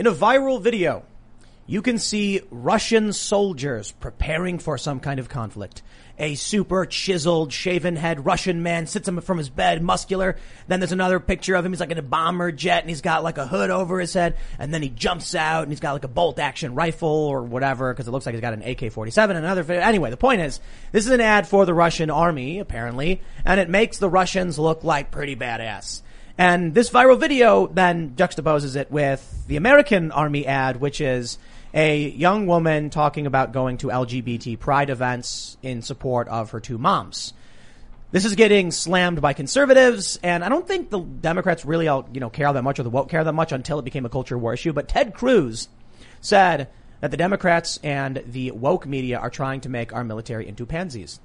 In a viral video, you can see Russian soldiers preparing for some kind of conflict. A super chiseled, shaven head Russian man sits up from his bed, muscular. Then there's another picture of him. He's like in a bomber jet and he's got like a hood over his head. And then he jumps out and he's got like a bolt action rifle or whatever because it looks like he's got an AK-47 and another. Anyway, the point is, this is an ad for the Russian army, apparently, and it makes the Russians look like pretty badass. And this viral video then juxtaposes it with the American Army ad, which is a young woman talking about going to LGBT pride events in support of her two moms. This is getting slammed by conservatives, and I don't think the Democrats really, all, you know, care all that much or the woke care that much until it became a culture war issue. But Ted Cruz said that the Democrats and the woke media are trying to make our military into pansies.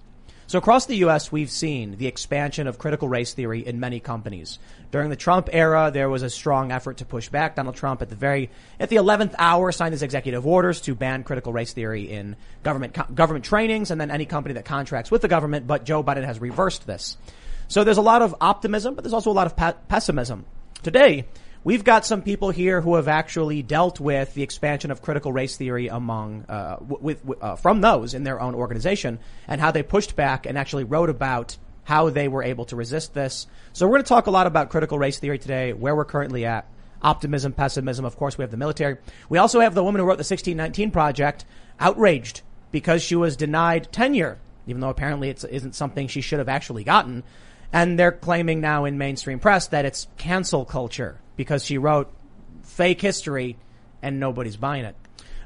So across the U.S., we've seen the expansion of critical race theory in many companies. During the Trump era, there was a strong effort to push back. Donald Trump, at the very at the 11th hour, signed his executive orders to ban critical race theory in government government trainings, and then any company that contracts with the government. But Joe Biden has reversed this. So there's a lot of optimism, but there's also a lot of pe- pessimism. Today, We've got some people here who have actually dealt with the expansion of critical race theory among uh, with, uh, from those in their own organization and how they pushed back and actually wrote about how they were able to resist this. So we're going to talk a lot about critical race theory today, where we're currently at, optimism, pessimism. Of course, we have the military. We also have the woman who wrote the 1619 project outraged because she was denied tenure, even though apparently it isn't something she should have actually gotten. And they're claiming now in mainstream press that it's cancel culture because she wrote fake history and nobody's buying it.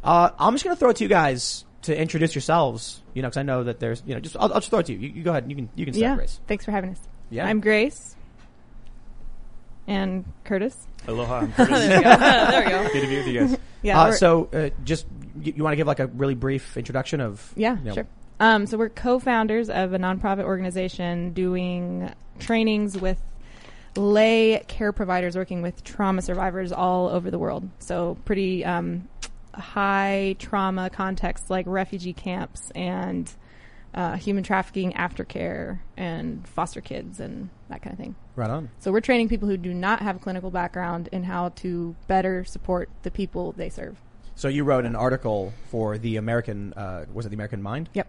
Uh, I'm just going to throw it to you guys to introduce yourselves, you know, because I know that there's, you know, just I'll, I'll, just throw it to you. you. you. go ahead. You can you can start, yeah. Grace. Thanks for having us. Yeah, I'm Grace. And Curtis. Aloha. I'm Curtis. there we go. there we go. Good to be with you guys. Yeah. Uh, so, uh, just you, you want to give like a really brief introduction of? Yeah, you know, sure. Um, so we're co-founders of a nonprofit organization doing trainings with lay care providers working with trauma survivors all over the world. So pretty um, high trauma contexts like refugee camps and uh, human trafficking aftercare and foster kids and that kind of thing. Right on. So we're training people who do not have a clinical background in how to better support the people they serve. So you wrote an article for the American, uh, was it the American Mind? Yep.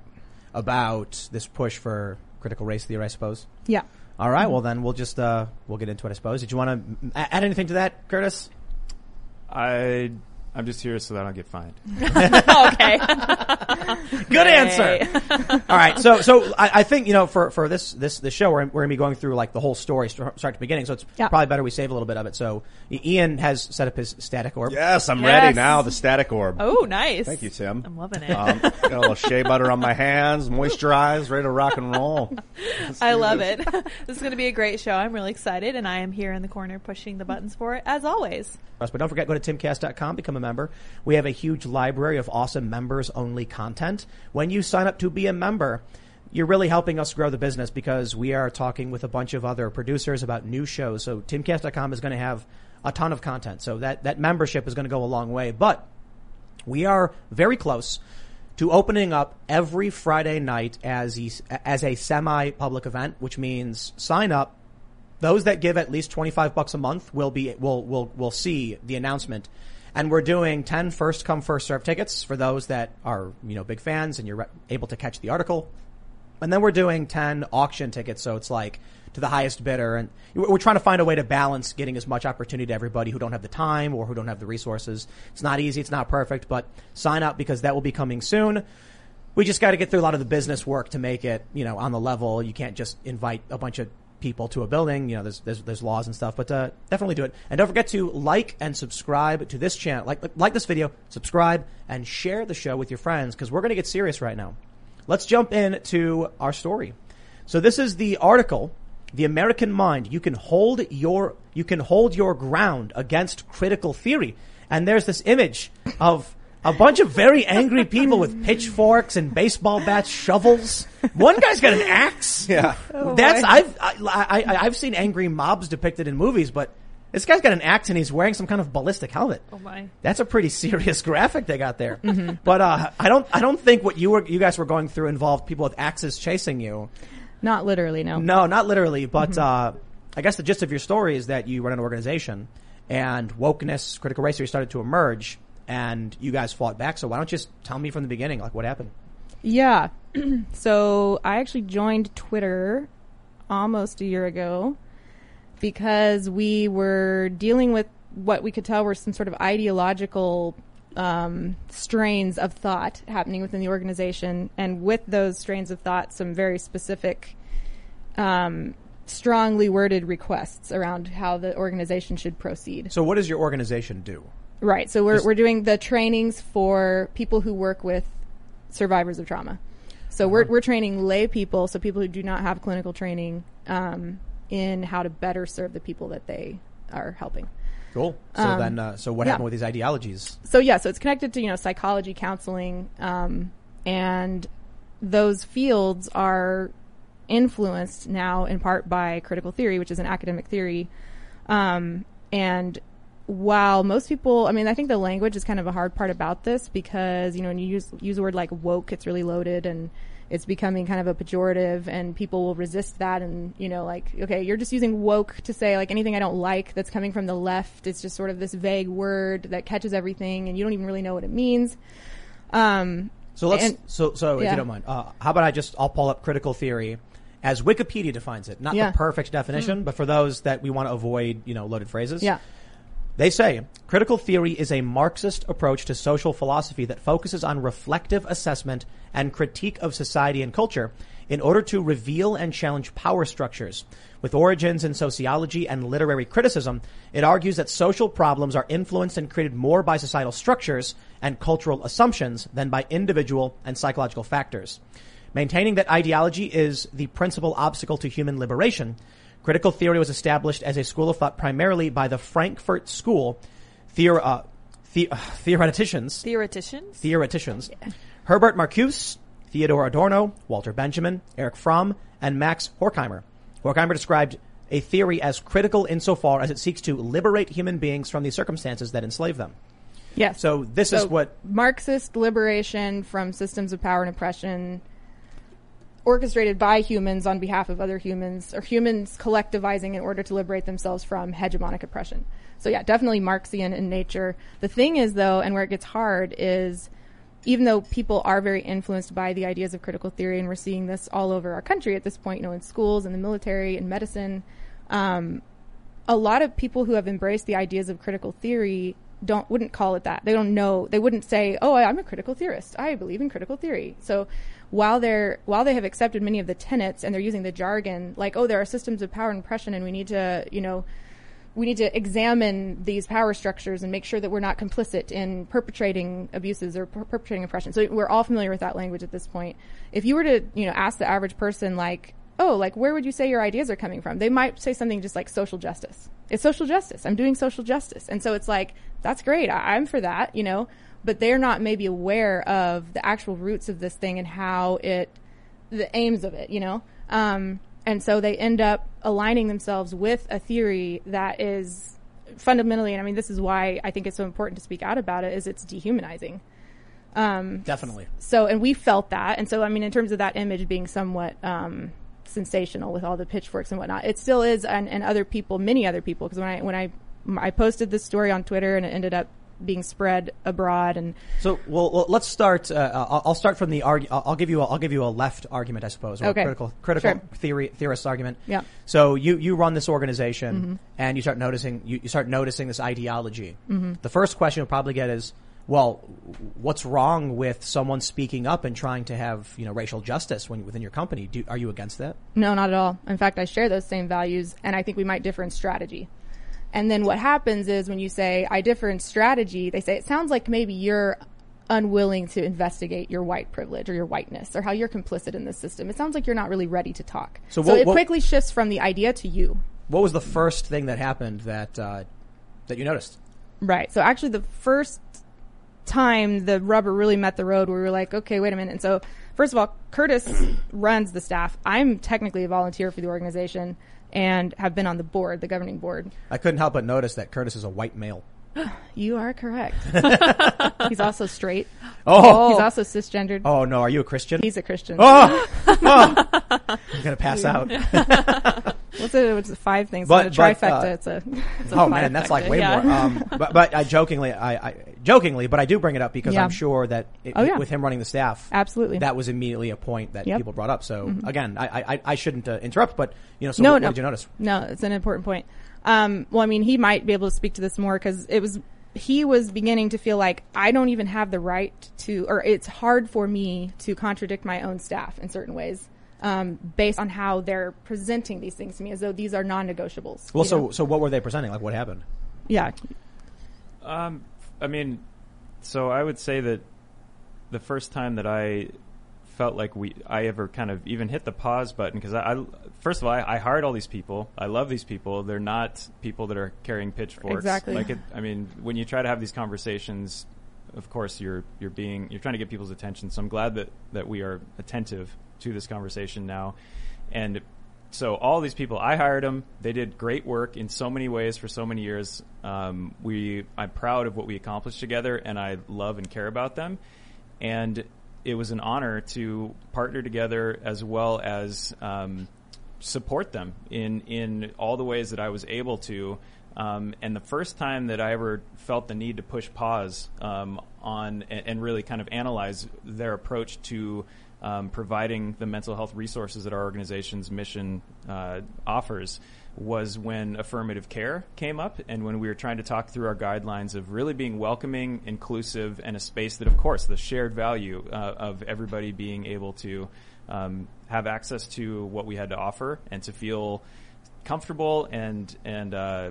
About this push for critical race theory, I suppose. Yeah. All right, well then we'll just uh, we'll get into it. I suppose. Did you want to add anything to that, Curtis? I I'm just here so that I don't get fined. okay. Good answer. All right, so so I, I, think you know for, for this this this show we're, we're gonna be going through like the whole story start to beginning, so it's Yeah. probably better we save a little bit of it. So Ian has set up his static orb. Yes, I'm Yes. ready now. The static orb. Oh, nice. Thank you, Tim. I'm loving it. Um, got a little shea butter on my hands, moisturized, ready to rock and roll. I love this. it. this is going to be a great show. I'm really excited, and I am here in the corner pushing the buttons for it, as always. But don't forget, go to timcast.com, become a member. We have a huge library of awesome members only content. When you sign up to be a member, you're really helping us grow the business because we are talking with a bunch of other producers about new shows. So timcast.com is going to have a ton of content. So that, that membership is going to go a long way. But we are very close to opening up every Friday night as a, as a semi-public event, which means sign up. Those that give at least 25 bucks a month will be, will, will, will see the announcement. And we're doing 10 first come first serve tickets for those that are, you know, big fans and you're re- able to catch the article. And then we're doing 10 auction tickets. So it's like to the highest bidder. And we're trying to find a way to balance getting as much opportunity to everybody who don't have the time or who don't have the resources. It's not easy. It's not perfect, but sign up because that will be coming soon. We just got to get through a lot of the business work to make it, you know, on the level. You can't just invite a bunch of people to a building. You know, there's, there's, there's laws and stuff, but, uh, definitely do it. And don't forget to like and subscribe to this channel. Like, like this video, subscribe and share the show with your friends because we're going to get serious right now. Let's jump into our story. So this is the article, The American Mind. You can hold your, you can hold your ground against critical theory. And there's this image of a bunch of very angry people with pitchforks and baseball bats, shovels. One guy's got an axe. Yeah. That's, I've, I, I, I- I've seen angry mobs depicted in movies, but this guy's got an axe and he's wearing some kind of ballistic helmet. Oh my. That's a pretty serious graphic they got there. But uh, I don't I don't think what you were you guys were going through involved people with axes chasing you. Not literally, no. No, not literally, but uh, I guess the gist of your story is that you run an organization and wokeness, critical race theory started to emerge, and you guys fought back. So why don't you just tell me from the beginning, like what happened? Yeah. so I actually joined Twitter almost a year ago because we were dealing with what we could tell were some sort of ideological um, strains of thought happening within the organization, and with those strains of thought, some very specific, um, strongly worded requests around how the organization should proceed. So what does your organization do? Right. So we're Just- we're doing the trainings for people who work with survivors of trauma. So we're we're training lay people, so people who do not have clinical training, um, in how to better serve the people that they are helping. Cool. So Um, then, uh, so what yeah. happened with these ideologies? So yeah, so it's connected to you know psychology, counseling, um, and those fields are influenced now in part by critical theory, which is an academic theory. Um, and while most people, I mean, I think the language is kind of a hard part about this because you know when you use use a word like woke, it's really loaded and it's becoming kind of a pejorative and people will resist that and you know like okay you're just using woke to say like anything i don't like that's coming from the left it's just sort of this vague word that catches everything and you don't even really know what it means um So let's, And- so, so if yeah. you don't mind, uh, how about I just, I'll pull up critical theory as Wikipedia defines it. Not Yeah. The perfect definition, but for those that we want to avoid, you know, loaded phrases. yeah They say critical theory is a Marxist approach to social philosophy that focuses on reflective assessment and critique of society and culture in order to reveal and challenge power structures. With origins in sociology and literary criticism, it argues that social problems are influenced and created more by societal structures and cultural assumptions than by individual and psychological factors. Maintaining that ideology is the principal obstacle to human liberation, critical theory was established as a school of thought primarily by the Frankfurt School theor- uh, the- uh, theoreticians, Theoreticians? theoreticians, Herbert Marcuse, Theodore Adorno, Walter Benjamin, Eric Fromm, and Max Horkheimer. Horkheimer described a theory as critical insofar as it seeks to liberate human beings from the circumstances that enslave them. yes So this is what marxist liberation from systems of power and oppression orchestrated by humans on behalf of other humans or humans collectivizing in order to liberate themselves from hegemonic oppression. So yeah, definitely Marxian in nature. The thing is though, and where it gets hard is even though people are very influenced by the ideas of critical theory and we're seeing this all over our country at this point, you know, in schools, in the military, in medicine, um, a lot of people who have embraced the ideas of critical theory don't wouldn't call it that. They don't know. They wouldn't say, "Oh, I'm a critical theorist. I believe in critical theory." So, while they're while they have accepted many of the tenets and they're using the jargon like, "Oh, there are systems of power and oppression, and we need to, you know, we need to examine these power structures and make sure that we're not complicit in perpetrating abuses or per- perpetrating oppression." So, we're all familiar with that language at this point. If you were to, you know, ask the average person like, oh, like where would you say your ideas are coming from? They might say something just like social justice. It's social justice. I'm doing social justice. And so it's like, that's great. I- I'm for that, you know, but they're not maybe aware of the actual roots of this thing and how it, the aims of it, you know? Um, and so they end up aligning themselves with a theory that is fundamentally, and I mean, this is why I think it's so important to speak out about it, is it's dehumanizing. Um, definitely. so and we felt that and so i mean in terms of that image being somewhat um, sensational with all the pitchforks and whatnot it still is and, and other people many other people because when i when i i posted this story on twitter and it ended up being spread abroad and So, well, well, let's start. Uh, I'll, I'll start from the argu- I'll give you. A, I'll give you a left argument, I suppose, or Okay. a critical critical Sure. theory theorist argument. Yeah. So you you run this organization, Mm-hmm. and you start noticing you, you start noticing this ideology. Mm-hmm. The first question you'll probably get is, well, what's wrong with someone speaking up and trying to have you know racial justice when within your company? Do, are you against that? No, not at all. In fact, I share those same values, and I think we might differ in strategy. And then what happens is when you say, I differ in strategy, they say, it sounds like maybe you're unwilling to investigate your white privilege or your whiteness or how you're complicit in this system. It sounds like you're not really ready to talk. So So, it what- quickly shifts from the idea to you. What was the first thing that happened that uh, that you noticed? Right. So actually, the first time the rubber really met the road, where we were like, okay, wait a minute. And so, first of all, Curtis runs the staff. I'm technically a volunteer for the organization and have been on the board, the governing board. I couldn't help but notice that Curtis is a white male. You are correct. He's also straight. Oh, He's also cisgendered. oh no, are you a Christian? He's a Christian. Oh, oh. I'm gonna pass out. What's it? What's? Five things. But- It's a but, trifecta. uh, it's a. It's a Oh man, that's like way yeah. more. Um, but but I jokingly, I, I jokingly, but I do bring it up because Yeah. I'm sure that it, Oh, yeah. with him running the staff, Absolutely. that was immediately a point that Yep. Mm-hmm. people brought up. So again, I, I I shouldn't uh, interrupt, but you know, so No, what, no. what did you notice? No, it's an important point. Um, well, I mean, he might be able to speak to this more because it was he was beginning to feel like I don't even have the right to, or it's hard for me to contradict my own staff in certain ways, um, based on how they're presenting these things to me as though these are non-negotiables. Well, so know? so what were they presenting? Like what happened? yeah, Um, I mean, so I would say that the first time that I felt like we I ever kind of even hit the pause button because I, I first of all I, I hired all these people. I love these people. They're not people that are carrying pitchforks. Exactly. Like it, I mean, when you try to have these conversations, of course you're you're being you're trying to get people's attention. So I'm glad that that we are attentive to this conversation now, and so all these people, I hired them. They did great work in so many ways for so many years. Um, we, I'm proud of what we accomplished together, and I love and care about them. And it was an honor to partner together as well as um, support them in in all the ways that I was able to. Um, and the first time that I ever felt the need to push pause um, on and, and really kind of analyze their approach to um, providing the mental health resources that our organization's mission uh, offers was when affirmative care came up and when we were trying to talk through our guidelines of really being welcoming, inclusive, and a space that, of course, the shared value uh, of everybody being able to um, have access to what we had to offer and to feel comfortable and and uh,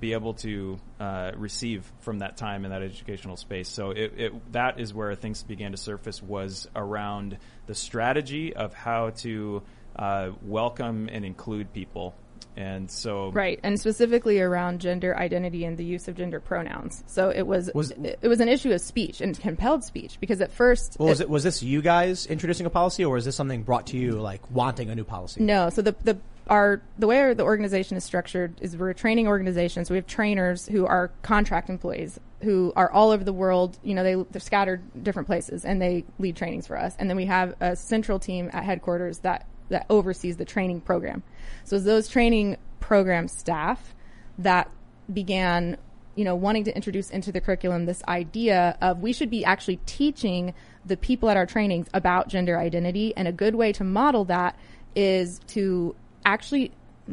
be able to uh, receive from that time in that educational space. So it, it, that is where things began to surface was around the strategy of how to uh, welcome and include people. And so, right, and specifically around gender identity and the use of gender pronouns. So it was, Was- it, it was an issue of speech and compelled speech because at first Well, was it was this you guys introducing a policy, or was this something brought to you like wanting a new policy? No. So the the our the way our, the organization is structured is we're a training organization. So we have trainers who are contract employees who are all over the world. You know, they they're scattered different places and they lead trainings for us. And then we have a central team at headquarters that that oversees the training program. So it's those training program staff that began you know, wanting to introduce into the curriculum this idea of we should be actually teaching the people at our trainings about gender identity. And a good way to model that is to actually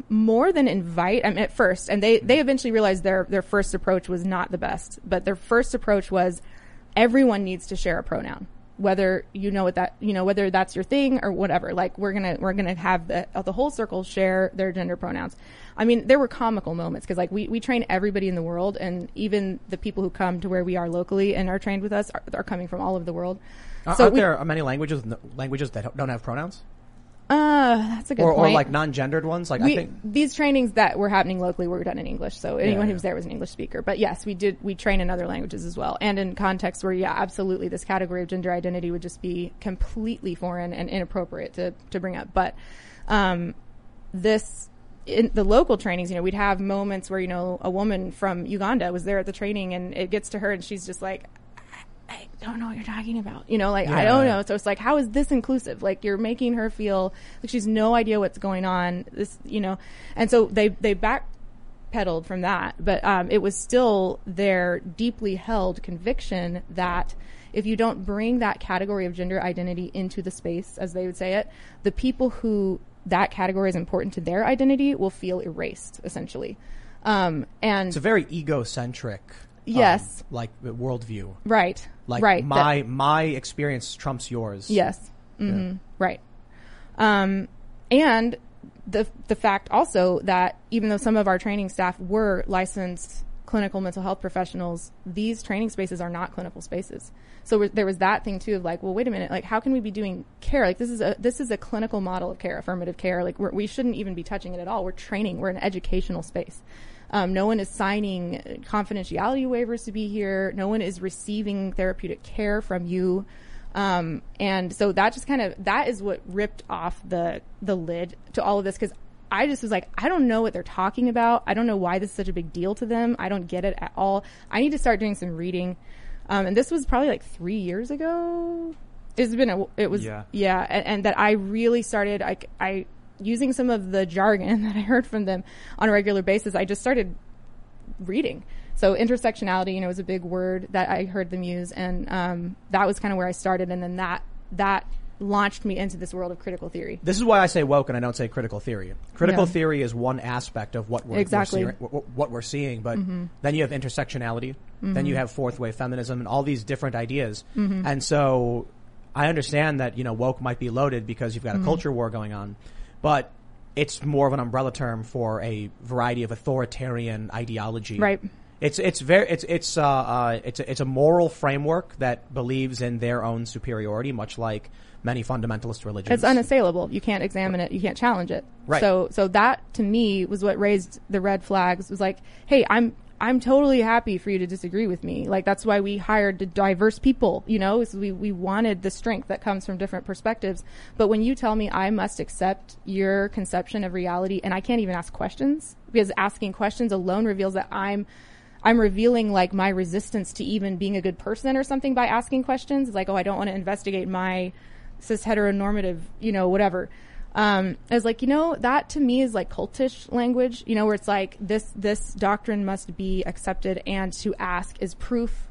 more than invite, I mean, at first, and they, they eventually realized their, their first approach was not the best, but their first approach was everyone needs to share a pronoun. Whether you know what that, you know, whether that's your thing or whatever, like we're gonna, we're gonna have the, the whole circle share their gender pronouns. I mean, there were comical moments because like we, we train everybody in the world and even the people who come to where we are locally and are trained with us are, are coming from all over the world. So aren't we- there many languages languages that don't have pronouns, Uh, that's a good or, or like non-gendered ones? Like I think these trainings that were happening locally were done in English, so anyone yeah. who was there was an English speaker. But yes, we did we train in other languages as well, and in contexts where yeah, absolutely, this category of gender identity would just be completely foreign and inappropriate to to bring up. But um, this in the local trainings, you know, we'd have moments where you know a woman from Uganda was there at the training, and it gets to her, and she's just like. I don't know what you're talking about. You know, like I don't know. So it's like, how is this inclusive? Like you're making her feel like she's no idea what's going on. This, you know, and so they they backpedaled from that, but um, it was still their deeply held conviction that if you don't bring that category of gender identity into the space, as they would say it, the people who that category is important to their identity will feel erased, essentially. Um, and it's a very egocentric, um, Yes. like worldview. right, Like right, my that- my experience trumps yours. Yes. hmm Right. Um, and the the fact also that even though some of our training staff were licensed clinical mental health professionals, these training spaces are not clinical spaces. So there was that thing too of like, well, wait a minute, like how can we be doing care? Like this is a this is a clinical model of care, affirmative care. Like we're, we shouldn't even be touching it at all. We're training. We're an educational space. Um, no one is signing confidentiality waivers to be here. No one is receiving therapeutic care from you. Um, and so that just kind of that is what ripped off the the lid to all of this because I just was like, I don't know what they're talking about. I don't know why this is such a big deal to them. I don't get it at all. I need to start doing some reading. Um, and this was probably like three years ago. It's been a, it was Yeah. yeah, and, and that I really started. I I using some of the jargon that I heard from them on a regular basis, I just started reading. So intersectionality, you know, was a big word that I heard them use, and um, that was kind of where I started, and then that that launched me into this world of critical theory. This is why I say woke and I don't say critical theory. Critical theory is one aspect of what we're, Exactly. we're seeing, what, what we're seeing, but mm-hmm. then you have intersectionality, then you mm-hmm. have fourth wave feminism, and all these different ideas. Mm-hmm. And so I understand that you know woke might be loaded because you've got a culture war going on, but it's more of an umbrella term for a variety of authoritarian ideology. Right. It's it's very it's it's uh, uh it's a, it's a moral framework that believes in their own superiority, much like many fundamentalist religions. It's unassailable. You can't examine it. You can't challenge it. Right. So, so that to me was what raised the red flags. Was like, hey, I'm I'm totally happy for you to disagree with me. Like that's why we hired diverse people. You know, we we wanted the strength that comes from different perspectives. But when you tell me I must accept your conception of reality, and I can't even ask questions because asking questions alone reveals that I'm I'm revealing like my resistance to even being a good person or something by asking questions. It's like, oh, I don't want to investigate my cis heteronormative, you know, whatever. Um, I was like, you know, that to me is like cultish language, you know, where it's like this this doctrine must be accepted, and to ask is proof.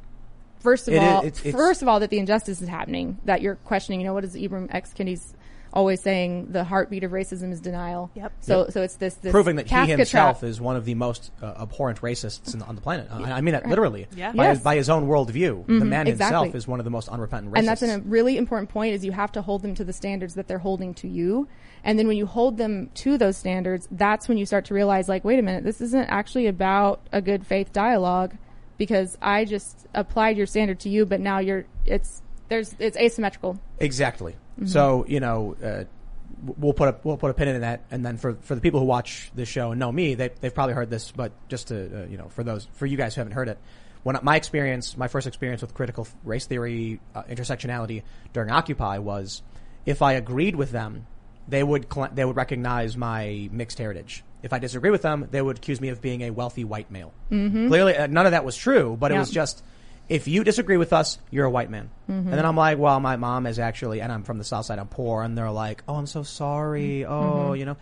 First of It is- all, it's- it's- first of all, that the injustice is happening. That you're questioning. You know, what is Ibram X. Kennedy's always saying? The heartbeat of racism is denial. Yep. So, so it's this, this proving that Kafka he himself trap. is one of the most uh, abhorrent racists in, on the planet. I, I mean that literally. Yeah. By, Yes. his, by his own worldview, the man exactly. himself is one of the most unrepentant racists. And that's an, a really important point is you have to hold them to the standards that they're holding to you. And then when you hold them to those standards, that's when you start to realize like, wait a minute, this isn't actually about a good faith dialogue because I just applied your standard to you, but now you're, it's, there's, it's asymmetrical. Exactly. Mm-hmm. So you know, uh, we'll put a we'll put a pin in that, and then for for the people who watch this show and know me, they they've probably heard this, but just to uh, you know, for those for you guys who haven't heard it, when my experience, my first experience with critical race theory, uh, intersectionality during Occupy was, if I agreed with them, they would cl- they would recognize my mixed heritage. If I disagree with them, they would accuse me of being a wealthy white male. Mm-hmm. Clearly, uh, none of that was true, but it was just if you disagree with us, you're a white man. Mm-hmm. And then I'm like, well, my mom is actually, and I'm from the south side, I'm poor. And they're like, oh, I'm so sorry. Oh, you know.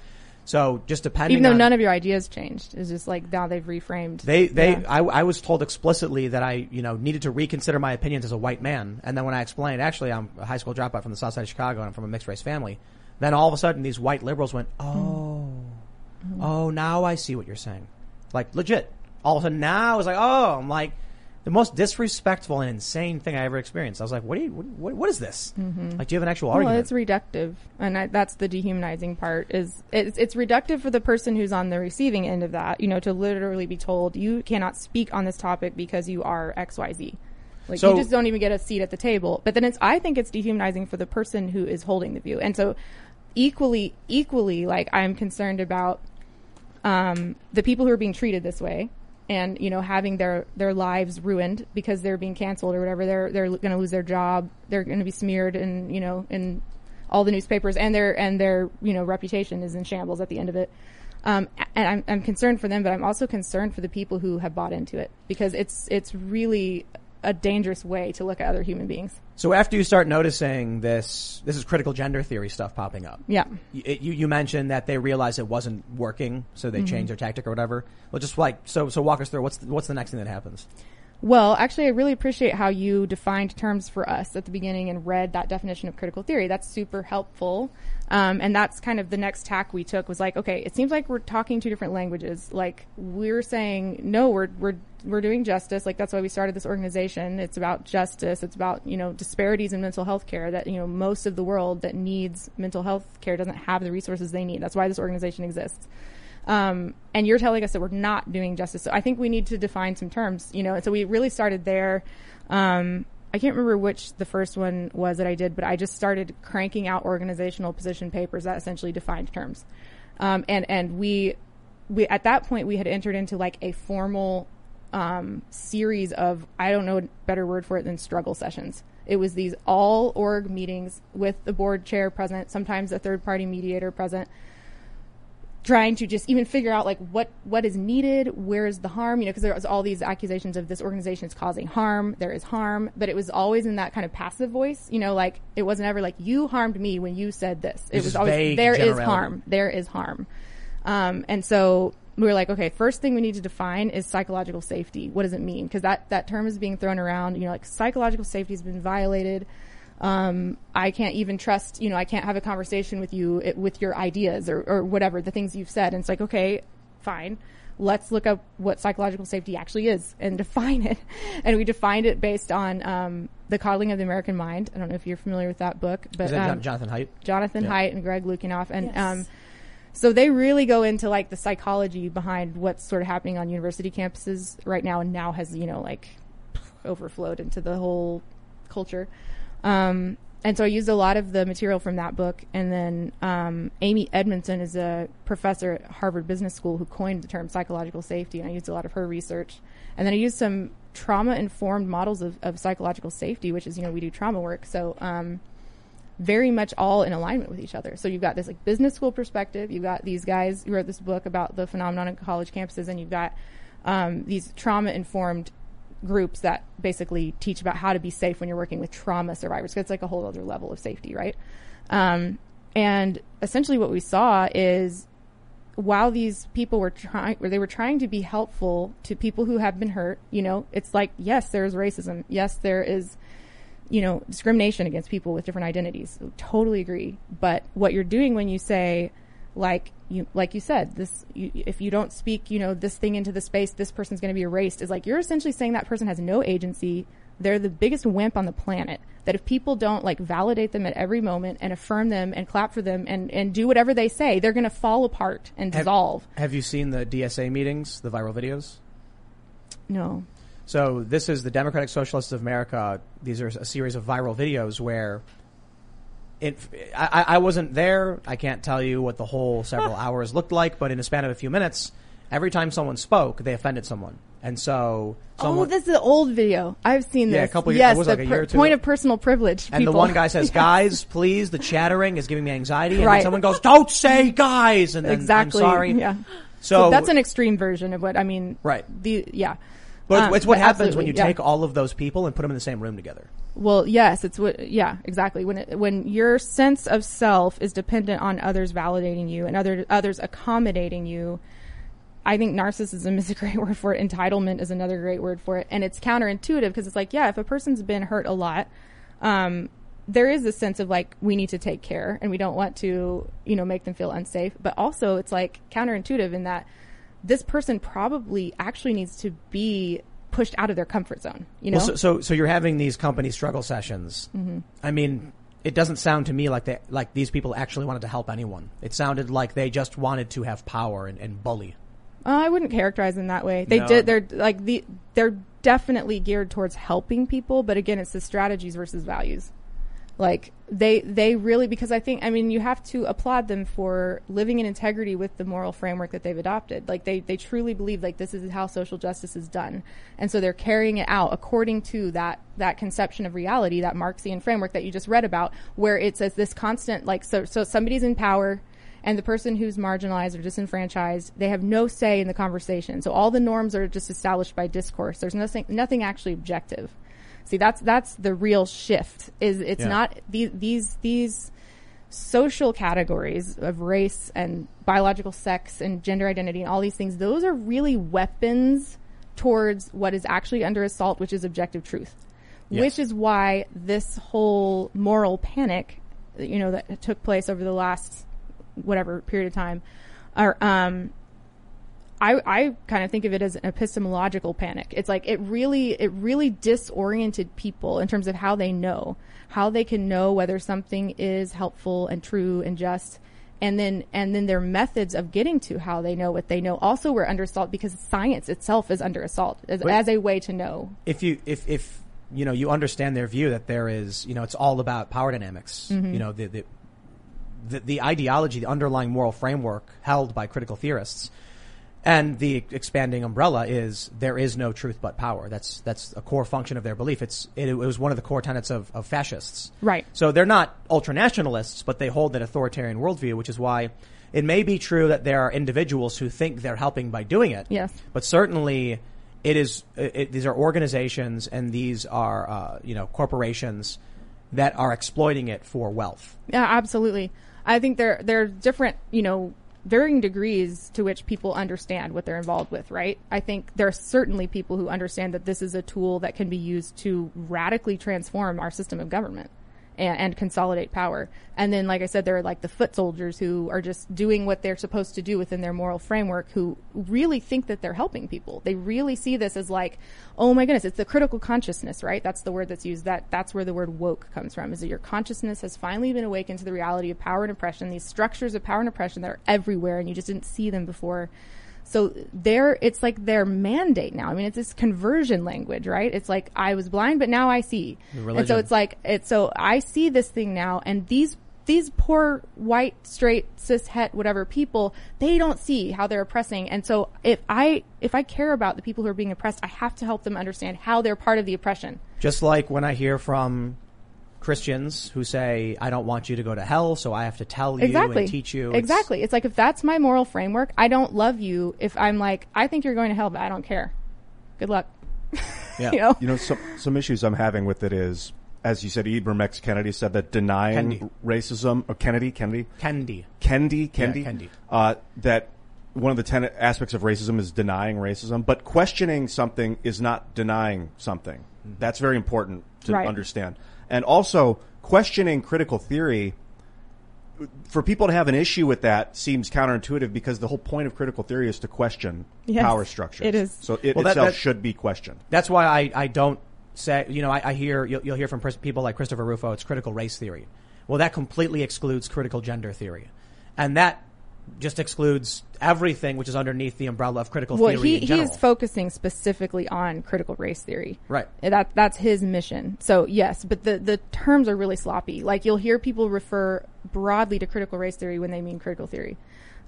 So just depending Mm-hmm. Even though on, none of your ideas changed. It's just like now they've reframed. they, they, Yeah. I, I was told explicitly that I, you know, needed to reconsider my opinions as a white man. And then when I explained, actually, I'm a high school dropout from the south side of Chicago and I'm from a mixed race family, then all of a sudden these white liberals went, oh, oh, now I see what you're saying. Like legit. All of a sudden now it's like, oh, I'm like, the most disrespectful and insane thing I ever experienced. I was like, what do you, what, what is this? Like, do you have an actual Well, argument? Well, it's reductive, and I, that's the dehumanizing part. Is it's, it's reductive for the person who's on the receiving end of that. You know, to literally be told you cannot speak on this topic because you are X Y Z. Like So- you just don't even get a seat at the table. But then it's I think it's dehumanizing for the person who is holding the view, and so equally equally like I'm concerned about um, the people who are being treated this way and you know having their their lives ruined because they're being canceled or whatever they're they're going to lose their job they're going to be smeared and you know in all the newspapers and their and their you know reputation is in shambles at the end of it. Um, and I'm, I'm concerned for them but i'm also concerned for the people who have bought into it because it's it's really a dangerous way to look at other human beings So after you start noticing this, this is critical gender theory stuff popping up. yeah You, you, you mentioned that they realized it wasn't working, so they mm-hmm. changed their tactic or whatever. Well, just like so, so walk us through what's the, what's the next thing that happens? Well, actually, I really appreciate how you defined terms for us at the beginning and read that definition of critical theory. That's super helpful. Um, and that's kind of the next tack we took was like, okay, it seems like we're talking two different languages. Like we're saying, no, we're, we're, we're doing justice. Like that's why we started this organization. It's about justice. It's about, you know, disparities in mental health care that, you know, most of the world that needs mental health care doesn't have the resources they need. That's why this organization exists um, and you're telling us that we're not doing justice. So I think we need to define some terms, you know. And so we really started there. Um, I can't remember which the first one was that I did, but I just started cranking out organizational position papers that essentially defined terms. Um, and and we we at that point we had entered into like a formal um, series of I don't know a better word for it than struggle sessions. It was these all org meetings with the board chair present, sometimes a third party mediator present, trying to just even figure out like what what is needed where is the harm you know because there was all these accusations of this organization is causing harm there is harm but it was always in that kind of passive voice you know like it wasn't ever like you harmed me when you said this. It It's was always there is harm there is harm. Um, and so we were like okay first thing we need to define is psychological safety. What does it mean? Because that that term is being thrown around you know like psychological safety has been violated um, I can't even trust, you know, I can't have a conversation with you it, with your ideas or, or whatever, the things you've said. And it's like, okay, fine. Let's look up what psychological safety actually is and define it. And we defined it based on um, The Coddling of the American Mind. I don't know if you're familiar with that book, but Is that um, Jonathan Haidt? Jonathan Yeah. Haidt and Greg Lukianoff. And Yes. um, so they really go into like the psychology behind what's sort of happening on university campuses right now and now has, you know, like overflowed into the whole culture. Um, and so I used a lot of the material from that book. And then um, Amy Edmondson is a professor at Harvard Business School who coined the term psychological safety. And I used a lot of her research. And then I used some trauma informed models of, of psychological safety, which is, you know, we do trauma work. So, um, very much all in alignment with each other. So you've got this like business school perspective. You've got these guys who wrote this book about the phenomenon in college campuses, and you've got um, these trauma informed groups that basically teach about how to be safe when you're working with trauma survivors. 'cause it's like a whole other level of safety, right? Um, and essentially, what we saw is while these people were trying, they were trying to be helpful to people who have been hurt. You know, it's like yes, there is racism. Yes, there is you know, discrimination against people with different identities. Totally agree. But what you're doing when you say, like you, like you said, this, you, if you don't speak, you know, this thing into the space, this person's going to be erased is like, you're essentially saying that person has no agency. They're the biggest wimp on the planet. That if people don't like validate them at every moment and affirm them and clap for them and, and do whatever they say, they're going to fall apart and Have- dissolve. Have you seen the DSA meetings, the viral videos? No. So this is the Democratic Socialists of America. These are a series of viral videos where it, I, I wasn't there. I can't tell you what the whole several hours looked like, but in a span of a few minutes, every time someone spoke, they offended someone. And so someone, oh, this is an old video. I've seen this. Yeah, a couple years- Yes, it was the like a year or two point of personal privilege. and the one guy says, Yes. guys, please, the chattering is giving me anxiety. And then Right. someone goes, don't say guys. And then exactly. I'm sorry. Yeah. So, So, that's an extreme version of what I mean. Right. The yeah. but Um, it's what but happens when you yeah. take all of those people and put them in the same room together. Well, yes, it's what. Yeah, exactly. When it, when your sense of self is dependent on others validating you and other others accommodating you, I think narcissism is a great word for it. Entitlement is another great word for it, and it's counterintuitive because it's like, yeah, if a person's been hurt a lot, um, there is a sense of like we need to take care and we don't want to, you know, make them feel unsafe. But also, it's like counterintuitive in that this person probably actually needs to be pushed out of their comfort zone. You know, Well, so, so, so you're having these company struggle sessions. Mm-hmm. I mean, it doesn't sound to me like they, like these people actually wanted to help anyone. It sounded like they just wanted to have power and, and bully. Uh, I wouldn't characterize them that way. They No. did. They're like the. They're definitely geared towards helping people, but again, it's the strategies versus values. Like they, they really because I think I mean you have to applaud them for living in integrity with the moral framework that they've adopted. Like they, they truly believe like this is how social justice is done, and so they're carrying it out according to that that conception of reality, that Marxian framework that you just read about, where it says this constant like so so somebody's in power and the person who's marginalized or disenfranchised, they have no say in the conversation. So all the norms are just established by discourse. There's nothing, nothing actually objective. See, that's that's the real shift. Is it's Yeah. not these these these social categories of race and biological sex and gender identity and all these things. Those are really weapons towards what is actually under assault, which is objective truth. Yes. Which is why this whole moral panic, you know, that took place over the last whatever period of time, are um, I, I kind of think of it as an epistemological panic. It's like it really, it really disoriented people in terms of how they know, how they can know whether something is helpful and true and just. And then, and then their methods of getting to how they know what they know also were under assault because science itself is under assault as, as a way to know. If you, if, if, you know, you understand their view that there is, you know, it's all about power dynamics. Mm-hmm. You know, the, the, the, the ideology, the underlying moral framework held by critical theorists and the expanding umbrella is there is no truth but power. That's, that's a core function of their belief. It's, it, it was one of the core tenets of, of fascists. Right. So they're not ultra nationalists, but they hold that authoritarian worldview, which is why It may be true that there are individuals who think they're helping by doing it. Yes. But certainly, it is. It, these are organizations and these are uh, you know corporations that are exploiting it for wealth. Yeah, absolutely. I think there there are different, you know, varying degrees to which people understand what they're involved with, right? I think there are certainly people who understand that this is a tool that can be used to radically transform our system of government and, and consolidate power. And then, like I said, there are like the foot soldiers who are just doing what they're supposed to do within their moral framework who really think that they're helping people. They really see this as like, oh my goodness, it's the critical consciousness, right? That's the word that's used. That that's where the word woke comes from. Is that your consciousness has finally been awakened to the reality of power and oppression, these structures of power and oppression that are everywhere, and you just didn't see them before. So there, it's like their mandate now. I mean, it's this conversion language, right? It's like I was blind, but now I see. And so it's like it's so I see this thing now, and these these poor white straight cis het whatever people they don't see how they're oppressing and so if i if i care about the people who are being oppressed i have to help them understand how they're part of the oppression Just like when I hear from Christians who say, "I don't want you to go to hell, so I have to tell you exactly and teach you." It's- exactly it's like if that's my moral framework i don't love you if i'm like i think you're going to hell but i don't care good luck Yeah. you know You know, some some issues I'm having with it is, as you said, Ibram X. Kennedy said that denying Kennedy. racism, or Kennedy, Kennedy, Kendi. Kendi, Kendi, Kendi. Uh, that one of the ten aspects of racism is denying racism, but questioning something is not denying something. That's very important to Right. understand. And also, questioning critical theory, for people to have an issue with that seems counterintuitive because the whole point of critical theory is to question Yes, power structures. it is. So it Well, that- itself that- should be questioned. That's why I, I don't say, you know, I, I hear, you'll, you'll hear from people like Christopher Rufo, it's critical race theory. Well, that completely excludes critical gender theory. And that just excludes everything which is underneath the umbrella of critical well theory he, he general. is focusing specifically on critical race theory. Right. that that's his mission. So yes but the the terms are really sloppy. Like you'll hear people refer broadly to critical race theory when they mean critical theory.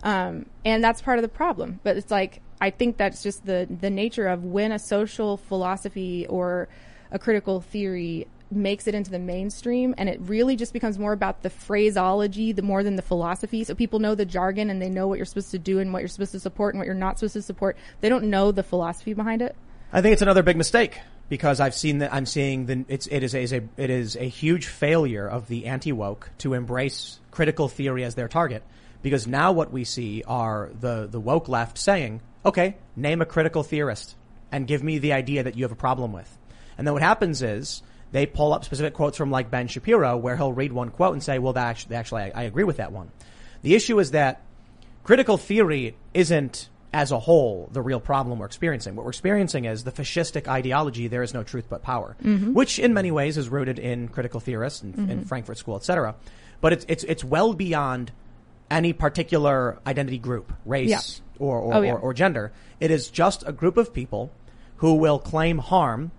Um, and that's part of the problem. But it's like i think that's just the the nature of when a social philosophy or a critical theory makes it into the mainstream and it really just becomes more about the phraseology the more than the philosophy. So people know the jargon and they know what you're supposed to do and what you're supposed to support and what you're not supposed to support. They don't know the philosophy behind it. I think it's another big mistake because I've seen that I'm seeing the it's it is a it is a huge failure of the anti woke to embrace critical theory as their target. Because now what we see are the the woke left saying, okay, name a critical theorist and give me the idea that you have a problem with, and then what happens is they pull up specific quotes from like Ben Shapiro where he'll read one quote and say, well, that actually, actually I, I agree with that one. The issue is that critical theory isn't as a whole the real problem we're experiencing. What we're experiencing is the fascistic ideology, there is no truth but power, mm-hmm. which in many ways is rooted in critical theorists and in mm-hmm. Frankfurt School, etc. But it's, it's, it's well beyond any particular identity group, race, Yeah. or, or, Oh, yeah. or, or gender. It is just a group of people who will claim harm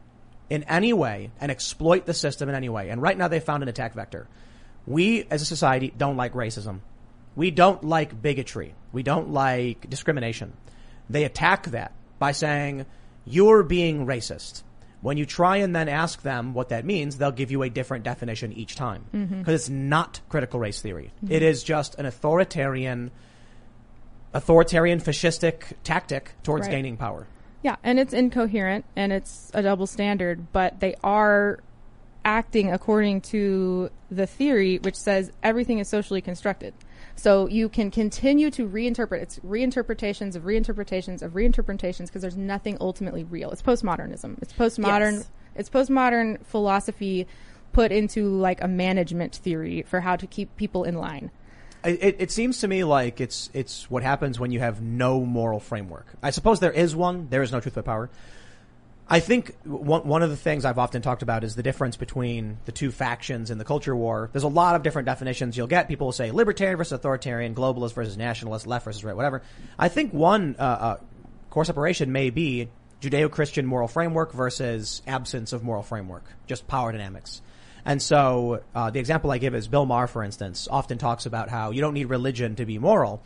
in any way and exploit the system in any way. And right now they found an attack vector. We as a society don't like racism. We don't like bigotry. We don't like discrimination. They attack that by saying, you're being racist. When you try and then ask them what that means, they'll give you a different definition each time. Mm-hmm. Because it's not critical race theory. Mm-hmm. It is just an authoritarian, authoritarian fascistic tactic towards Right. gaining power. Yeah, and it's incoherent and it's a double standard, but they are acting according to the theory which says everything is socially constructed. So you can continue to reinterpret. It's reinterpretations of reinterpretations of reinterpretations because there's nothing ultimately real. It's postmodernism. It's postmodern. Yes. It's postmodern philosophy put into like a management theory for how to keep people in line. It, it seems to me like it's it's what happens when you have no moral framework. I suppose there is one. There is no truth but power. I think one one of the things I've often talked about is the difference between the two factions in the culture war. There's a lot of different definitions you'll get. People will say libertarian versus authoritarian, globalist versus nationalist, left versus right, whatever. I think one uh, uh, core separation may be Judeo-Christian moral framework versus absence of moral framework, just power dynamics. And so uh, the example I give is Bill Maher, for instance, often talks about how you don't need religion to be moral.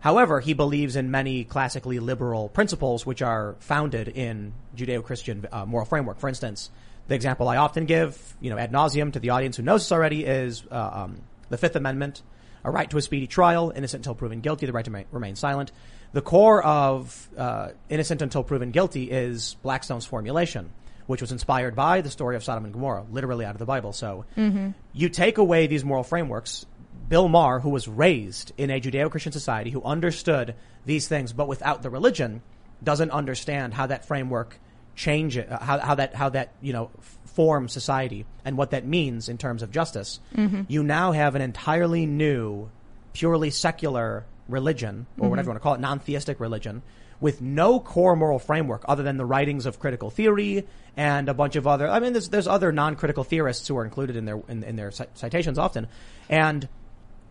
However, he believes in many classically liberal principles which are founded in Judeo-Christian uh, moral framework. For instance, the example I often give, you know, ad nauseum to the audience who knows this already is uh, um, the Fifth Amendment. a right to a speedy trial, innocent until proven guilty, the right to ma- remain silent. The core of uh, innocent until proven guilty is Blackstone's formulation, which was inspired by the story of Sodom and Gomorrah, literally out of the Bible. So mm-hmm. you take away these moral frameworks. Bill Maher, who was raised in a Judeo-Christian society, who understood these things, but without the religion, doesn't understand how that framework change it, uh, how, how that how that you know f- forms society and what that means in terms of justice. Mm-hmm. You now have an entirely new, purely secular religion, or mm-hmm. whatever you want to call it, non-theistic religion, with no core moral framework other than the writings of critical theory and a bunch of other. I mean, there's there's other non-critical theorists who are included in their in, in their citations often, and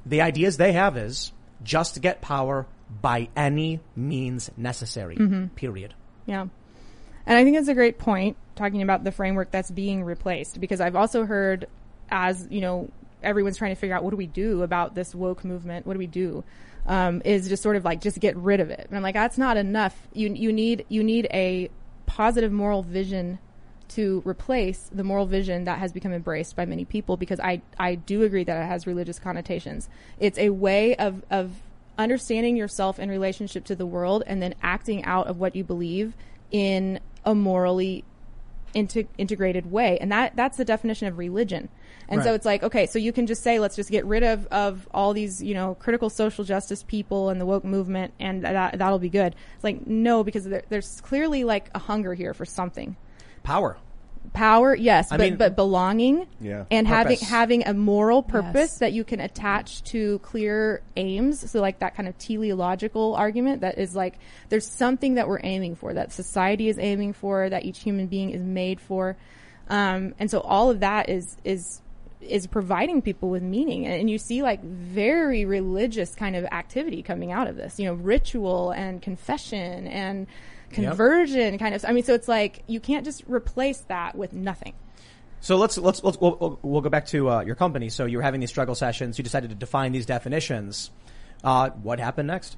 the ideas they have is just get power by any means necessary. Mm-hmm. Period. Yeah. And I think it's a great point talking about the framework that's being replaced because I've also heard as, you know, everyone's trying to figure out what do we do about this woke movement? What do we do? Um, is just sort of like just get rid of it. And I'm like, that's not enough. You you need you need a positive moral vision to replace the moral vision that has become embraced by many people because I, I do agree that it has religious connotations. It's a way of, of understanding yourself in relationship to the world and then acting out of what you believe in a morally inte- integrated way. And that, that's the definition of religion. And so it's like, okay, so you can just say, let's just get rid of, of all these, you know, critical social justice people and the woke movement and that, that'll be good. It's like, no, because there, there's clearly like a hunger here for something Power. power yes I but mean- but belonging Yeah. and having having a moral purpose Yes. that you can attach to clear aims so like that kind of teleological argument that is like there's something that we're aiming for that society is aiming for that each human being is made for um, and so all of that is is is providing people with meaning and you see like very religious kind of activity coming out of this you know ritual and confession and conversion kind of i mean so it's like you can't just replace that with nothing So let's let's let's we'll, we'll- we'll go back to uh, your company. So you were having these struggle sessions. You decided to define these definitions. Uh, what happened next?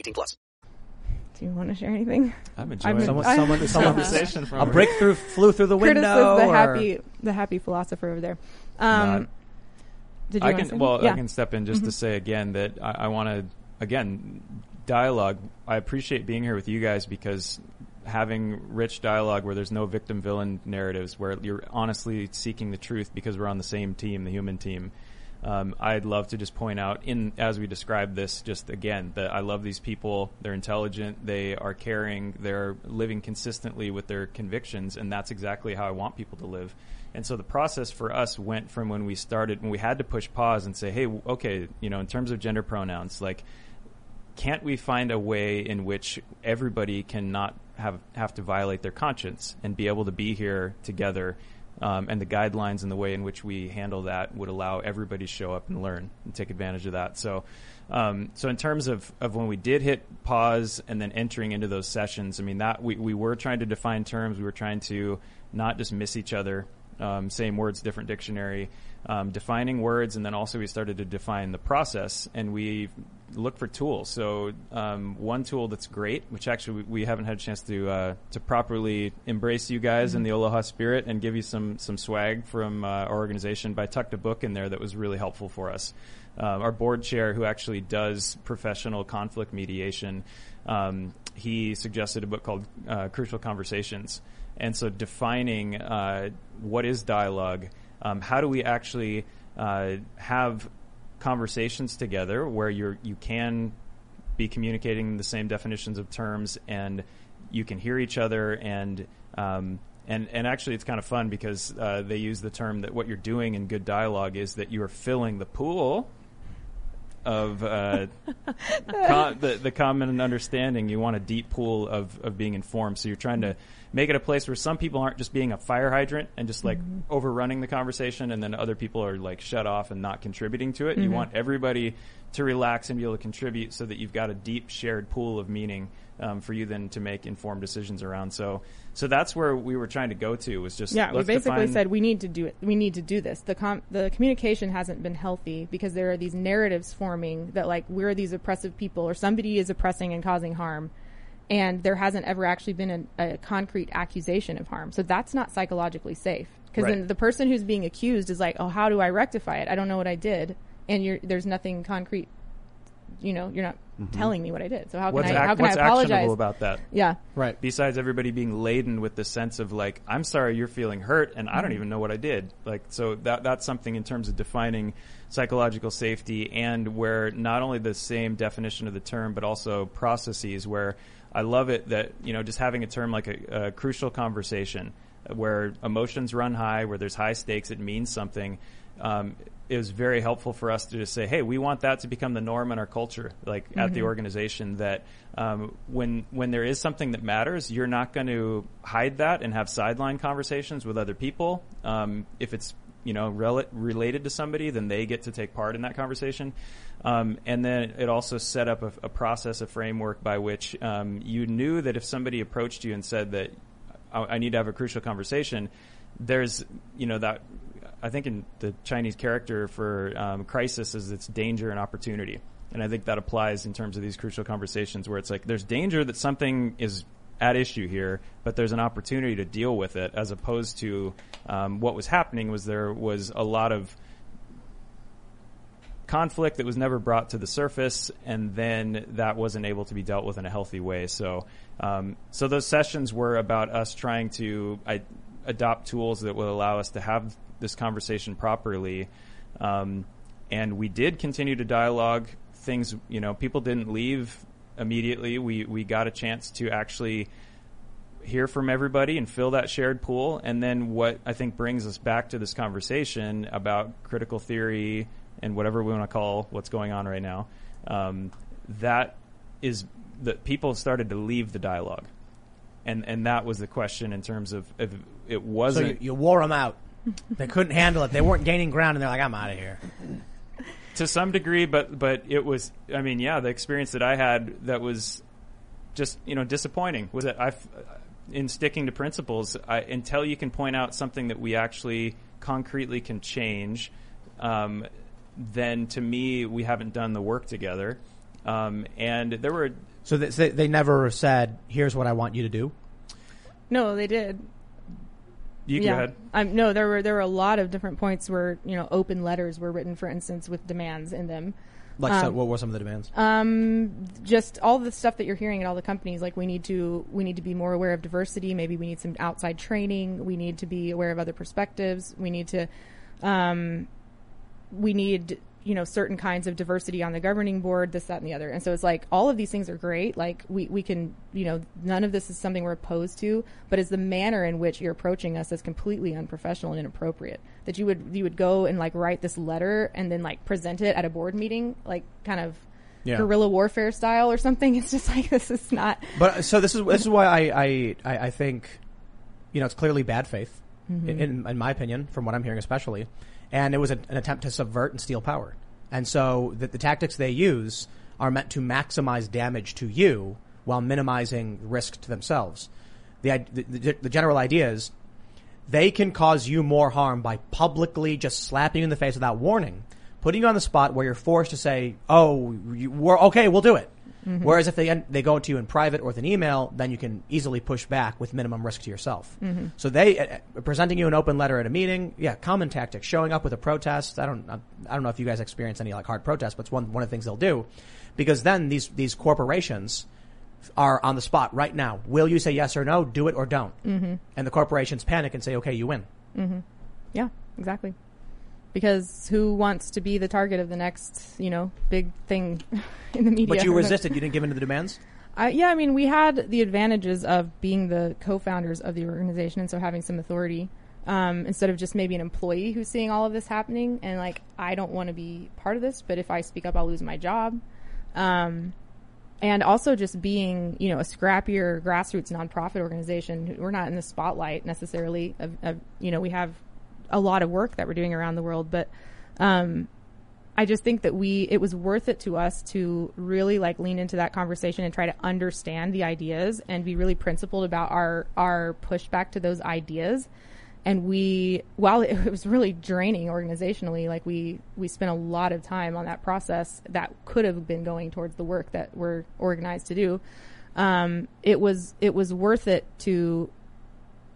18 plus. do you want to share anything I'm enjoying Someone, I- someone, someone, conversation from a breakthrough flew through the curtis window. was the or- happy the happy philosopher over there um Not- did you I can well anything? I can step in just to say again that I, I want to again dialogue. I appreciate being here with you guys because having rich dialogue where there's no victim villain narratives where you're honestly seeking the truth because we're on the same team, the human team. Um, I'd love to just point out in as we describe this, just again that I love these people. They're intelligent. They are caring. They're living consistently with their convictions, and that's exactly how I want people to live. And so the process for us went from when we started, when we had to push pause and say, "Hey, okay, you know, in terms of gender pronouns, like." can't we find a way in which everybody can not have have to violate their conscience and be able to be here together? Um, and the guidelines and the way in which we handle that would allow everybody to show up and learn and take advantage of that. So, um, so in terms of, of when we did hit pause and then entering into those sessions, I mean that we, we were trying to define terms. We were trying to not just miss each other, um, same words, different dictionary, um, defining words, and then also we started to define the process, and we look for tools. So um, one tool that's great, which actually we, haven't had a chance to uh, to properly embrace you guys in the Aloha spirit and give you some some swag from uh, our organization. But I tucked a book in there that was really helpful for us. Um, our board chair, who actually does professional conflict mediation, um, he suggested a book called uh, Crucial Conversations. And so defining uh, what is dialogue, um, how do we actually uh, have conversations together where you're you can be communicating the same definitions of terms and you can hear each other and um, and and actually it's kind of fun because uh, they use the term that what you're doing in good dialogue is that you are filling the pool of uh, co- the, the common understanding. You want a deep pool of, of being informed. So you're trying to make it a place where some people aren't just being a fire hydrant and just like overrunning the conversation, and then other people are like shut off and not contributing to it. You want everybody to relax and be able to contribute so that you've got a deep shared pool of meaning um, for you then to make informed decisions around. So, so that's where we were trying to go to was just Yeah, we basically said we need to do it. We need to do this. The com- the communication hasn't been healthy because there are these narratives forming that like we're these oppressive people or somebody is oppressing and causing harm, and there hasn't ever actually been a, a concrete accusation of harm. So that's not psychologically safe because Right. then the person who's being accused is like, oh, how do I rectify it? I don't know what I did, and you're, there's nothing concrete. You know, you're not telling me what I did. So how can what's, I ac- how can what's I apologize? actionable about that? yeah, Right. besides everybody being laden with the sense of like i'm sorry you're feeling hurt and Mm-hmm. i don't even know what i did like so that that's something in terms of defining psychological safety and where not only the same definition of the term but also processes where i love it that you know just having a term like a, a crucial conversation where emotions run high where there's high stakes it means something um, it was very helpful for us to just say, "Hey, we want that to become the norm in our culture, like at the organization. That um, when when there is something that matters, you're not going to hide that and have sideline conversations with other people. Um, if it's you know rel- related to somebody, then they get to take part in that conversation. Um, and then it also set up a, a process, a framework by which um, you knew that if somebody approached you and said that I, I need to have a crucial conversation, there's you know that I think in the Chinese character for um, crisis is its danger and opportunity, and I think that applies in terms of these crucial conversations where it's like there's danger that something is at issue here, but there's an opportunity to deal with it, as opposed to um, what was happening was there was a lot of conflict that was never brought to the surface, and then that wasn't able to be dealt with in a healthy way. So, um, so those sessions were about us trying to I, adopt tools that will allow us to have this conversation properly. Um, and we did continue to dialogue things. You know, people didn't leave immediately. We we got a chance to actually hear from everybody and fill that shared pool. And then what I think brings us back to this conversation about critical theory and whatever we want to call what's going on right now, um, that is that people started to leave the dialogue. And, and that was the question in terms of if it wasn't you, you wore them out. They couldn't handle it. They weren't gaining ground, and they're like, "I'm out of here." to some degree, but but it was. I mean, yeah, the experience that I had that was just you know disappointing was that I, in sticking to principles, I, until you can point out something that we actually concretely can change, um, then to me we haven't done the work together. Um, and there were So they, they, they never said, "Here's what I want you to do." no, they did. you go yeah. ahead. Um, no, there were there were a lot of different points where you know open letters were written, for instance, with demands in them. Like, so Um, what were some of the demands? Um, just all the stuff that you're hearing at all the companies. Like we need to we need to be more aware of diversity. Maybe we need some outside training. We need to be aware of other perspectives. We need to, um, we need you know certain kinds of diversity on the governing board. This, that, and the other. And so it's like all of these things are great. Like we we can you know none of this is something we're opposed to, but is the manner in which you're approaching us is completely unprofessional and inappropriate. That you would you would go and like write this letter and then like present it at a board meeting, like kind of Yeah. guerrilla warfare style or something. It's just like this is not. But uh, so this is this is why I I, I I think, you know, it's clearly bad faith, mm-hmm. in, in my opinion, from what I'm hearing, especially, and it was a, an attempt to subvert and steal power. And so the, the tactics they use are meant to maximize damage to you while minimizing risk to themselves. The, the, the general idea is they can cause you more harm by publicly just slapping you in the face without warning, putting you on the spot where you're forced to say, "Oh, you, we're okay, we'll do it." Whereas if they they go to you in private or with an email, then you can easily push back with minimum risk to yourself. So they uh, uh, presenting you an open letter at a meeting, yeah, common tactic. Showing up with a protest. I don't I don't know if you guys experience any like hard protests, but it's one one of the things they'll do, because then these these corporations are on the spot right now. Will you say yes or no? Do it or don't. Mm-hmm. And the corporations panic and say, okay, you win. Yeah, exactly. Because who wants to be the target of the next, you know, big thing in the media? But you resisted. You didn't give in to the demands. I, yeah, I mean, we had the advantages of being the co-founders of the organization, and so having some authority. um, instead of just maybe an employee who's seeing all of this happening and like I don't want to be part of this, but if I speak up, I'll lose my job. Um, and also just being, you know, a scrappier grassroots nonprofit organization. We're not in the spotlight necessarily. Of, of you know, we have a lot of work that we're doing around the world, but um, I just think that we it was worth it to us to really like lean into that conversation and try to understand the ideas and be really principled about our our pushback to those ideas. And we, while it, was really draining organizationally, like we we spent a lot of time on that process that could have been going towards the work that we're organized to do. Um, it was it was worth it to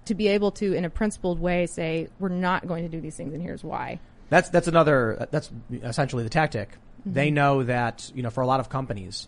to be able to, in a principled way, say we're not going to do these things, and here's why. That's that's another. That's essentially the tactic. Mm-hmm. They know that you know for a lot of companies,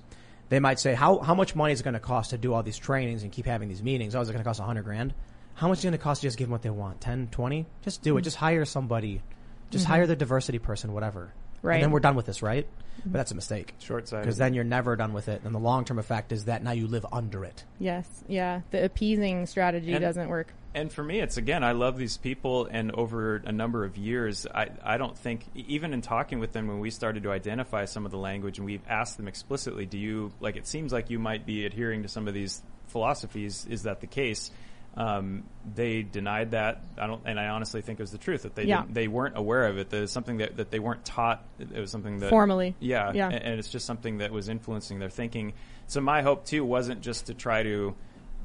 they might say how how much money is it going to cost to do all these trainings and keep having these meetings? Oh, is it going to cost a hundred grand? How much is it going to cost to just give them what they want? 10, 20? Just do it. Just hire somebody. Just hire the diversity person, whatever. Mm-hmm. Right. And then we're done with this, right? But that's a mistake. Short-sighted. Because then you're never done with it. And the long term effect is that now you live under it. Yes, yeah. The appeasing strategy And- doesn't work. And for me, it's again, I love these people, and over a number of years, I, I don't think, even in talking with them when we started to identify some of the language, and we've asked them explicitly, do you, like, it seems like you might be adhering to some of these philosophies. Is that the case? Um, they denied that. I don't, and I honestly think it was the truth that they Yeah. didn't, they weren't aware of it. That was something that, that they weren't taught. It was something that Formally. yeah, Yeah. a- and it's just something that was influencing their thinking. So my hope too wasn't just to try to,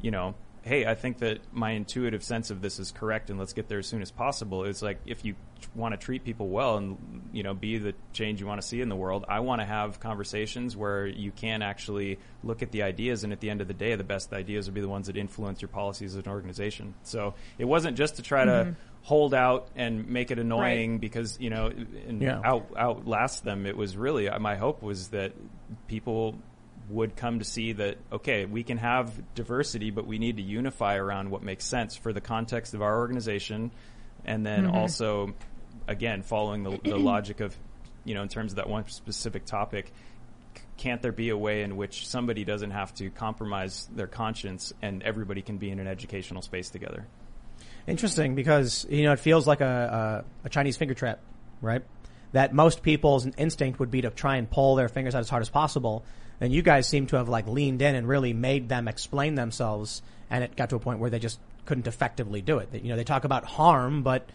you know, hey, I think that my intuitive sense of this is correct, and let's get there as soon as possible. It's like if you want to treat people well and you know be the change you want to see in the world, I want to have conversations where you can actually look at the ideas, and at the end of the day, the best ideas will be the ones that influence your policies as an organization. So it wasn't just to try to hold out and make it annoying because you know and Yeah. out outlast them. It was really uh, my hope was that people would come to see that okay, we can have diversity, but we need to unify around what makes sense for the context of our organization, and then mm-hmm. also, again, following the, the logic of, you know, in terms of that one specific topic. c- Can't there be a way in which somebody doesn't have to compromise their conscience and everybody can be in an educational space together? Interesting because you know it feels like a, a, a Chinese finger trap, right? That most people's instinct would be to try and pull their fingers out as hard as possible, and you guys seem to have like leaned in and really made them explain themselves, and it got to a point where they just couldn't effectively do it. You know, they talk about harm, but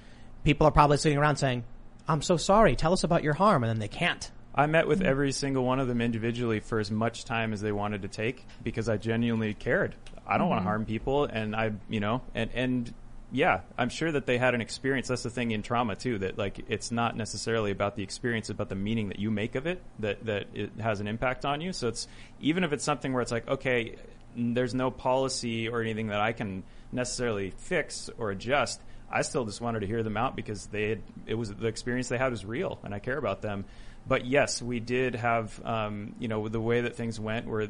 people are probably sitting around saying, "I'm so sorry, tell us about your harm," and then they can't. I met with every single one of them individually for as much time as they wanted to take because I genuinely cared. I don't want to mm-hmm. harm people, and I, you know, and and yeah, I'm sure that they had an experience. That's the thing in trauma too, that like it's not necessarily about the experience, it's about the meaning that you make of it that that it has an impact on you. So it's even if it's something where it's like, okay, there's no policy or anything that I can necessarily fix or adjust. I still just wanted to hear them out because they had, it was the experience they had was real and I care about them. But yes, we did have, um, you know, the way that things went where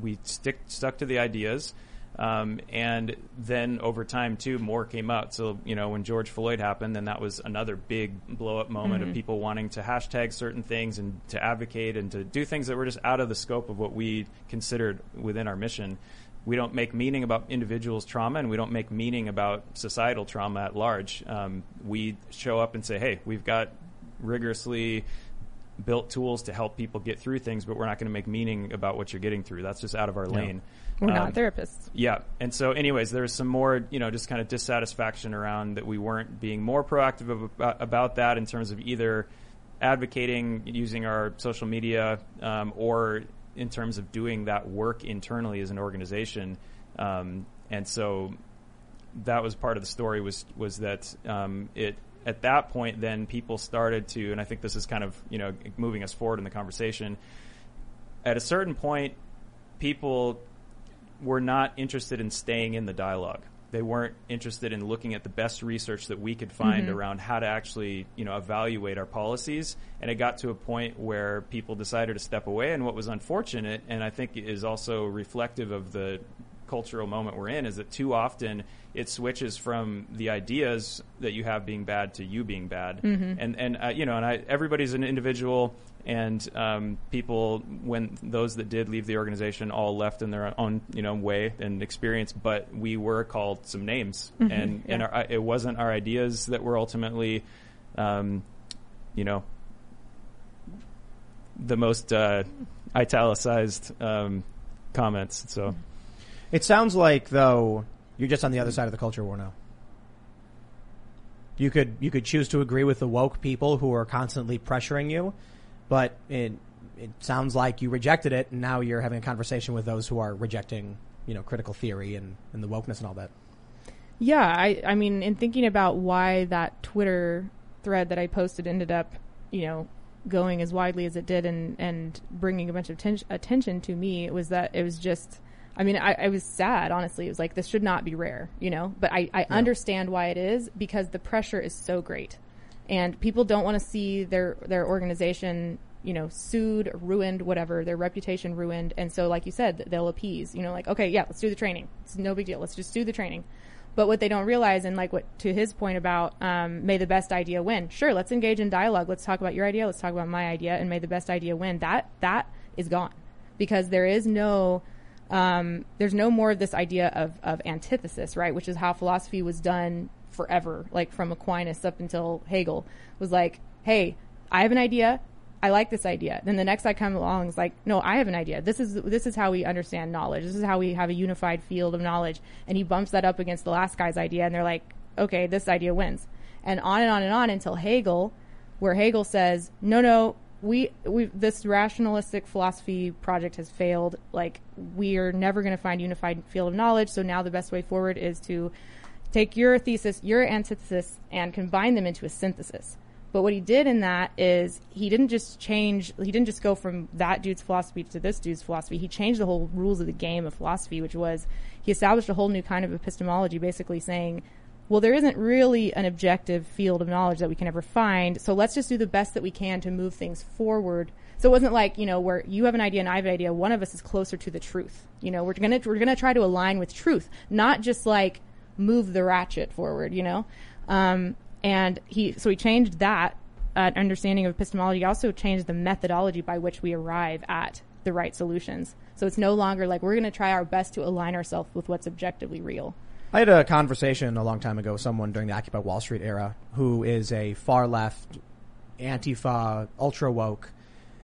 we stick, stuck to the ideas. Um, and then over time too, more came out. So, you know, when George Floyd happened, then that was another big blow up moment of people wanting to hashtag certain things and to advocate and to do things that were just out of the scope of what we considered within our mission we don't make meaning about individuals' trauma and we don't make meaning about societal trauma at large. Um, we show up and say, hey, we've got rigorously built tools to help people get through things, but we're not going to make meaning about what you're getting through. That's just out of our lane. We're Um, not therapists. yeah. And so, anyways, there was some more, you know, just kind of dissatisfaction around that we weren't being more proactive about, about that in terms of either advocating using our social media um, or in terms of doing that work internally as an organization. Um, and so that was part of the story was was that um, it at that point then people started to and I think this is kind of you know moving us forward in the conversation at a certain point people were not interested in staying in the dialogue. They weren't interested in looking at the best research that we could find around how to actually you know evaluate our policies. And it got to a point where people decided to step away. And what was unfortunate and I think is also reflective of the cultural moment we're in is that too often it switches from the ideas that you have being bad to you being bad, and and uh, you know, and I, everybody's an individual, and um, people when those that did leave the organization all left in their own you know way and experience, but we were called some names, and and our, it wasn't our ideas that were ultimately, um, you know, the most uh, italicized um, comments. So It sounds like though you're just on the other side of the culture war now. You could you could choose to agree with the woke people who are constantly pressuring you, but it it sounds like you rejected it, and now you're having a conversation with those who are rejecting you know critical theory and, and the wokeness and all that. Yeah, I, I mean, in thinking about why that Twitter thread that I posted ended up, you know, going as widely as it did and, and bringing a bunch of ten- attention to me, it was that it was just, I mean, I, I was sad, honestly. It was like, this should not be rare, you know, but I, I understand why it is because the pressure is so great. And people don't want to see their, their organization, you know, sued, ruined, whatever, their reputation ruined. And so, like you said, they'll appease, you know, like, okay, yeah, let's do the training. It's no big deal. Let's just do the training. But what they don't realize, and like what to his point about, um, may the best idea win. Sure, let's engage in dialogue. Let's talk about your idea. Let's talk about my idea, and may the best idea win. That that is gone because there is no, um, there's no more of this idea of of antithesis, right? Which is how philosophy was done forever, like from Aquinas up until Hegel. Was like, hey, I have an idea. I like this idea. Then the next guy comes along is like, no, I have an idea. This is this is how we understand knowledge. This is how we have a unified field of knowledge. And he bumps that up against the last guy's idea, and they're like, okay, this idea wins. And on and on and on until Hegel, where Hegel says, no, no, we we this rationalistic philosophy project has failed. Like we are never going to find unified field of knowledge. So now the best way forward is to take your thesis, your antithesis, and combine them into a synthesis. But what he did in that is he didn't just change, he didn't just go from that dude's philosophy to this dude's philosophy. He changed the whole rules of the game of philosophy, which was he established a whole new kind of epistemology, basically saying, well, there isn't really an objective field of knowledge that we can ever find. So let's just do the best that we can to move things forward. So it wasn't like, you know, where you have an idea and I have an idea. One of us is closer to the truth. You know, we're going to, we're going to try to align with truth, not just like move the ratchet forward, you know? Um, and he, so he changed that uh, understanding of epistemology. He also changed the methodology by which we arrive at the right solutions. So it's no longer like we're going to try our best to align ourselves with what's objectively real. I had a conversation a long time ago with someone during the Occupy Wall Street era who is a far left, Antifa, ultra woke.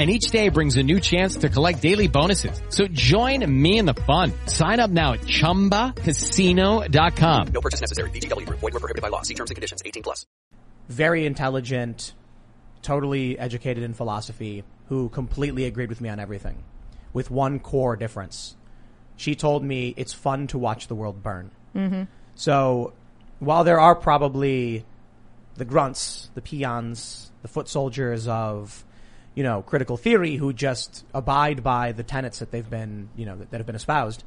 and each day brings a new chance to collect daily bonuses. So join me in the fun. Sign up now at ChumbaCasino.com. No purchase necessary. VGW Group. Void were prohibited by law. See terms and conditions. 18 plus. very intelligent, totally educated in philosophy, who completely agreed with me on everything, with one core difference. She told me it's fun to watch the world burn. Mm-hmm. So, while there are probably the grunts, the peons, the foot soldiers of, you know, critical theory who just abide by the tenets that they've been, you know, that, that have been espoused,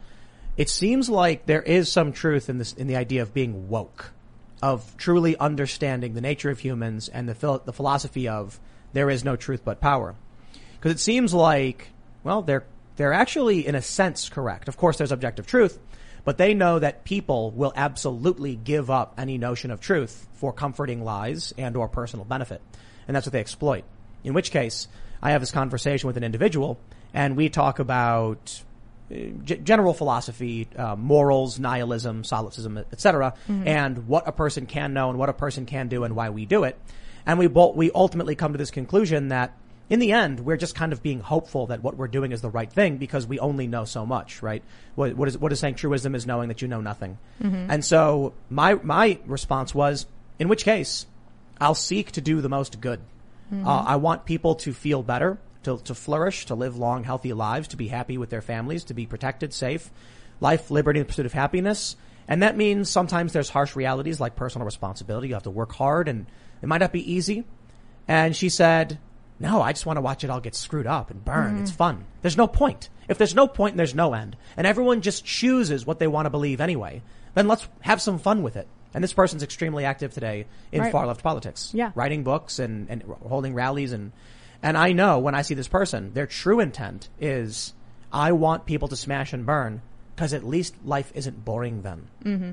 it seems like there is some truth in this, in the idea of being woke of truly understanding the nature of humans and the phil- the philosophy of there is no truth but power. Because it seems like, well, they're they're actually in a sense correct. Of course, there's objective truth, but they know that people will absolutely give up any notion of truth for comforting lies and or personal benefit, and that's what they exploit. In which case, I have this conversation with an individual, and we talk about uh, g- general philosophy, uh, morals, nihilism, solipsism, etc., and what a person can know and what a person can do and why we do it. And we both, we ultimately come to this conclusion that in the end, we're just kind of being hopeful that what we're doing is the right thing because we only know so much, right? What, what is, what is saying true wisdom is knowing that you know nothing. And so my, my response was, in which case, I'll seek to do the most good. Uh, I want people to feel better, to, to flourish, to live long, healthy lives, to be happy with their families, to be protected, safe, life, liberty, and pursuit of happiness. And that means sometimes there's harsh realities like personal responsibility. You have to work hard and it might not be easy. And she said, No, I just want to watch it all get screwed up and burn. It's fun. There's no point. If there's no point, there's no end. And everyone just chooses what they want to believe anyway. Then let's have some fun with it. And this person's extremely active today in Right. far left politics. Yeah. Writing books and, and holding rallies and, and I know when I see this person, their true intent is, I want people to smash and burn because at least life isn't boring then. Mm-hmm.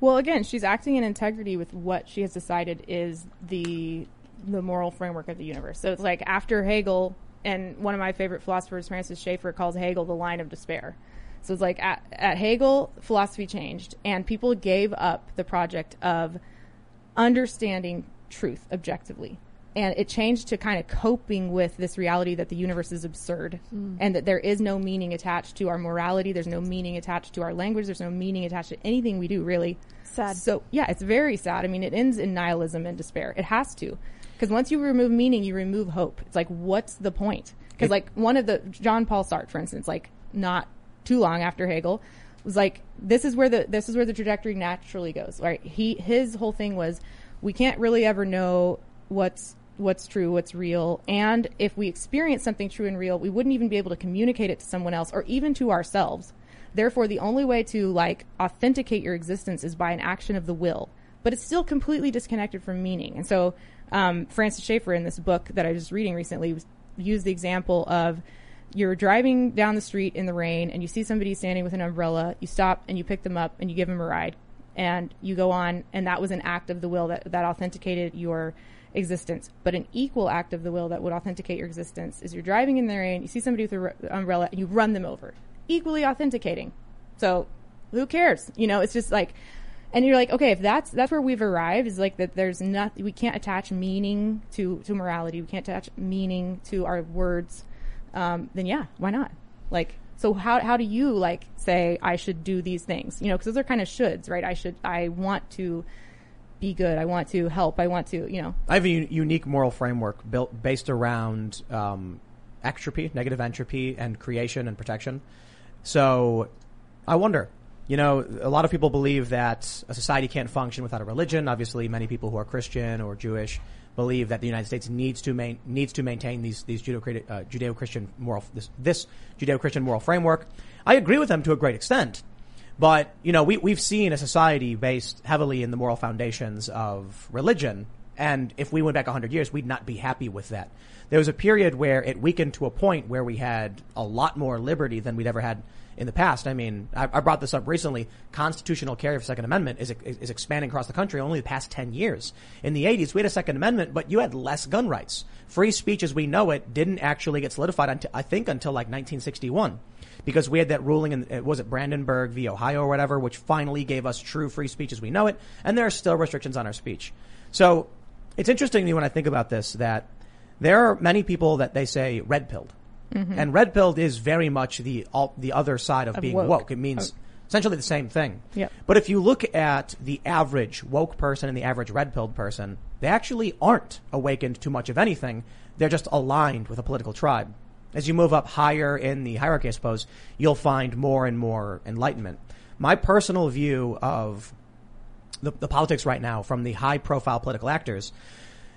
Well, again, she's acting in integrity with what she has decided is the the moral framework of the universe. So it's like after Hegel, and one of my favorite philosophers, Francis Schaeffer, calls Hegel the line of despair. So it's like at, at Hegel, philosophy changed, and people gave up the project of understanding truth objectively. And it changed to kind of coping with this reality that the universe is absurd hmm. and that there is no meaning attached to our morality. There's no meaning attached to our language. There's no meaning attached to anything we do, really. Sad. So, yeah, it's very sad. I mean, it ends in nihilism and despair. It has to. Because once you remove meaning, you remove hope. It's like, what's the point? Because, like, one of the, John Paul Sartre, for instance, like, not too long after Hegel, was like, this is where the, this is where the trajectory naturally goes, right? He, his whole thing was, we can't really ever know what's, what's true, what's real. And if we experience something true and real, we wouldn't even be able to communicate it to someone else or even to ourselves. Therefore, the only way to like authenticate your existence is by an action of the will, but it's still completely disconnected from meaning. And so, um, Francis Schaeffer in this book that I was reading recently used the example of you're driving down the street in the rain and you see somebody standing with an umbrella. You stop and you pick them up and you give them a ride, and you go on. And that was an act of the will that that authenticated your existence. But an equal act of the will that would authenticate your existence is you're driving in the rain, you see somebody with an umbrella, and you run them over. Equally authenticating. So who cares? You know, it's just like, and you're like, okay, if that's that's where we've arrived, is like that. There's not, we can't attach meaning to to morality. We can't attach meaning to our words. Um, then yeah, why not? Like, so how how do you like say I should do these things? You know, because those are kind of shoulds, right? I should, I want to be good. I want to help. I want to, you know, I have a unique moral framework built based around um, entropy, negative entropy, and creation and protection. So I wonder. You know, a lot of people believe that a society can't function without a religion. Obviously, many people who are Christian or Jewish believe that the United States needs to main, needs to maintain these these Judeo uh, Christian moral this, this Judeo Christian moral framework. I agree with them to a great extent. But, you know, we, we've seen a society based heavily in the moral foundations of religion. And if we went back 100 years, we'd not be happy with that. There was a period where it weakened to a point where we had a lot more liberty than we'd ever had in the past. I mean, I, I brought this up recently. Constitutional carry of Second Amendment is, is expanding across the country only the past 10 years. In the 80s, we had a Second Amendment, but you had less gun rights. Free speech as we know it didn't actually get solidified until, I think, until like 1961 because we had that ruling in, uh, was it Brandenburg v. Ohio or whatever, which finally gave us true free speech as we know it. And there are still restrictions on our speech. So it's interesting to me when I think about this that there are many people that they say red pilled. Mm-hmm. And red pilled is very much the, all, the other side of, Of being woke. woke. It means essentially the same thing. Yep. But if you look at the average woke person and the average red pilled person, they actually aren't awakened to much of anything. They're just aligned with a political tribe. As you move up higher in the hierarchy, I suppose, you'll find more and more enlightenment. My personal view of the, the politics right now from the high profile political actors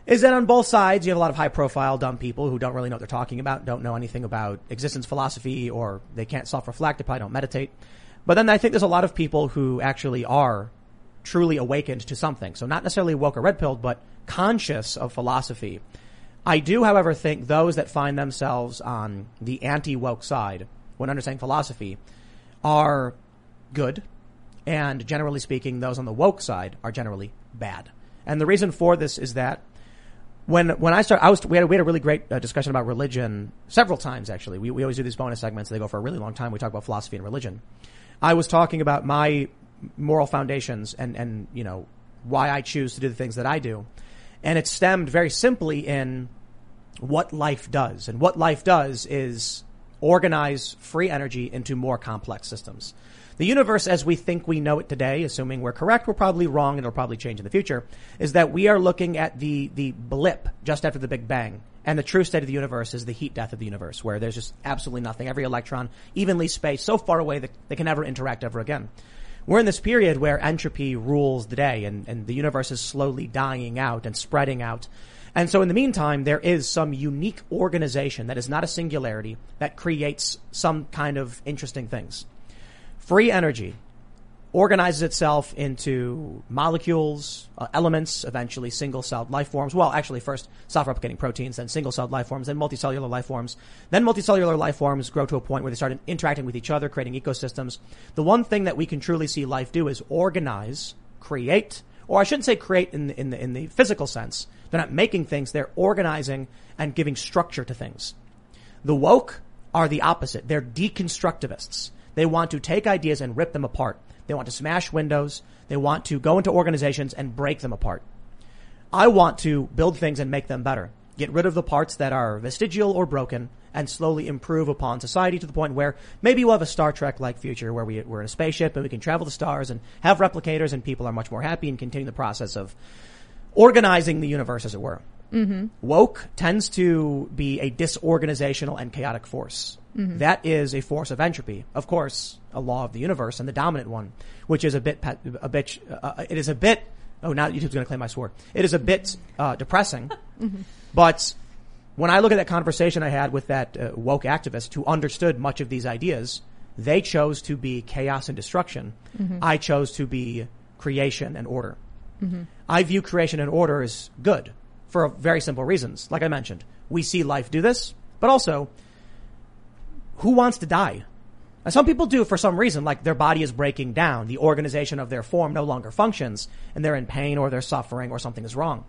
is that on both sides you have a lot of high profile dumb people who don't really know what they're talking about, don't know anything about existence philosophy, or they can't self reflect, they probably don't meditate. But then I think there's a lot of people who actually are truly awakened to something. So not necessarily woke or red pilled, but conscious of philosophy. I do, however, think those that find themselves on the anti woke side when understanding philosophy are good. And generally speaking, those on the woke side are generally bad. And the reason for this is that when when I start, I was we had, we had a really great uh, discussion about religion several times actually. We we always do these bonus segments. They go for a really long time. We talk about philosophy and religion. I was talking about my moral foundations and and you know why I choose to do the things that I do, and it stemmed very simply in what life does. And what life does is organize free energy into more complex systems. The universe as we think we know it today, assuming we're correct, we're probably wrong and it'll probably change in the future, is that we are looking at the, the blip just after the Big Bang. And the true state of the universe is the heat death of the universe, where there's just absolutely nothing. Every electron evenly spaced so far away that they can never interact ever again. We're in this period where entropy rules the day and, and the universe is slowly dying out and spreading out. And so in the meantime, there is some unique organization that is not a singularity that creates some kind of interesting things. Free energy organizes itself into molecules, uh, elements, eventually single-celled life forms. Well, actually first self-replicating proteins, then single-celled life forms, then multicellular life forms. Then multicellular life forms grow to a point where they start interacting with each other, creating ecosystems. The one thing that we can truly see life do is organize, create, or I shouldn't say create in the, in the, in the physical sense. They're not making things, they're organizing and giving structure to things. The woke are the opposite. They're deconstructivists. They want to take ideas and rip them apart. They want to smash windows. They want to go into organizations and break them apart. I want to build things and make them better. Get rid of the parts that are vestigial or broken and slowly improve upon society to the point where maybe we'll have a Star Trek like future where we, we're in a spaceship and we can travel the stars and have replicators and people are much more happy and continue the process of organizing the universe as it were. Mm-hmm. Woke tends to be a disorganizational and chaotic force. That is a force of entropy. Of course, a law of the universe and the dominant one, which is a bit, a bit, uh, it is a bit, oh, now YouTube's going to claim I swore. It is a bit, uh, depressing. But when I look at that conversation I had with that uh, woke activist who understood much of these ideas, they chose to be chaos and destruction. I chose to be creation and order. I view creation and order as good for very simple reasons. Like I mentioned, we see life do this, but also, who wants to die? Now, some people do for some reason, like their body is breaking down, the organization of their form no longer functions, and they're in pain or they're suffering or something is wrong.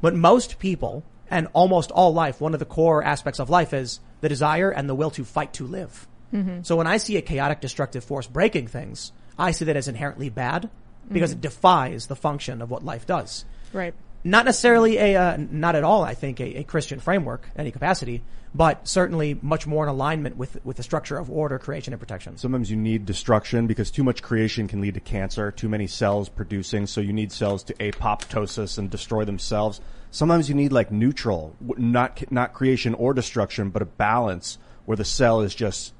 But most people, and almost all life, one of the core aspects of life is the desire and the will to fight to live. Mm-hmm. So when I see a chaotic, destructive force breaking things, I see that as inherently bad because mm-hmm. it defies the function of what life does. Right. Not necessarily a, uh, not at all, I think, a, a Christian framework, any capacity, but certainly much more in alignment with, with the structure of order, creation, and protection. Sometimes you need destruction because too much creation can lead to cancer, too many cells producing, so you need cells to apoptosis and destroy themselves. Sometimes you need like neutral, not, not creation or destruction, but a balance where the cell is just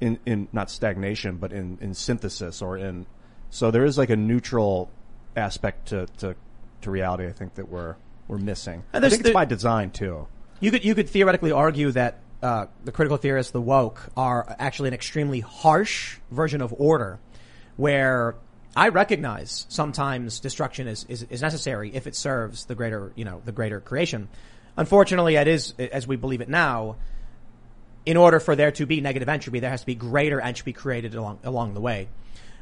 in, in, not stagnation, but in, in synthesis or in, so there is like a neutral aspect to, to, to reality I think that we're, we're missing. I think it's by design too. You could you could theoretically argue that uh, the critical theorists, the woke, are actually an extremely harsh version of order, where I recognize sometimes destruction is, is, is necessary if it serves the greater you know the greater creation. Unfortunately, it is as we believe it now. In order for there to be negative entropy, there has to be greater entropy created along along the way.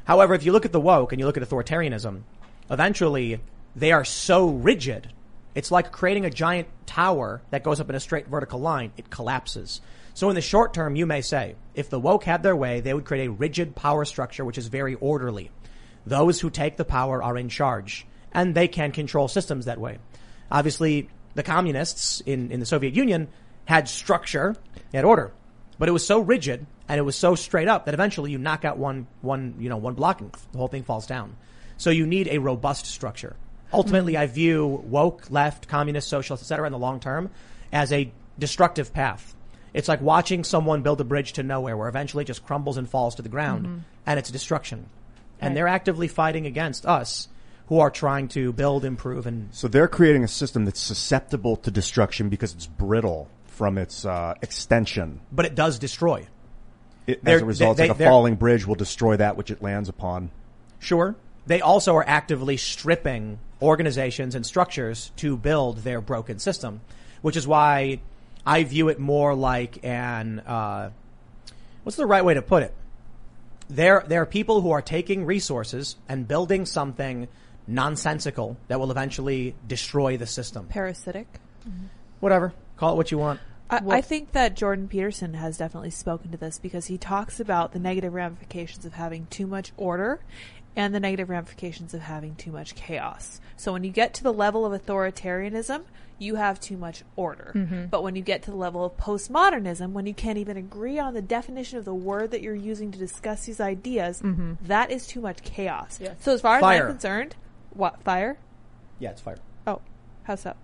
However, if you look at the woke and you look at authoritarianism, eventually they are so rigid. It's like creating a giant tower that goes up in a straight vertical line. It collapses. So in the short term, you may say, if the woke had their way, they would create a rigid power structure which is very orderly. Those who take the power are in charge, and they can control systems that way. Obviously, the communists in, in the Soviet Union had structure, they had order, but it was so rigid and it was so straight up that eventually you knock out one, one, you know, one block and the whole thing falls down. So you need a robust structure. Ultimately, I view woke, left, communist, socialist, etc. in the long term as a destructive path. It's like watching someone build a bridge to nowhere where eventually it just crumbles and falls to the ground and it's destruction. And Right. they're actively fighting against us who are trying to build, improve, and So they're creating a system that's susceptible to destruction because it's brittle from its uh, extension. but it does destroy. It, as a result, they- it's like a falling bridge will destroy that which it lands upon. Sure. They also are actively stripping organizations and structures to build their broken system, which is why I view it more like an, uh, what's the right way to put it? There, there are people who are taking resources and building something nonsensical that will eventually destroy the system. Parasitic. Whatever. Call it what you want. I, Well- I think that Jordan Peterson has definitely spoken to this because he talks about the negative ramifications of having too much order and the negative ramifications of having too much chaos. So when you get to the level of authoritarianism, you have too much order. Mm-hmm. But when you get to the level of postmodernism, when you can't even agree on the definition of the word that you're using to discuss these ideas, that is too much chaos. So as far as I'm concerned, what fire? Yeah, it's fire. Oh, how's that?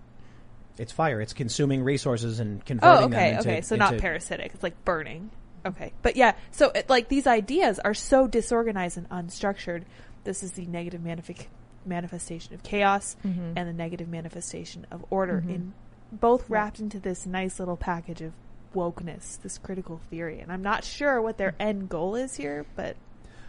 It's fire. It's consuming resources and converting Oh, okay, them into, okay. So not parasitic. It's like burning. Okay, but yeah. So it, like these ideas are so disorganized and unstructured. This is the negative manific- manifestation of chaos Mm-hmm. and the negative manifestation of order in both wrapped into this nice little package of wokeness, this critical theory, and I'm not sure what their end goal is here, but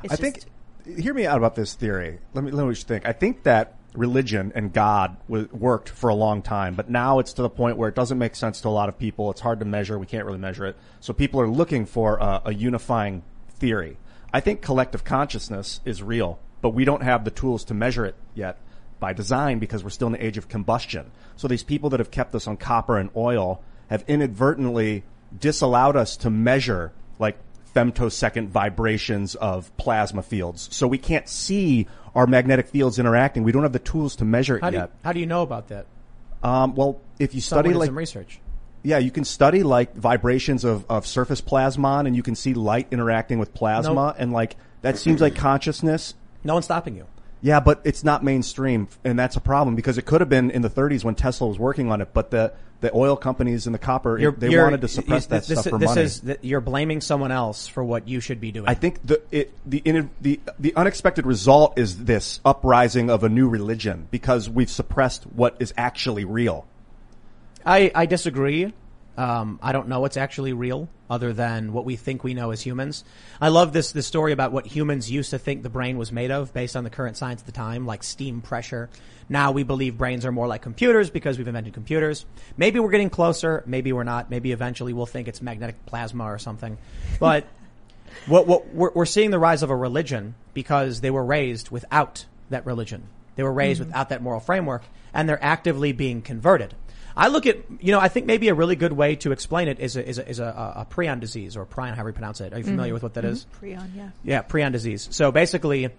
I think. Hear me out about this theory. Let me let me what you think. I think that religion and God w- worked for a long time, but now it's to the point where it doesn't make sense to a lot of people. It's hard to measure. We can't really measure it. So people are looking for a, a unifying theory. I think collective consciousness is real, but we don't have the tools to measure it yet by design because we're still in the age of combustion. So these people that have kept us on copper and oil have inadvertently disallowed us to measure like femtosecond vibrations of plasma fields. So we can't see our magnetic fields interacting. We don't have the tools to measure it How do, you, yet. how do you know about that? Um, well, if you Someone study like some research. yeah, you can study like vibrations of, of surface plasmon and you can see light interacting with plasma Nope. and like that seems like consciousness. No one's stopping you. Yeah, but it's not mainstream and that's a problem because it could have been in the 30s when Tesla was working on it, but the the oil companies and the copper You're- they you're- wanted to suppress that this, stuff for this money. Is, you're blaming someone else for what you should be doing. I think the it, the in, the the unexpected result is this uprising of a new religion because we've suppressed what is actually real. I, I disagree. Um, I don't know what's actually real other than what we think we know as humans. I love this, this story about what humans used to think the brain was made of based on the current science at the time, like steam pressure. Now we believe brains are more like computers because we've invented computers. Maybe we're getting closer. Maybe we're not. Maybe eventually we'll think it's magnetic plasma or something. But what, what we're, we're seeing the rise of a religion because they were raised without that religion. They were raised without that moral framework and they're actively being converted. I look at, you know, I think maybe a really good way to explain it is a, is a, is a, a prion disease or prion, however you pronounce it. Are you familiar mm-hmm. with what that is? Mm-hmm. Prion, yeah. Yeah, prion disease. So basically,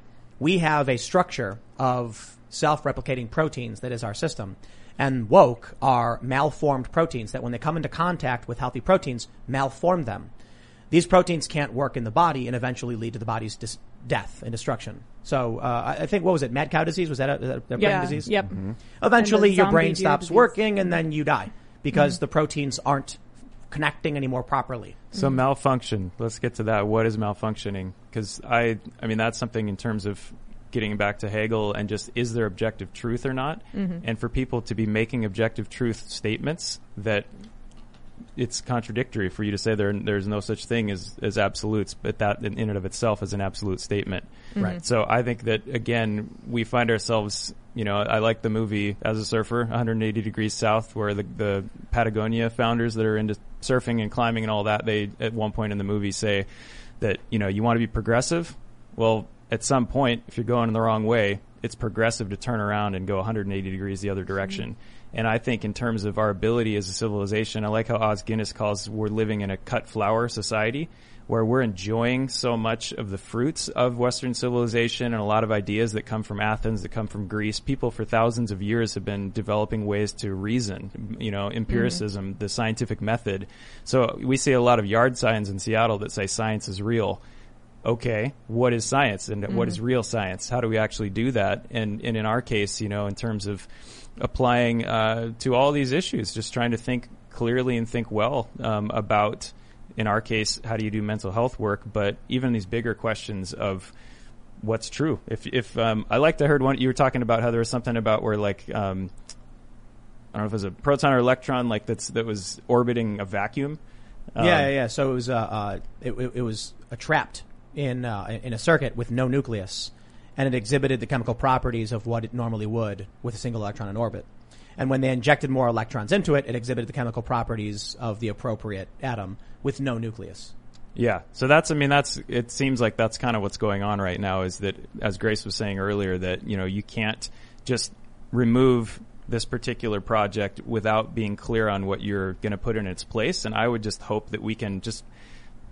we have a structure of self-replicating proteins that is our system. And woke are malformed proteins that when they come into contact with healthy proteins, malform them. These proteins can't work in the body and eventually lead to the body's dis- death and destruction. So uh, I I think what was it? Mad cow disease was that a, a, a brain Yeah. disease? Yep. Eventually, And the your brain stops disease. working, and then you die because the proteins aren't connecting anymore properly. So Mm-hmm. malfunction. Let's get to that. What is malfunctioning? Because I, I mean, that's something in terms of getting back to Hegel and just is there objective truth or not? Mm-hmm. And for people to be making objective truth statements that it's contradictory for you to say there there's no such thing as as absolutes, but that in, in and of itself is an absolute statement. Mm-hmm. Right. So I think that again we find ourselves. You know, I like the movie As a Surfer, 180 Degrees South, where the the Patagonia founders that are into surfing and climbing and all that, they at one point in the movie say that you know you want to be progressive. Well, at some point, if you're going in the wrong way, it's progressive to turn around and go 180 degrees the other direction. Mm-hmm. And I think in terms of our ability as a civilization, I like how Os Guinness calls we're living in a cut flower society where we're enjoying so much of the fruits of Western civilization and a lot of ideas that come from Athens, that come from Greece. People for thousands of years have been developing ways to reason, you know, empiricism, mm-hmm. the scientific method. So we see a lot of yard signs in Seattle that say science is real okay, what is science and what is mm-hmm. real science? How do we actually do that? And, and in our case, you know, in terms of applying uh, to all these issues, just trying to think clearly and think well um, about, in our case, how do you do mental health work? But even these bigger questions of what's true. If if um, I liked, I heard one you were talking about how there was something about where like. Um, I don't know if it was a proton or electron, like that's that was orbiting a vacuum. Um, yeah, yeah, yeah. So it was uh, uh it, it, it was uh, trapped in uh, in a circuit with no nucleus, and it exhibited the chemical properties of what it normally would with a single electron in orbit. And when they injected more electrons into it, it exhibited the chemical properties of the appropriate atom with no nucleus. Yeah. So that's, I mean, that's, it seems like that's kind of what's going on right now is that, as Grace was saying earlier, that, you know, you can't just remove this particular project without being clear on what you're going to put in its place. And I would just hope that we can just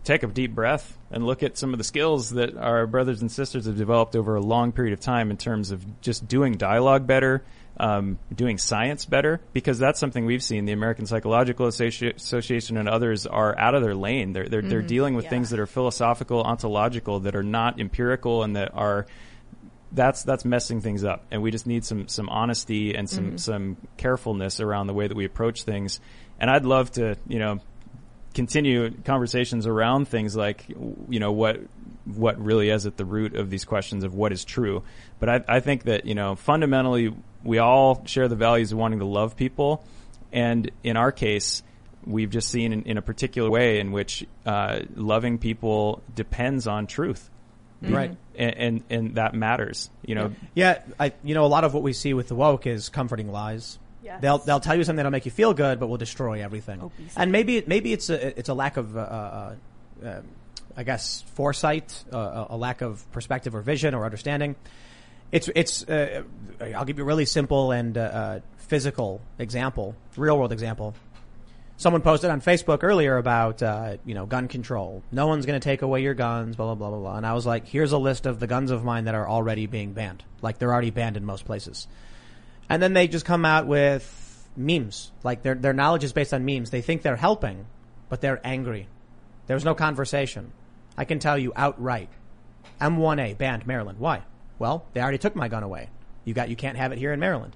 take a deep breath and look at some of the skills that our brothers and sisters have developed over a long period of time in terms of just doing dialogue better, um, doing science better, because that's something we've seen. The American Psychological Associ- Association and others are out of their lane. They're they're, they're dealing with things that are philosophical, ontological, that are not empirical, and that are that's that's messing things up, and we just need some some honesty and some some carefulness around the way that we approach things. And I'd love to, you know, continue conversations around things like, you know, what what really is at the root of these questions of what is true. But I, I think that you know fundamentally we all share the values of wanting to love people. And in our case, we've just seen in, in a particular way in which uh, loving people depends on truth, Right. and, and and that matters. You know, Yeah, I, you know, a lot of what we see with the woke is comforting lies. Yes. They'll they'll tell you something that'll make you feel good, but will destroy everything. Obesity. And maybe maybe it's a it's a lack of uh, uh, uh, I guess foresight, uh, a lack of perspective or vision or understanding. It's it's uh, I'll give you a really simple and uh, uh, physical example, real world example. Someone posted on Facebook earlier about uh, you know gun control. No one's going to take away your guns, blah blah blah blah blah. And I was like, here's a list of the guns of mine that are already being banned. Like they're already banned in most places. And then they just come out with memes. Like their their knowledge is based on memes. They think they're helping, but they're angry. There's no conversation. I can tell you outright. M1A banned Maryland. Why? Well, they already took my gun away. You got you can't have it here in Maryland.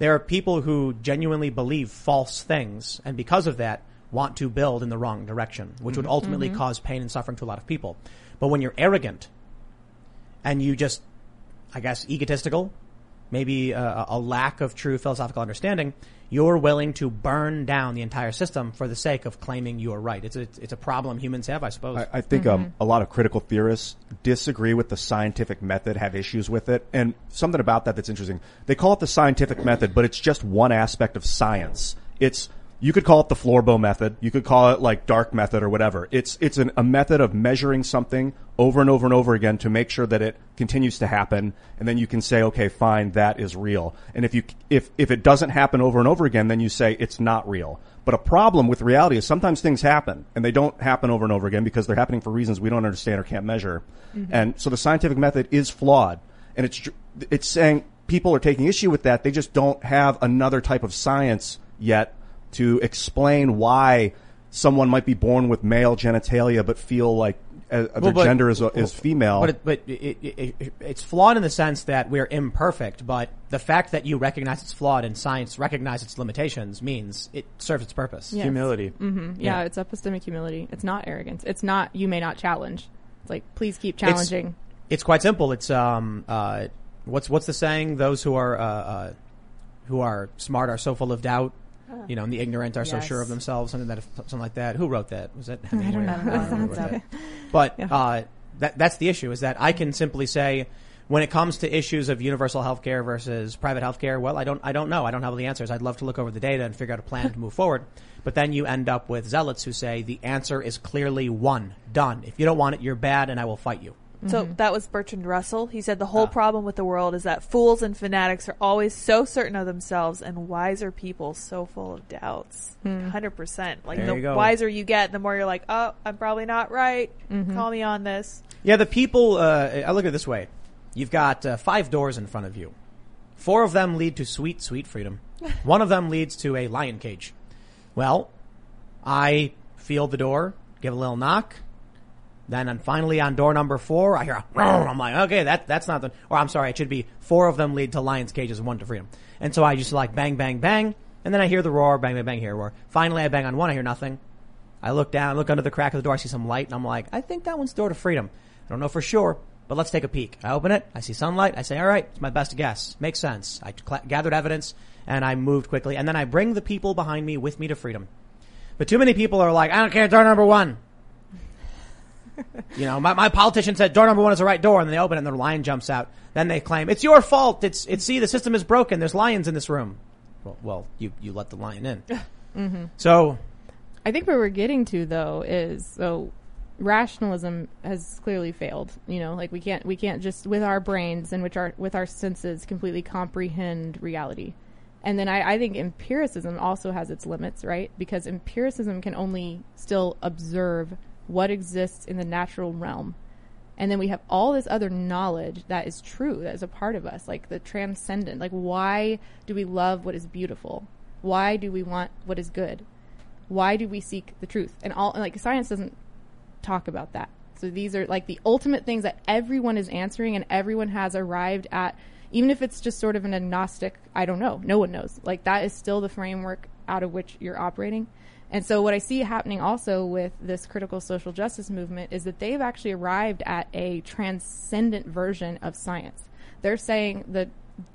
There are people who genuinely believe false things and because of that want to build in the wrong direction, which would mm-hmm. ultimately mm-hmm. cause pain and suffering to a lot of people. But when you're arrogant and you just I guess egotistical, maybe a, a lack of true philosophical understanding, you're willing to burn down the entire system for the sake of claiming you are right. It's a, it's a problem humans have, I suppose. I, I think um, a lot of critical theorists disagree with the scientific method, have issues with it, and something about that that's interesting. They call it the scientific method, but it's just one aspect of science. It's you could call it the Florbo method, you could call it like dark method or whatever. It's it's an, a method of measuring something over and over and over again to make sure that it continues to happen, and then you can say, okay, fine, that is real. And if you if if it doesn't happen over and over again, then you say it's not real. But a problem with reality is sometimes things happen and they don't happen over and over again because they're happening for reasons we don't understand or can't measure. Mm-hmm. And so the scientific method is flawed. And it's, it's saying people are taking issue with that. They just don't have another type of science yet to explain why someone might be born with male genitalia but feel like uh, their but- gender is, is female. But it, but it, it, it, it's flawed in the sense that we're imperfect. But the fact that you recognize it's flawed and science recognizes its limitations means it serves its purpose. Yes. humility. Yeah, Yeah. it's epistemic humility. It's not arrogance. It's not you may not challenge. It's like please keep challenging. It's quite simple. It's um uh what's what's the saying? Those who are uh, uh who are smart are so full of doubt. You know, and the ignorant are so Yes. sure of themselves. Something that something like that. Who wrote that? Was it? I don't know. That sounds that. But uh, that that's the issue is that I can simply say when it comes to issues of universal health care versus private health care, well, I don't I don't know. I don't have all the answers. I'd love to look over the data and figure out a plan to move forward. But then you end up with zealots who say the answer is clearly one, done. If you don't want it, you're bad, and I will fight you. So that was Bertrand Russell. He said the whole problem with the world is that fools and fanatics are always so certain of themselves, and wiser people so full of doubts. Hundred percent. Like There the you go. wiser you get, the more you're like, "Oh, I'm probably not right. Call me on this." Yeah, the people. Uh, I look at it this way: you've got uh, five doors in front of you. Four of them lead to sweet, sweet freedom. One of them leads to a lion cage. Well, I feel the door, give a little knock. Then I'm finally on door number four. I hear a. I'm like, okay, that that's not the. Or I'm sorry, it should be four of them lead to lions cages and one to freedom. And so I just like bang, bang, bang, and then I hear the roar, bang, bang, bang, hear roar. Finally, I bang on one, I hear nothing. I look down, look under the crack of the door, I see some light, and I'm like, I think that one's door to freedom. I don't know for sure, but let's take a peek. I open it, I see sunlight, I say, all right, it's my best guess. Makes sense. I cl- gathered evidence, and I moved quickly, and then I bring the people behind me with me to freedom. But too many people are like, I don't care, door number one. you know, my, my politician said door number one is the right door, and then they open it and the lion jumps out. Then they claim, it's your fault, it's, it's, see, the system is broken, there's lions in this room. Well, well you, you let the lion in. Mm-hmm. So, I think where we're getting to though is so rationalism has clearly failed. You know, like we can't we can't just with our brains and which our with our senses completely comprehend reality. And then I, I think empiricism also has its limits, right? Because empiricism can only still observe what exists in the natural realm. And then we have all this other knowledge that is true, that is a part of us, like the transcendent. Like, why do we love what is beautiful? Why do we want what is good? Why do we seek the truth? And all, and like, science doesn't talk about that. So these are like the ultimate things that everyone is answering and everyone has arrived at, even if it's just sort of an agnostic, I don't know, no one knows. Like, that is still the framework out of which you're operating. And so what I see happening also with this critical social justice movement is that they've actually arrived at a transcendent version of science. They're saying that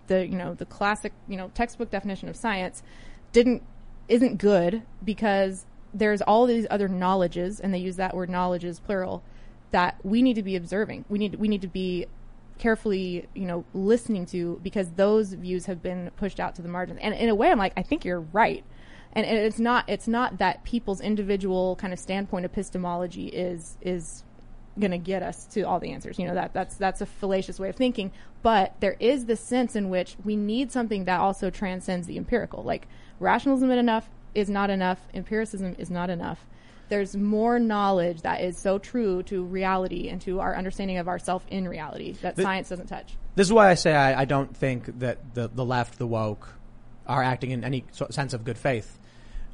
the, you know, the classic, you know, textbook definition of science didn't isn't good because there's all these other knowledges, and they use that word knowledges plural, that we need to be observing. We need we need to be carefully, you know, listening to because those views have been pushed out to the margins. And in a way, I'm like, I think you're right. And, it's not it's not that people's individual kind of standpoint epistemology is is going to get us to all the answers. You know that that's that's a fallacious way of thinking. But there is this sense in which we need something that also transcends the empirical. Like rationalism is enough is not enough. Empiricism is not enough. There's more knowledge that is so true to reality and to our understanding of ourself in reality that The- science doesn't touch. This is why I say I, I don't think that the, the left, the woke, are acting in any sense of good faith.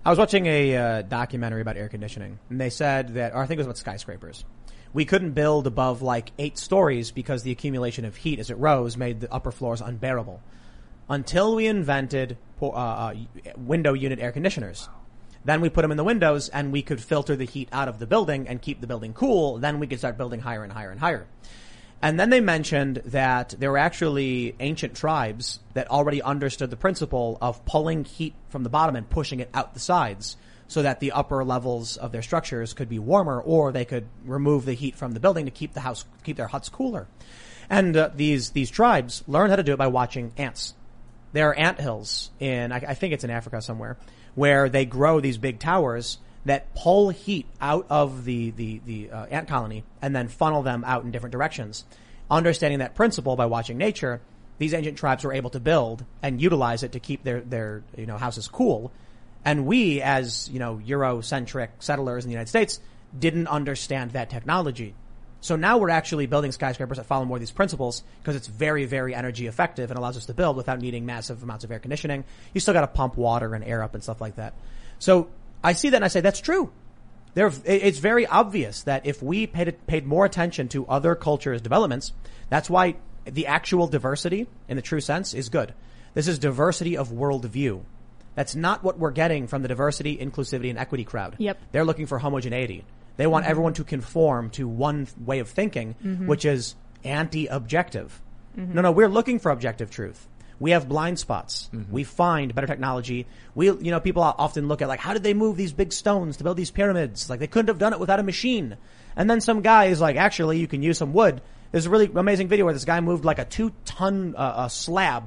I was watching a uh, documentary about air conditioning, and they said that, or I think it was about skyscrapers. We couldn't build above like eight stories because the accumulation of heat as it rose made the upper floors unbearable. Until we invented uh, uh, window unit air conditioners. Then we put them in the windows and we could filter the heat out of the building and keep the building cool. Then we could start building higher and higher and higher. And then they mentioned that there were actually ancient tribes that already understood the principle of pulling heat from the bottom and pushing it out the sides so that the upper levels of their structures could be warmer or they could remove the heat from the building to keep the house, keep their huts cooler. And uh, these, these tribes learned how to do it by watching ants. There are ant hills in, I, I think it's in Africa somewhere, where they grow these big towers that pull heat out of the, the, the uh, ant colony and then funnel them out in different directions. Understanding that principle by watching nature, these ancient tribes were able to build and utilize it to keep their, their, you know, houses cool. And we, as, you know, Eurocentric settlers in the United States, didn't understand that technology. So now we're actually building skyscrapers that follow more of these principles because it's very, very energy effective and allows us to build without needing massive amounts of air conditioning. You still got to pump water and air up and stuff like that. So I see that and I say that's true. There, it's very obvious that if we paid, paid more attention to other cultures' developments, that's why the actual diversity, in the true sense, is good. This is diversity of worldview. That's not what we're getting from the diversity, inclusivity, and equity crowd. Yep. They're looking for homogeneity. They want mm-hmm. everyone to conform to one way of thinking, mm-hmm. which is anti-objective. Mm-hmm. No, no, we're looking for objective truth. We have blind spots. We find better technology. We, you know, people often look at like, how did they move these big stones to build these pyramids? Like they couldn't have done it without a machine. And then some guy is like, actually, you can use some wood. There's a really amazing video where this guy moved like a two ton uh, uh, slab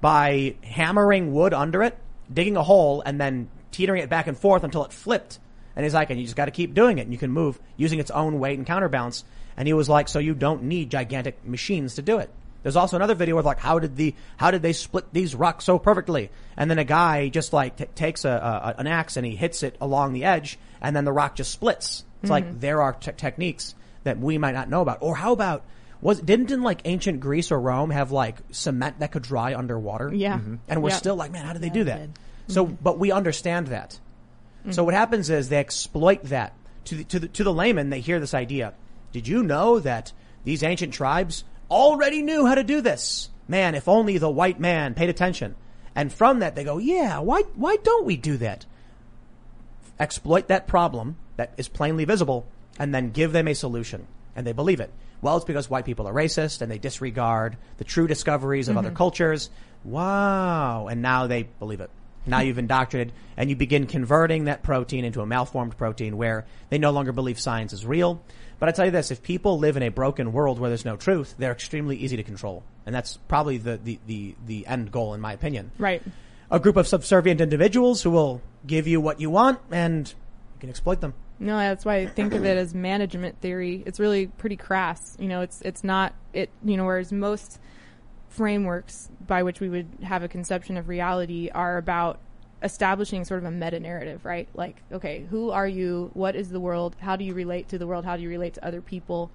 by hammering wood under it, digging a hole, and then teetering it back and forth until it flipped. And he's like, and you just got to keep doing it, and you can move using its own weight and counterbalance. And he was like, so you don't need gigantic machines to do it. There's also another video of like, how did the, how did they split these rocks so perfectly? And then a guy just like t- takes a, a, an axe and he hits it along the edge, and then the rock just splits. It's like mm-hmm. there are te- techniques that we might not know about. Or how about was didn't in like ancient Greece or Rome have like cement that could dry underwater? Yeah. Mm-hmm. And we're Yeah. still like, man, how did they Yeah, do they that? did. So, mm-hmm. but we understand that. Mm. So what happens is they exploit that to the, to the, to the layman. They hear this idea. Did you know that these ancient tribes already knew how to do this? Man, if only the white man paid attention. And from that they go, yeah, why, why don't we do that? Exploit that problem that is plainly visible and then give them a solution. And they believe it. Well, it's because white people are racist and they disregard the true discoveries of other mm-hmm. cultures. Wow. And now they believe it. Now you've indoctrinated and you begin converting that protein into a malformed protein where they no longer believe science is real. But I tell you this, if people live in a broken world where there's no truth, they're extremely easy to control. And that's probably the, the, the, the end goal in my opinion. Right. A group of subservient individuals who will give you what you want and you can exploit them. No, that's why I think of it as management theory. It's really pretty crass. You know, it's it's not it. You know, whereas most frameworks by which we would have a conception of reality are about establishing sort of a meta narrative, right? Like, okay, who are you? What is the world? How do you relate to the world? How do you relate to other people?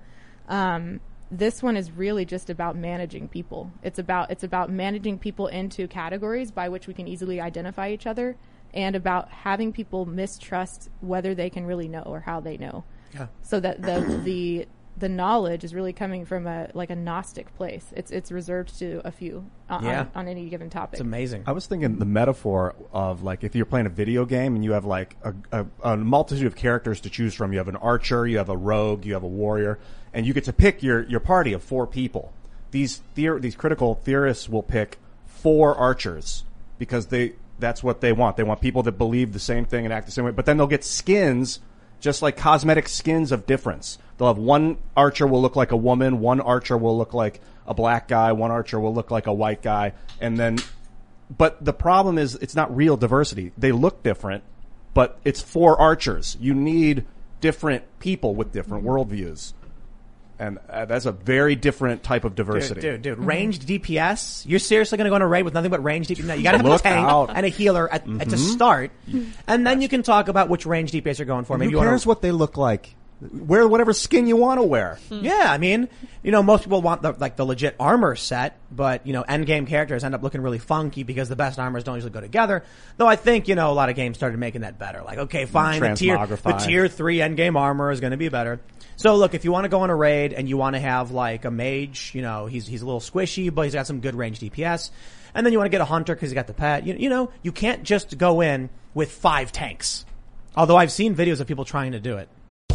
Um, this one is really just about managing people. It's about it's about managing people into categories by which we can easily identify each other, and about having people mistrust whether they can really know or how they know. Yeah. So that the the the knowledge is really coming from a like a gnostic place. It's it's reserved to a few uh, on, Yeah. on, on any given topic. It's amazing. I was thinking the metaphor of like if you're playing a video game and you have like a, a, a multitude of characters to choose from. You have an archer, you have a rogue, you have a warrior, and you get to pick your, your party of four people. These theor- these critical theorists will pick four archers because they That's what they want. They want people that believe the same thing and act the same way. But then they'll get skins, just like cosmetic skins of difference. They'll have one archer will look like a woman, one archer will look like a black guy, one archer will look like a white guy, and then. But the problem is, it's not real diversity. They look different, but it's four archers. You need different people with different worldviews. And uh, that's a very different type of diversity. Dude, dude, dude, ranged DPS. You're seriously going to go on a raid with nothing but ranged DPS? No, you got to have a tank out. Mm-hmm. and a healer at, at to start, and then you can talk about which ranged DPS you're going for. Maybe Who you want cares what they look like? Wear whatever skin you want to wear. Hmm. Yeah, I mean, you know, most people want the like the legit armor set, but you know, end game characters end up looking really funky because the best armors don't usually go together. Though I think you know a lot of games started making that better. Like, okay, fine, the tier the tier three end game armor is going to be better. So look, if you want to go on a raid and you want to have like a mage, you know, he's he's a little squishy, but he's got some good range DPS. And then you want to get a hunter because he's got the pet. You, you know, you can't just go in with five tanks. Although I've seen videos of people trying to do it.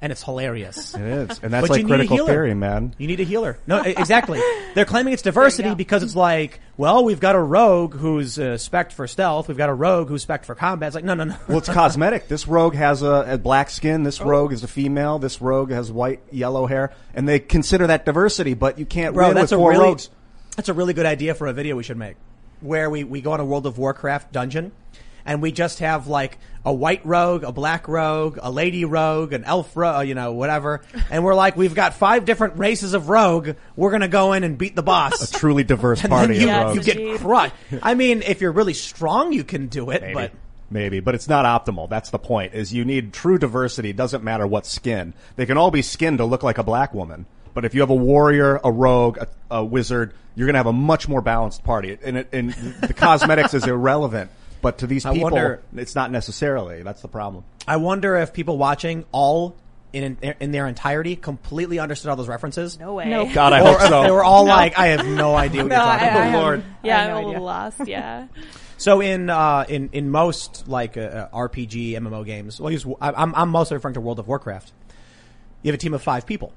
And it's hilarious. It is, and that's But like you need a critical theory, man. You need a healer. No, exactly. They're claiming it's diversity because it's like, well, we've got a rogue who's uh, spec for stealth. We've got a rogue who's spec for combat. It's like, no, no, no. Well, it's cosmetic. This rogue has a, a black skin. This Oh. rogue is a female. This rogue has white, yellow hair, and they consider that diversity. But you can't Bro, win that's with a four really, rogues. that's a really good idea for a video we should make, where we, we go on a World of Warcraft dungeon, and we just have like a white rogue, a black rogue, a lady rogue, an elf rogue, uh, you know, whatever, and we're like, we've got five different races of rogue. We're gonna go in and beat the boss. A truly diverse and party then you, of Yes, rogues. you get crushed. I mean, if you're really strong, you can do it, Maybe. but Maybe, but it's not optimal. That's the point. Is you need true diversity. It doesn't matter what skin. They can all be skinned to look like a black woman. But if you have a warrior, a rogue, a, a wizard, you're going to have a much more balanced party. And, it, and the cosmetics is irrelevant. But to these I people, wonder- it's not necessarily. That's the problem. I wonder if people watching all in in their entirety completely understood all those references. No way. Nope. God, I hope so. they were all like, I have no idea what No, you're talking I- I about. have- Lord. Yeah, I I'm no a little lost. Yeah. So in uh, in in most like uh, uh, RPG MMO games, well, use, I- I'm I'm mostly referring to World of Warcraft. You have a team of five people,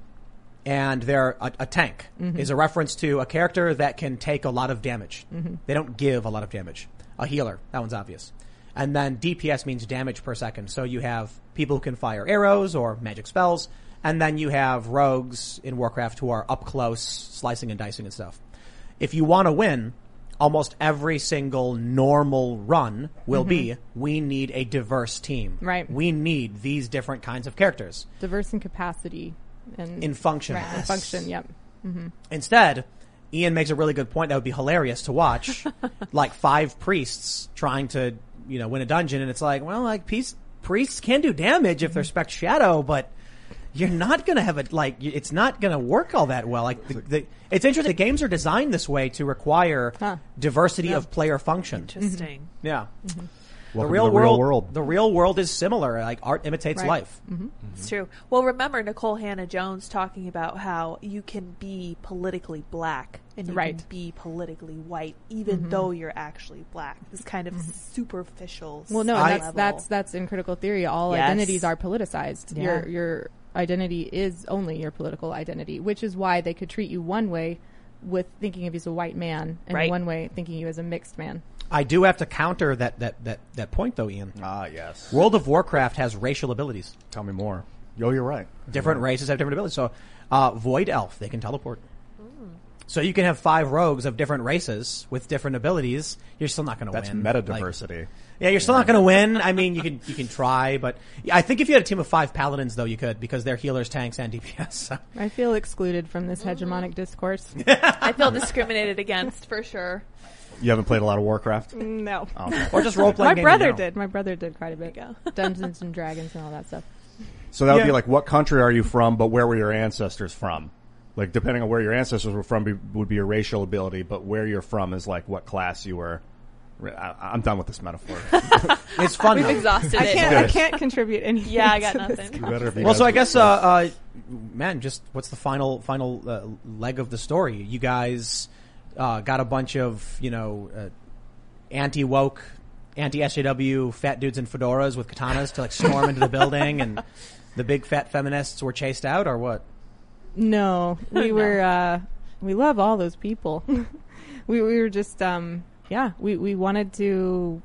and they're a, a tank is a reference to a character that can take a lot of damage. They don't give a lot of damage. A healer, that one's obvious. And then DPS means damage per second. So you have people who can fire arrows or magic spells, and then you have rogues in Warcraft who are up close, slicing and dicing and stuff. If you want to win, almost every single normal run will be mm-hmm. we need a diverse team. Right. We need these different kinds of characters Diverse in capacity and in function. Right, in function. Yep. Mm-hmm. Instead, Ian makes a really good point that would be hilarious to watch. like five priests trying to, you know, win a dungeon and it's like, well, like peace, priests can do damage if they're mm-hmm. spec shadow, but you're not gonna have it like it's not gonna work all that well. Like the, the, it's interesting. The games are designed this way to require Huh. diversity of player function. Interesting. Mm-hmm. Yeah. Mm-hmm. The Welcome to real, the world, real world. the real world is similar. Like art imitates Right. life. Mm-hmm. Mm-hmm. It's true. Well, remember Nikole Hannah-Jones talking about how you can be politically black and you Right. can be politically white, even mm-hmm. though you're actually black. This kind of superficial. Well, no, I- and that's that's that's in critical theory. All Yes. identities are politicized. Yeah. Your your identity is only your political identity, which is why they could treat you one way with thinking of you as a white man, and Right. one way thinking you as a mixed man. I do have to counter that, that, that, that point though, Ian. Ah, yes. World of Warcraft has racial abilities. Tell me more. Yo, you're right. Different races have different abilities. So, uh, Void Elf, they can teleport. So you can have five rogues of different races with different abilities. You're still not going to win. That's win. meta Like, diversity. yeah, you're still not going to win. I mean, you can you can try, but I think if you had a team of five paladins, though, you could because they're healers, tanks, and DPS. So. I feel excluded from this hegemonic discourse. I feel discriminated against for sure. You haven't played a lot of Warcraft. no, Or just role playing. my brother did. My brother did quite a bit. There Dungeons and Dragons and all that stuff. So that would Yeah. be like, what country are you from? But where were your ancestors from? Like, depending on where your ancestors were from, be, would be your racial ability. But where you're from is like what class you were, I, I'm done with this metaphor. It's fun. We've though. exhausted I it. can't. I Good. can't contribute anything. Yeah, I got to this nothing. You better if you Well, guys- so I guess, uh, uh, man, just what's the final final uh, leg of the story? You guys uh, got a bunch of you know uh, anti woke, anti SJW fat dudes in fedoras with katanas to like storm into the building, and the big fat feminists were chased out, or what? No, we were. Uh, we love all those people. we we were just. Um, yeah, we we wanted to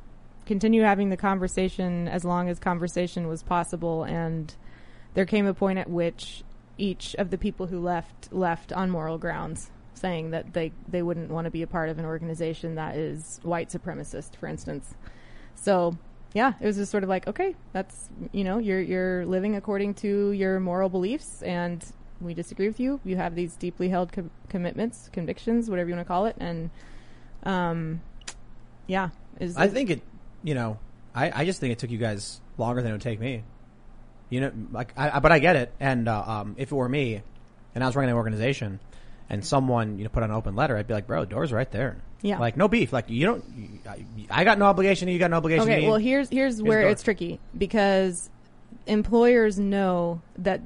continue having the conversation as long as conversation was possible, and there came a point at which each of the people who left left on moral grounds, saying that they they wouldn't want to be a part of an organization that is white supremacist, for instance. So yeah, it was just sort of like, okay, that's you know, you're you're living according to your moral beliefs, and we disagree with you. You have these deeply held com- commitments, convictions, whatever you want to call it, and um, yeah, is I think it, you know, I, I just think it took you guys longer than it would take me. You know, like, I, I- but I get it. And uh, um, if it were me, and I was running an organization, and someone you know put on an open letter, I'd be like, bro, the door's right there. Yeah. Like no beef. Like you don't. I, got no obligation. You got no obligation. Okay, well here's here's where it's tricky because employers know that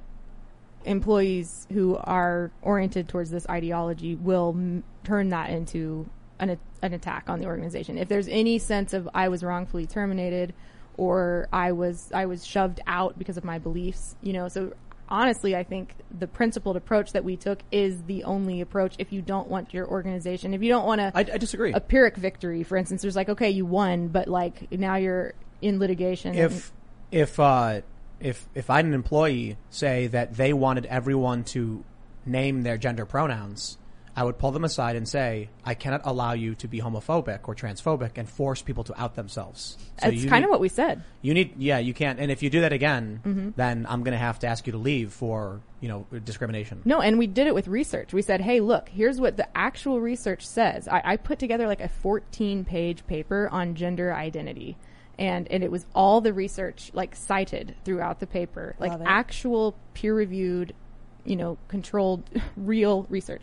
employees who are oriented towards this ideology will m- turn that into an a- an attack on the organization. If there's any sense of I was wrongfully terminated or I was I was shoved out because of my beliefs, you know, so honestly, I think the principled approach that we took is the only approach if you don't want your organization, if you don't want to I, I disagree. a Pyrrhic victory, for instance, there's like, okay, you won, but like now you're in litigation. if if uh, if if I had an employee say that they wanted everyone to name their gender pronouns, I would pull them aside and say, "I cannot allow you to be homophobic or transphobic and force people to out themselves." So That's kind need- of what we said. You need, yeah, you can't. And if you do that again, Mm-hmm. then I'm going to have to ask you to leave for, you know, discrimination. No, and we did it with research. We said, hey, look, here's what the actual research says. I, I put together like a 14 page paper on gender identity. And, and it was all the research like cited throughout the paper, like actual peer reviewed, you know, controlled, real research.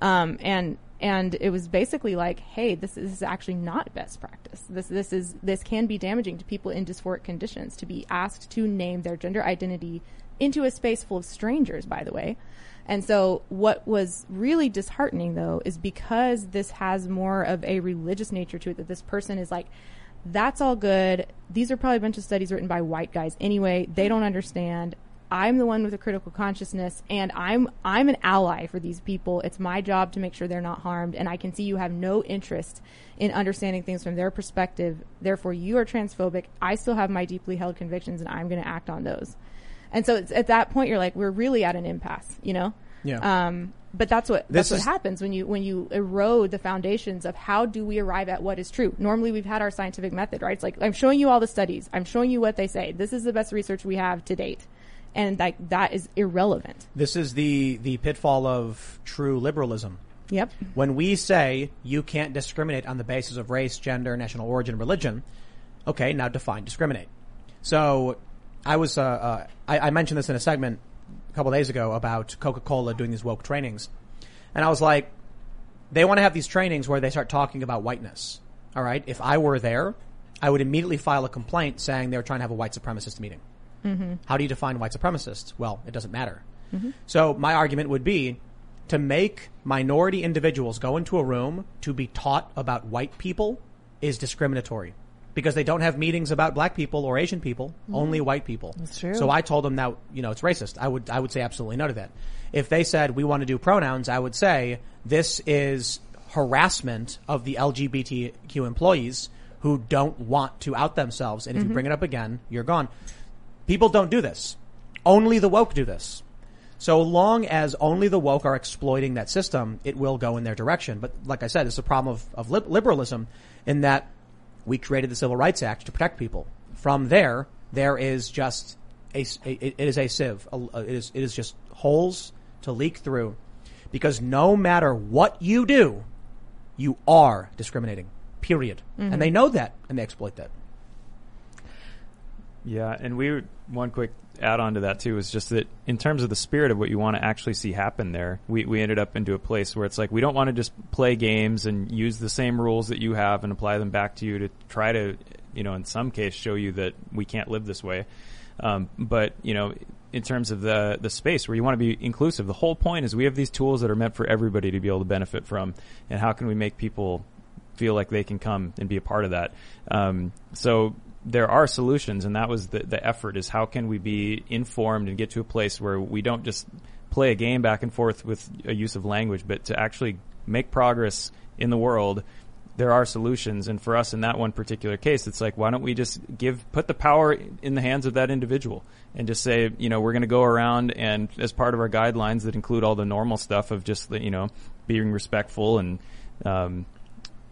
Um, and, and it was basically like, hey, this is, actually not best practice. This, this is, this can be damaging to people in dysphoric conditions to be asked to name their gender identity into a space full of strangers, by the way. And so what was really disheartening though is because this has more of a religious nature to it that this person is like, that's all good. These are probably a bunch of studies written by white guys anyway. They don't understand. I'm the one with a critical consciousness and I'm I'm an ally for these people. It's my job to make sure they're not harmed and I can see you have no interest in understanding things from their perspective. Therefore you are transphobic. I still have my deeply held convictions and I'm going to act on those. And so it's, at that point you're like we're really at an impasse, you know? Yeah. Um, but that's what This that's is- what happens when you when you erode the foundations of how do we arrive at what is true. Normally, we've had our scientific method, right? It's like I'm showing you all the studies, I'm showing you what they say. This is the best research we have to date, and like that is irrelevant. This is the, the pitfall of true liberalism. Yep. When we say you can't discriminate on the basis of race, gender, national origin, religion, okay, now define discriminate. So, I was, uh, uh, I, I mentioned this in a segment a couple days ago about Coca-Cola doing these woke trainings. And I was like, they want to have these trainings where they start talking about whiteness. All right. If I were there, I would immediately file a complaint saying they were trying to have a white supremacist meeting. Mm-hmm. How do you define white supremacists? Well, it doesn't matter. Mm-hmm. So my argument would be to make minority individuals go into a room to be taught about white people is discriminatory because they don't have meetings about black people or Asian people, mm-hmm. only white people. That's true. So I told them that, you know, it's racist. I would, I would say absolutely no to that. If they said we want to do pronouns, I would say this is harassment of the LGBTQ employees who don't want to out themselves. And if you bring it up again, you're gone. People don't do this. Only the woke do this. So long as only the woke are exploiting that system, it will go in their direction. But like I said, it's a problem of, of lib- liberalism in that we created the Civil Rights Act to protect people. From there, there is just a, a- it is a sieve. A- It is, it is just holes to leak through because no matter what you do, you are discriminating. Period. And mm-hmm. they know that and they exploit that. Yeah, and we one quick add on to that too is just that in terms of the spirit of what you want to actually see happen there, we we ended up into a place where it's like we don't want to just play games and use the same rules that you have and apply them back to you to try to, you know, in some case show you that we can't live this way. Um, but you know, in terms of the the space where you want to be inclusive, the whole point is we have these tools that are meant for everybody to be able to benefit from, and how can we make people feel like they can come and be a part of that. Um, so there are solutions, and that was the, the effort: is how can we be informed and get to a place where we don't just play a game back and forth with a use of language, but to actually make progress in the world. There are solutions, and for us in that one particular case, it's like, why don't we just give put the power in the hands of that individual, and just say, you know, we're going to go around and as part of our guidelines that include all the normal stuff of just, you know, being respectful and um,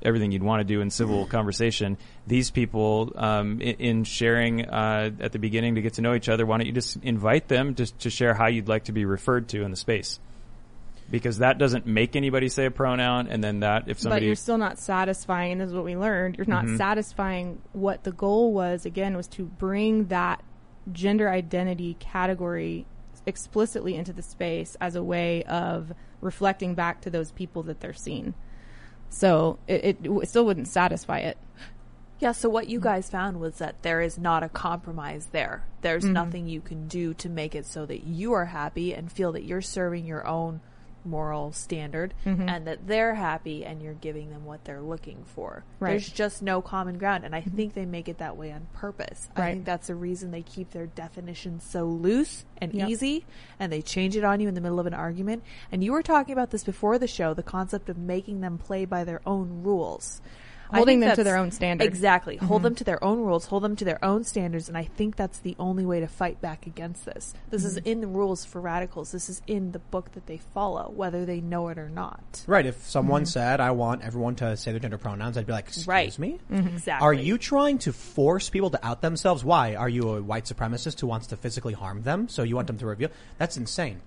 everything you'd want to do in civil conversation. These people, um, in, in sharing uh, at the beginning to get to know each other, why don't you just invite them to, to share how you'd like to be referred to in the space? Because that doesn't make anybody say a pronoun, and then that if somebody. but you're still not satisfying. This is what we learned. You're not Mhm. satisfying what the goal was. Again, was to bring that gender identity category explicitly into the space as a way of reflecting back to those people that they're seeing. So it, it, still wouldn't satisfy it. Yeah, so what you guys found was that there is not a compromise there. There's Mhm. nothing you can do to make it so that you are happy and feel that you're serving your own moral standard Mhm. and that they're happy and you're giving them what they're looking for. Right. There's just no common ground and I think they make it that way on purpose. I think that's the reason they keep their definitions so loose and Yep. easy and they change it on you in the middle of an argument. And you were talking about this before the show, the concept of making them play by their own rules. I Holding them to their own standards. Exactly. Hold Mhm. them to their own rules, hold them to their own standards, and I think that's the only way to fight back against this. This is Mhm. in the rules for radicals. This is in the book that they follow, whether they know it or not. Right. If someone Mhm. said, I want everyone to say their gender pronouns, I'd be like, excuse Right. me? Mhm. Exactly. Are you trying to force people to out themselves? Why? Are you a white supremacist who wants to physically harm them? So you want them to reveal? That's insane.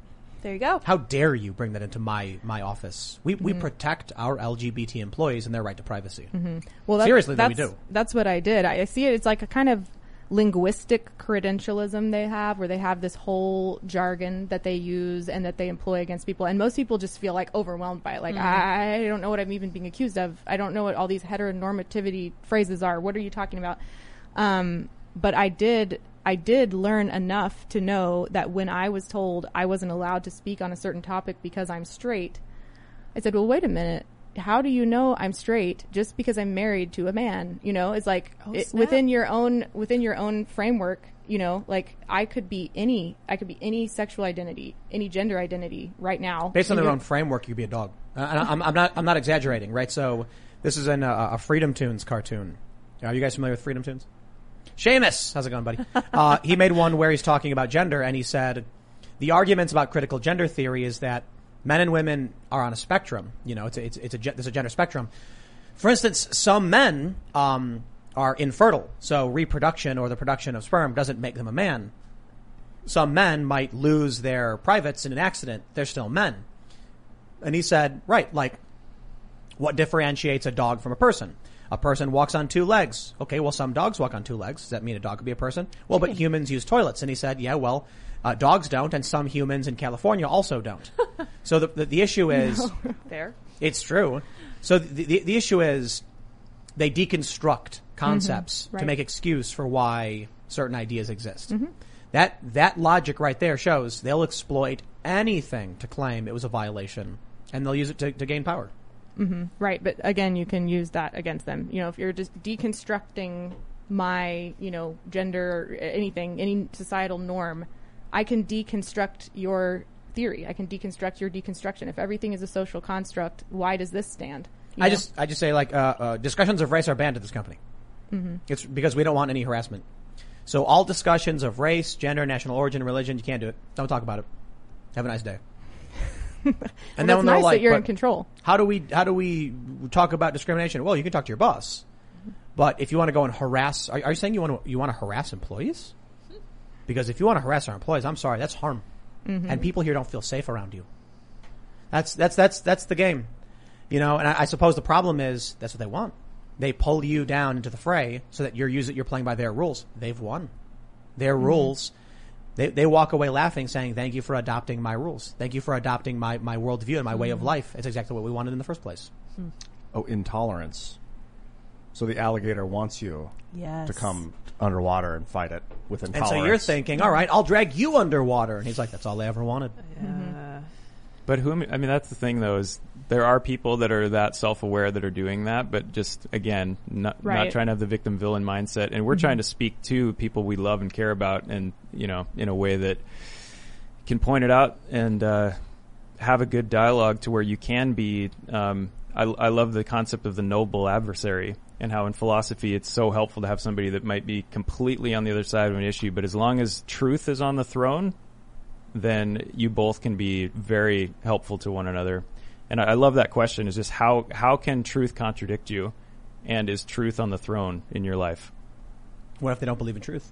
There you go. How dare you bring that into my, my office? We, we Mhm. protect our LGBT employees and their right to privacy. hmm Well, that, seriously, that that's, we do. That's what I did. I, I see it. It's like a kind of linguistic credentialism they have, where they have this whole jargon that they use and that they employ against people, and most people just feel like overwhelmed by it. Like Mhm. I, I don't know what I'm even being accused of. I don't know what all these heteronormativity phrases are. What are you talking about? Um, but I did. I did learn enough to know that when I was told I wasn't allowed to speak on a certain topic because I'm straight, I said, well, wait a minute. How do you know I'm straight just because I'm married to a man? You know, it's like Oh, it, within your own within your own framework. You know, like I could be any I could be any sexual identity, any gender identity right now. Based on their own framework, you could be a dog. Uh, and I'm, I'm not. I'm not exaggerating, right? So this is in a, a FreedomToons cartoon. Are you guys familiar with FreedomToons? Seamus, how's it going, buddy? uh, he made one where he's talking about gender, and he said the arguments about critical gender theory is that men and women are on a spectrum. You know, it's a, it's, it's a there's a gender spectrum. For instance, some men um, are infertile, so reproduction or the production of sperm doesn't make them a man. Some men might lose their privates in an accident; they're still men. And he said, right, like, what differentiates a dog from a person? A person walks on two legs. Okay, well, some dogs walk on two legs. Does that mean a dog could be a person? Well, but humans use toilets. And he said, yeah, well, uh, dogs don't, and some humans in California also don't. so the, the, the issue is, there. it's true. So the, the, the issue is they deconstruct concepts Mhm, right. to make excuse for why certain ideas exist. Mhm. That, that logic right there shows they'll exploit anything to claim it was a violation and they'll use it to, to gain power. Hmm Right, but again, you can use that against them. You know, if you're just deconstructing my, you know, gender, or anything, any societal norm, I can deconstruct your theory. I can deconstruct your deconstruction. If everything is a social construct, why does this stand? You I know? just I just say like uh, uh, discussions of race are banned at this company. Mhm. It's because we don't want any harassment. So all discussions of race, gender, national origin, religion, you can't do it. Don't talk about it. Have a nice day. And Well, then that's nice like, that you're in control. How do we how do we talk about discrimination? Well, you can talk to your boss, but if you want to go and harass, are, are you saying you want to you want to harass employees? Because if you want to harass our employees, I'm sorry, that's harm, Mhm. and people here don't feel safe around you. That's that's that's that's the game, you know. And I, I suppose the problem is that's what they want. They pull you down into the fray so that you're using you're playing by their rules. They've won. their rules, they, they walk away laughing saying, thank you for adopting my rules. Thank you for adopting my, my worldview and my way of mm-hmm. life. It's exactly what we wanted in the first place. Hmm. Oh, intolerance. So the alligator wants you Yes. to come underwater and fight it with And intolerance. so you're thinking, all right, I'll drag you underwater. And he's like, that's all I ever wanted. Mm-hmm. But who? I mean, that's the thing, though, is there are people that are that self-aware that are doing that, but just again, not, not trying to have the victim villain mindset. And we're trying to speak to people we love and care about, and you know, in a way that can point it out and uh, have a good dialogue to where you can be. Um, I, I love the concept of the noble adversary and how in philosophy it's so helpful to have somebody that might be completely on the other side of an issue, but as long as truth is on the throne, then you both can be very helpful to one another. And I, I love that question is just how, how can truth contradict you? And is truth on the throne in your life? What if they don't believe in truth?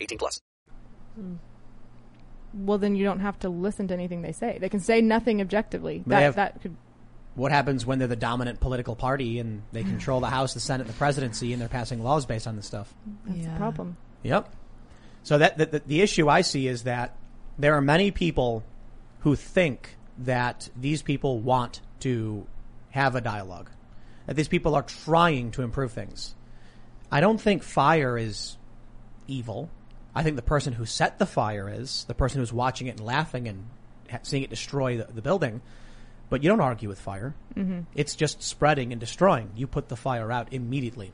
18 plus. Hmm. Well, then you don't have to listen to anything they say. They can say nothing objectively. That have- that could What happens when they're the dominant political party and they control the House, the Senate, and the presidency, and they're passing laws based on this stuff? that's Yeah. the problem. Yep. So that the, the, the issue I see is that there are many people who think that these people want to have a dialogue, that these people are trying to improve things. I don't think fire is evil. I think the person who set the fire is the person who's watching it and laughing and ha- seeing it destroy the, the building. But you don't argue with fire. Mm-hmm. It's just spreading and destroying. You put the fire out immediately.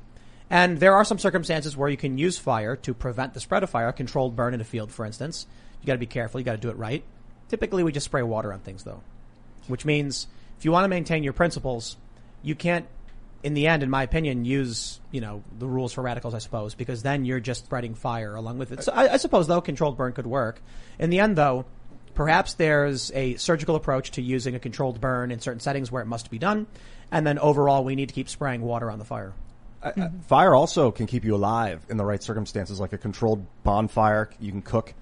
And there are some circumstances where you can use fire to prevent the spread of fire. Controlled burn in a field, for instance. You got to be careful. You got to do it right. Typically, we just spray water on things, though, which means if you want to maintain your principles, you can't, in the end, in my opinion, use you know the rules for radicals, I suppose, because then you're just spreading fire along with it. So I, I suppose though controlled burn could work. In the end, though, perhaps there's a surgical approach to using a controlled burn in certain settings where it must be done, and then overall we need to keep spraying water on the fire. Uh, uh, Fire also can keep you alive in the right circumstances, like a controlled bonfire. You can cook,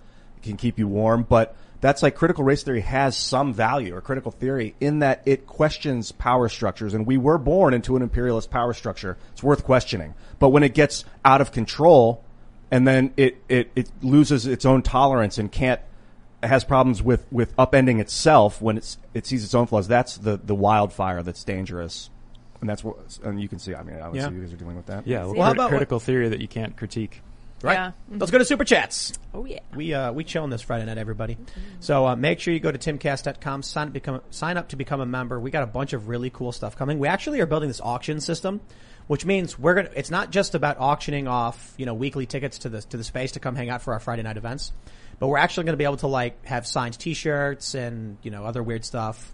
can keep you warm, but that's like critical race theory has some value or critical theory in that it questions power structures. And we were born into an imperialist power structure. It's worth questioning. But when it gets out of control and then it, it, it loses its own tolerance and can't, has problems with, with upending itself when it's, it sees its own flaws, that's the, the wildfire that's dangerous. And that's what, and you can see, I mean, obviously Yeah. you guys are dealing with that. Yeah, well, Well, how crit- about- critical theory that you can't critique. Right. Yeah. Let's go to super chats. Oh yeah. We uh, we chill on this Friday night, everybody. So uh, make sure you go to timcast.com, sign up, become sign up to become a member. We got a bunch of really cool stuff coming. We actually are building this auction system, which means we're gonna. It's not just about auctioning off you know weekly tickets to the to the space to come hang out for our Friday night events, but we're actually going to be able to like have signed T-shirts and you know other weird stuff.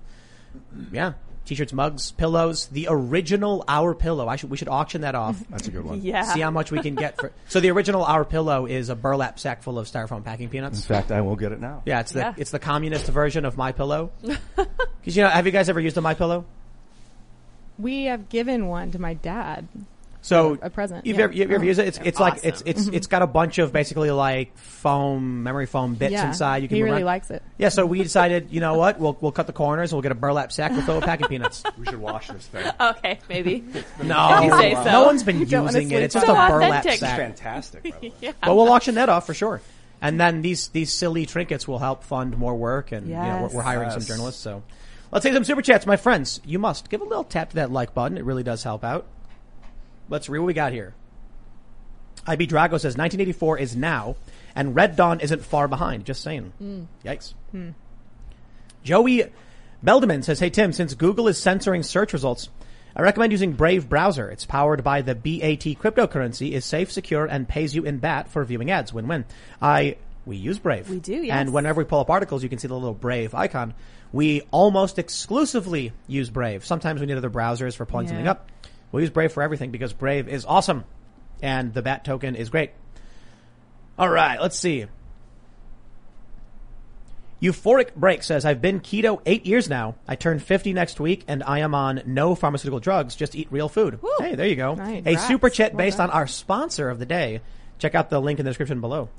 Yeah. T-shirts, mugs, pillows, the original Our Pillow. I should, we should auction that off. That's a good one. Yeah. See how much we can get for. So the original Our Pillow is a burlap sack full of styrofoam packing peanuts. In fact, I will get it now. Yeah, it's the Yeah. it's the communist version of My Pillow. Because you know, have you guys ever used a My Pillow? We have given one to my dad. So A present, You've yeah. ever, you ever Oh, used it? It's oh, it's like it's awesome. it's it's got a bunch of basically like foam memory foam bits yeah, inside. You can he really around. likes it. Yeah, so we decided, you know what? We'll we'll cut the corners. We'll get a burlap sack. We'll fill it with packing peanuts. We should wash this thing. Okay, maybe. No, say so. no one's been don't using it. It's just on a burlap Authentic. sack. Fantastic. By the way. yeah. But we'll auction that off for sure. And then these these silly trinkets will help fund more work, and you know, we're, we're hiring some journalists. So let's take some super chats, my friends. You must give a little tap to that like button; it really does help out. Let's read what we got here. IB Drago says 1984 is now, and Red Dawn isn't far behind. Just saying. Hmm. Yikes. Hmm. Joey Beldeman says, Hey Tim, since Google is censoring search results, I recommend using Brave browser. It's powered by the BAT cryptocurrency, is safe, secure, and pays you in BAT for viewing ads. Win-win. I, we use Brave. We do, yes. And whenever we pull up articles, you can see the little Brave icon. We almost exclusively use Brave. Sometimes we need other browsers for pulling Yeah. something up. We use Brave for everything because Brave is awesome. And the BAT token is great. All right, let's see. Euphoric Break says, I've been keto eight years now. I turn 50 next week and I am on no pharmaceutical drugs, just eat real food. Hey, there you go. Nice. A super chat Well based on our sponsor of the day. Check out the link in the description below.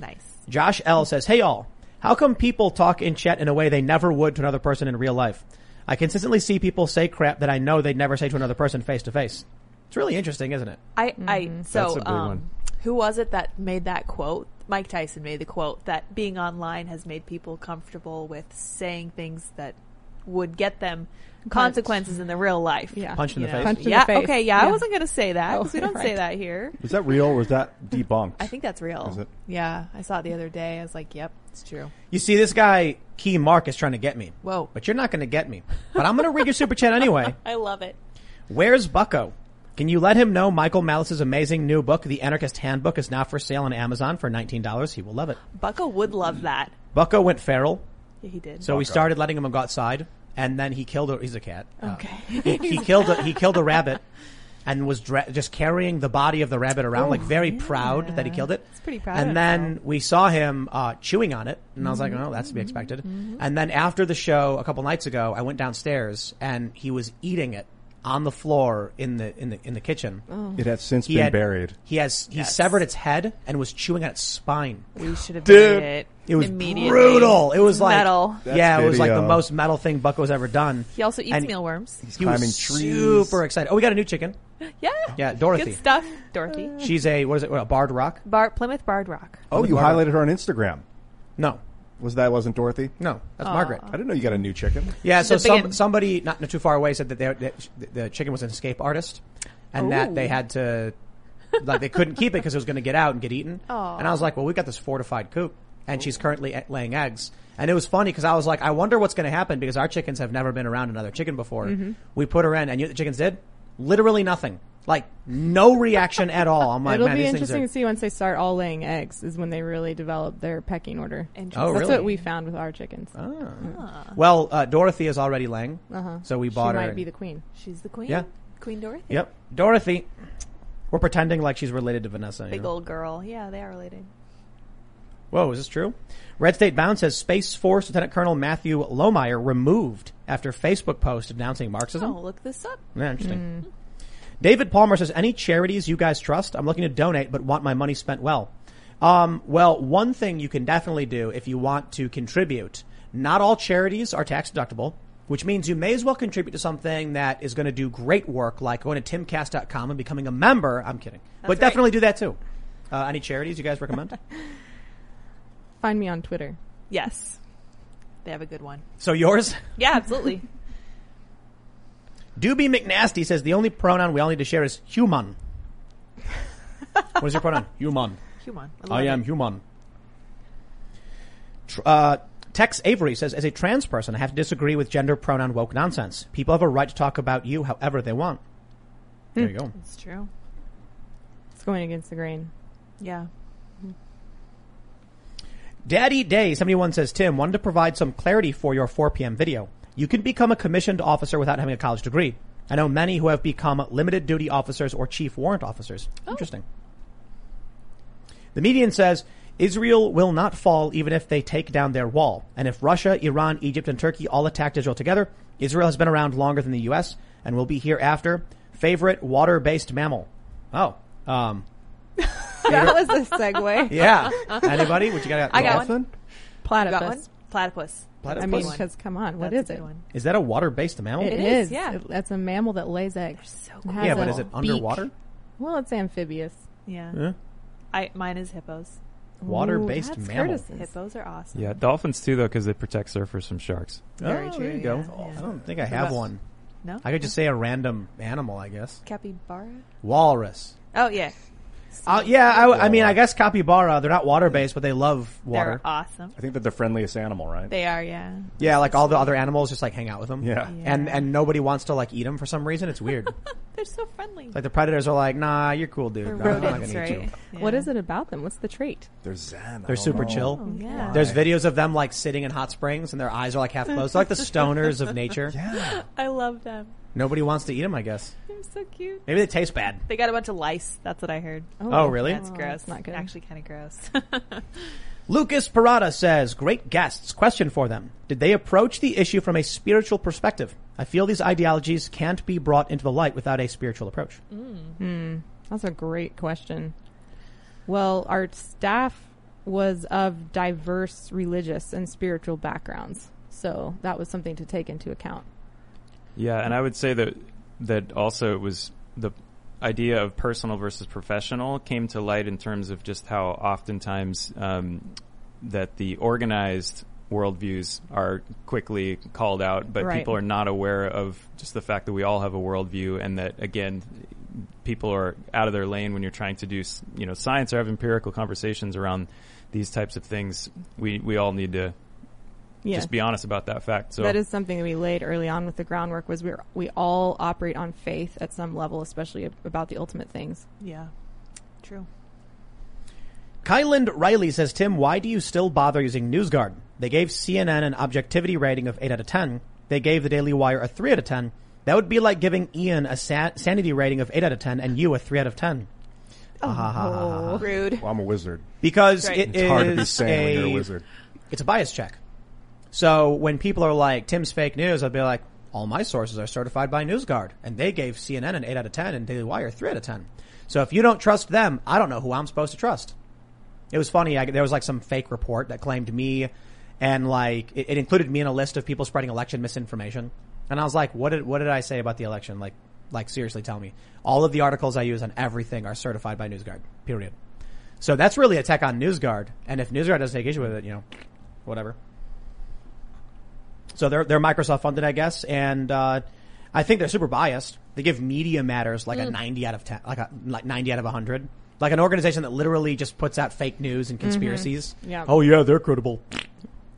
Nice. Josh L says, Hey all, how come people talk in chat in a way they never would to another person in real life? I consistently see people say crap that I know they'd never say to another person face to face. It's really interesting, isn't it? I, I, so, That's a big um, one. who was it that made that quote? Mike Tyson made the quote that being online has made people comfortable with saying things that would get them consequences in the real life. Yeah. Punch in the know? face. Punch in the yeah. face. Okay. Yeah, I Yeah. wasn't going to say that Oh, 'cause we oh, don't say right. that here. Is that real or was that debunked? I think that's real. Is it? Yeah, I saw it the other day. I was like, "Yep, it's true." You see, this guy, Key Mark, is trying to get me. Whoa. But you're not going to get me. But I'm going to read your super chat anyway. I love it. Where's Bucko? Can you let him know Michael Malice's amazing new book, The Anarchist Handbook, is now for sale on Amazon for $19? He will love it. Bucko would love that. Bucko went feral, Yeah, he did. so we started letting him go outside, and then he killed a, he's a cat. Uh, Okay. he, he killed a, he killed a rabbit and was dra- just carrying the body of the rabbit around, like very proud that he killed it. He's pretty proud And then we saw him uh, chewing on it, and I was like, "Oh, that's to be expected." And then after the show, a couple nights ago, I went downstairs, and he was eating it on the floor in the in the in the kitchen. Oh. It has since He been had- buried. He has he Yes. severed its head and was chewing on its spine. we should have Dude, it. It was brutal. It was like metal. yeah, it was like the most metal thing Bucko's ever done. He also eats And mealworms. He was climbing trees. super excited. Oh, we got a new chicken. Yeah, Yeah, Dorothy. Good stuff, Dorothy. She's a what is it? What, a barred rock? Bar- Plymouth Barred Rock. Oh, you Barbara. highlighted her on Instagram. No, Was that wasn't Dorothy? no, that's Margaret. I didn't know you got a new chicken. Yeah, so The big some, one. somebody not not too far away said that, they, that the chicken was an escape artist, and that they had to like they couldn't keep it because it was going to get out and get eaten. Aw. And I was like, well, we've got this fortified coop, and she's currently e- laying eggs. And it was funny because I was like, I wonder what's going to happen because our chickens have never been around another chicken before. Mm-hmm. We put her in, and you know what the chickens did literally nothing, like no reaction at all. I'm like, It'll man, be these interesting things to see once they start all laying eggs. Is when they really develop their pecking order. Interesting. Oh, That's really? what we found with our chickens. are. Well, uh, Dorothy is already laying, Uh-huh. so we she bought her. might and- be the queen. She's the queen. Yeah. Queen Dorothy. Yep, Dorothy. We're pretending like she's related to Vanessa. you Big know? old girl. Yeah, they are related. Whoa, is this true? Red State Bound says Space Force Lieutenant Colonel Matthew Lohmeyer removed after Facebook post announcing Marxism. Oh, look this up. Yeah, interesting. David Palmer says, any charities you guys trust? I'm looking to donate, but want my money spent well. Um, well, one thing you can definitely do if you want to contribute, not all charities are tax deductible, which means you may as well contribute to something that is going to do great work, like going to timcast.com and becoming a member. I'm kidding. but right. definitely do that too. Uh, any charities you guys recommend? Find me on Twitter. Yes. They have a good one. so yours? Yeah, absolutely. Doobie McNasty says the only pronoun we all need to share is human. what is your pronoun? Human. Human. I love am it. human. Tr- Uh, Tex Avery says, as a trans person, I have to disagree with gender pronoun woke nonsense. People have a right to talk about you however they want. There you go. It's true. It's going against the grain. Yeah. Daddy Day 71 says, Tim, wanted to provide some clarity for your 4 p.m. video. You can become a commissioned officer without having a college degree. I know many who have become limited duty officers or chief warrant officers. Interesting. The median says, Israel will not fall even if they take down their wall. And if Russia, Iran, Egypt, and Turkey all attacked Israel together, Israel has been around longer than the U.S. and will be here after. Favorite water-based mammal? Oh, um, That was a segue. yeah. Anybody? What you got? I got one. You got one? Platypus. Platypus. I Platypus? mean, because come on, what That's is it? one. Is that a water-based mammal? It It is. is, yeah. It- that's a mammal that lays eggs. so cool. yeah, but is it beak. underwater? Well, it's amphibious. Yeah. Yeah. I mine is hippos. Water-based Ooh, that's mammal. Hippos are awesome. Yeah, dolphins too, though, because they protect surfers from sharks. Oh, Very oh, true, There you go. yeah, oh, yeah. I don't think I have about- one. No. I could just say a random animal, I guess. capybara. Walrus. Oh yeah. Uh, yeah, I, I mean, I guess capybara. They're not water-based, but they love water. They're awesome. I think they're the friendliest animal, right? They are. Yeah. Yeah, like all the other animals just like hang out with them. Yeah. And Yeah. and nobody wants to like eat them for some reason. It's weird. They're so friendly. like the predators are like, nah, you're cool, dude. They're No, I'm not rodents, gonna eat right? you. Yeah. is it about them? What's the trait? They're zen. They're super know. chill. Oh, yeah. There's videos of them like sitting in hot springs and their eyes are like half closed. They're like the stoners of nature. Yeah. I love them. Nobody wants to eat them, I guess. They're so cute. Maybe they taste bad. They got a bunch of lice. That's what I heard. Oh, really? That's Oh, gross. that's not good. Actually, kind of gross. Lucas Parada says, great guests. Question for them. Did they approach the issue from a spiritual perspective? I feel these ideologies can't be brought into the light without a spiritual approach. Hmm. That's a great question. Well, our staff was of diverse religious and spiritual backgrounds. So that was something to take into account. Yeah, and I would say that that also it was the idea of personal versus professional came to light in terms of just how oftentimes um, that the organized worldviews are quickly called out, but Right. people are not aware of just the fact that we all have a worldview, and that again, people are out of their lane when you're trying to do you know science or have empirical conversations around these types of things. We we all need to Yeah. just be honest about that fact. So that is something that we laid early on with the groundwork was we we all operate on faith at some level, especially about the ultimate things. yeah. True. Kyland Riley says, Tim, why do you still bother using NewsGuard? They gave CNN an objectivity rating of 8 out of 10. They gave the Daily Wire a 3 out of 10. That would be like giving Ian a sa- sanity rating of 8 out of 10 and you a 3 out of 10. Oh, ah, Rude. Well, I'm a wizard. Because Right. it It's hard to be is sane when you're a a- wizard. It's a bias check. So when people are like, Tim's fake news, I'd be like, all my sources are certified by NewsGuard. And they gave CNN an 8 out of 10 and Daily Wire 3 out of 10. So if you don't trust them, I don't know who I'm supposed to trust. It was funny. I, there was like some fake report that claimed me and like it, it included me in a list of people spreading election misinformation. And I was like, what did, what did I say about the election? Like, like seriously tell me. All of the articles I use on everything are certified by NewsGuard. Period. So that's really a tech on NewsGuard. And if NewsGuard doesn't take issue with it, you know, whatever. So they're they're Microsoft funded, I guess, and uh, I think they're super biased. They give Media Matters like a ninety out of ten, like a like ninety out of hundred, like an organization that literally just puts out fake news and conspiracies. Yeah. Oh yeah, they're credible.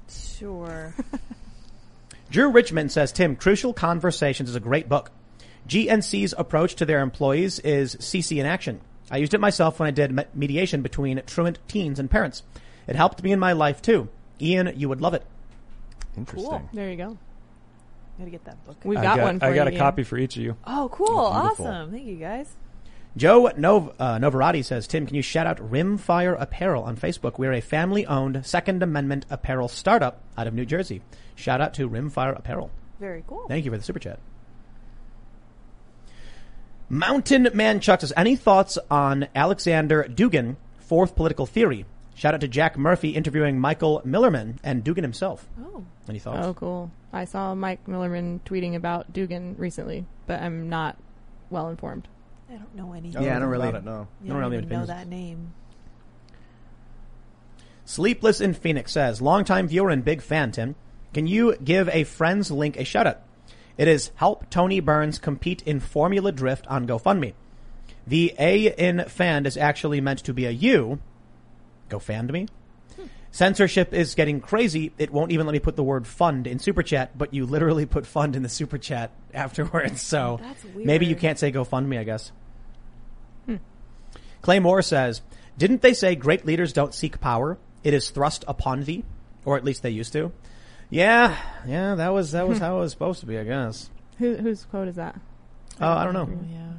Sure. Drew Richmond says, Tim, Crucial Conversations is a great book. GNC's approach to their employees is CC in action. I used it myself when I did mediation between truant teens and parents. It helped me in my life too. Ian, you would love it. Interesting. there you go. Gotta get that book. We've got, got, one for I got you, a copy for each of you. Oh, cool. Awesome. Thank you, guys. Joe Nov- uh, Novarati says, Tim, can you shout out Rimfire Apparel on Facebook? We're a family owned Second Amendment apparel startup out of New Jersey. Shout out to Rimfire Apparel. Very cool. Thank you for the super chat. Mountain Man Chuck says, any thoughts on Alexander Dugin, fourth political theory? Shout out to Jack Murphy interviewing Michael Millerman and Dugin himself. Oh. Any thoughts? Oh, cool. I saw Mike Millerman tweeting about Dugin recently, but I'm not well informed. I don't know anything. Yeah, I don't really- About it, no. Yeah, don't I really even know that name. Sleepless in Phoenix says, longtime viewer and big fan, Tim. Can you give a friend's link a shout out? It is help Tony Burns compete in Formula Drift on GoFundMe. The A in fand is actually meant to be a U. Go fand me. Censorship is getting crazy. It won't even let me put the word fund in super chat, but you literally put fund in the super chat afterwards. So maybe you can't say GoFundMe, I guess. Hmm. Clay Moore says, didn't they say great leaders don't seek power? It is thrust upon thee. Or at least they used to. Yeah, yeah, that was, that was how it was supposed to be, I guess. Who, whose quote is that? Oh, I don't know. Oh, yeah.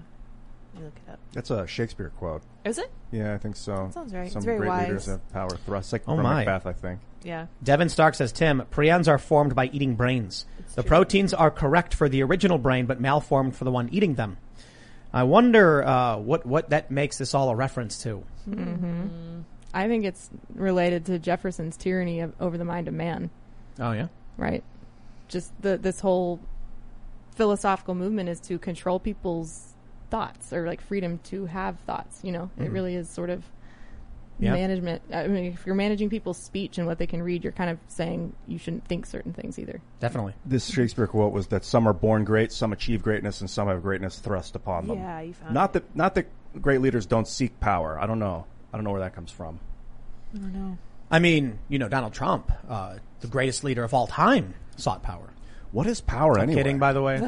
Let me look it up. That's a Shakespeare quote. Is it? Yeah, I think so. sounds right. Some It's very great wise. leaders have power thrust. Like Oh from my. Macbeth, I think. Yeah. Devin Stark says, Tim, prions are formed by eating brains. the true. proteins are correct for the original brain, but malformed for the one eating them. I wonder, uh, what, what that makes this all a reference to. I think it's related to Jefferson's tyranny of, over the mind of man, Oh, yeah? right? Just the this whole philosophical movement is to control people's thoughts or like freedom to have thoughts. You know, it really is sort of Yeah. management. I mean, if you're managing people's speech and what they can read, you're kind of saying you shouldn't think certain things either. Definitely. This Shakespeare quote was that some are born great, some achieve greatness, and some have greatness thrust upon them. Yeah, you found Not it. that not that great leaders don't seek power. I don't know. I don't know where that comes from. I don't know. I mean, you know, Donald Trump, uh, the greatest leader of all time, sought power. What is power I'm anyway? kidding, by the way. Is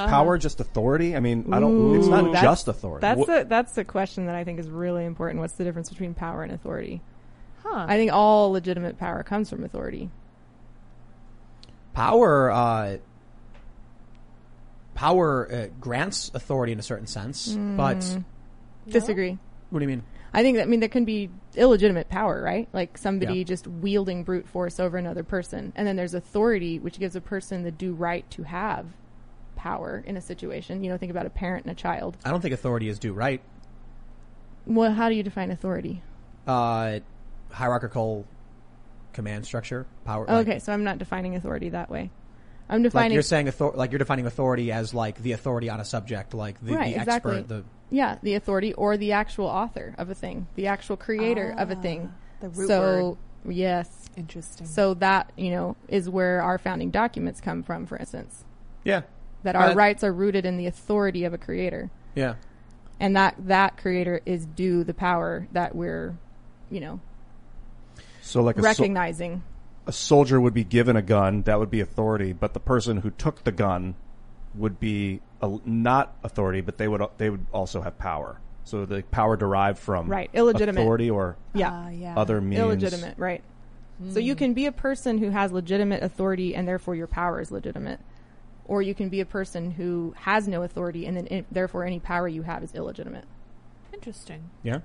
power just authority? I mean, I don't. It's not That's- just authority. That's What- the that's the question that I think is really important. What's the difference between power and authority? Huh. I think all legitimate power comes from authority. Power, uh, power uh, grants authority in a certain sense, but Mm. Disagree. what do you mean? I think that I mean there can be illegitimate power, right? Like somebody Yeah. just wielding brute force over another person, and then there's authority, which gives a person the due right to have power in a situation. You know, think about a parent and a child. I don't think authority is due right. Well, how do you define authority? Uh, hierarchical command structure, power. like- okay, so I'm not defining authority that way. I'm Like defining you're saying, author- like you're defining authority as like the authority on a subject, like the, right, the exactly. expert, the yeah, the authority or the actual author of a thing, the actual creator of a thing. the root so yes, Interesting. so that you know is where our founding documents come from. For instance, yeah, that our Uh, rights are rooted in the authority of a creator. yeah. and that that creator is due the power that we're you know So like a, sol- recognizing a soldier would be given a gun, that would be authority, but the person who took the gun would be a, not authority, but they would they would also have power. So the power derived from Right, illegitimate. authority or yeah Ah, yeah. other means. illegitimate right so you can be a person who has legitimate authority and therefore your power is legitimate or you can be a person who has no authority and then in, therefore any power you have is illegitimate Interesting. Yeah.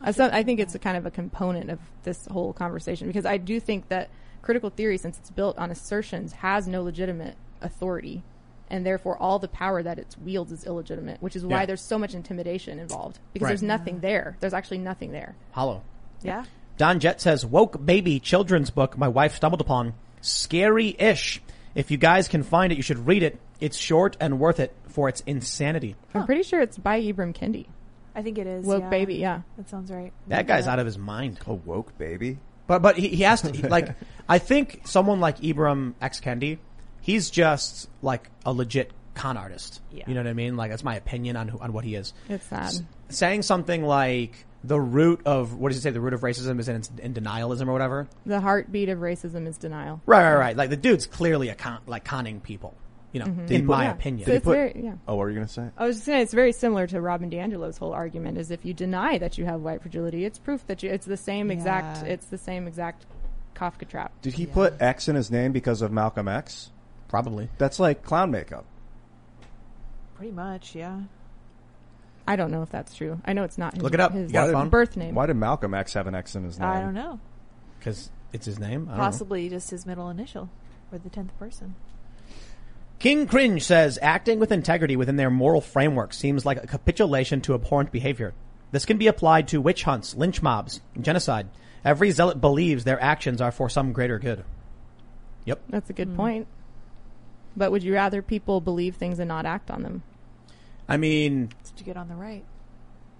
I, so, I think it's a kind of a component of this whole conversation because I do think that critical theory, since it's built on assertions, has no legitimate authority, and therefore all the power that it wields is illegitimate. Which is why Yeah. there's so much intimidation involved because Right. there's nothing there. There's actually nothing there. Hollow. Yeah. Don Jet says, woke baby children's book my wife stumbled upon. Scary-ish. If you guys can find it, you should read it. It's short and worth it for its insanity. I'm pretty sure it's by Ibram Kendi. I think it is. Woke yeah. baby, yeah. That sounds right. That guy's out of his mind. A woke baby. But but he, he has to he- like I think someone like Ibram X Kendi, he's just like a legit con artist. Yeah. You know what I mean? Like that's my opinion on who, on what he is. It's sad. Saying something like the root of what does he say? The root of racism is in, in denialism or whatever. The heartbeat of racism is denial. Right, right, right. Like the dude's clearly a con, like conning people. You know, mm-hmm. in my Yeah. opinion. So it's very, yeah. Oh, what are you going to say? I was just saying it's very similar to Robin DiAngelo's whole argument is if you deny that you have white fragility, it's proof that you it's the same exact, it's the same exact Kafka trap. Did he put X in his name because of Malcolm X? Probably. That's like clown makeup. Pretty much, yeah. I don't know if that's true. I know it's not his, Look it up. his You got birth name. Why did Malcolm X have an X in his name? I don't know. Because it's his name. I don't know. Possibly just his middle initial or the tenth person. King Cringe says acting with integrity within their moral framework seems like a capitulation to abhorrent behavior. This can be applied to witch hunts, lynch mobs, genocide. Every zealot believes their actions are for some greater good. Yep. That's a good Hmm. point. But would you rather people believe things and not act on them? I mean, Just to get on the right.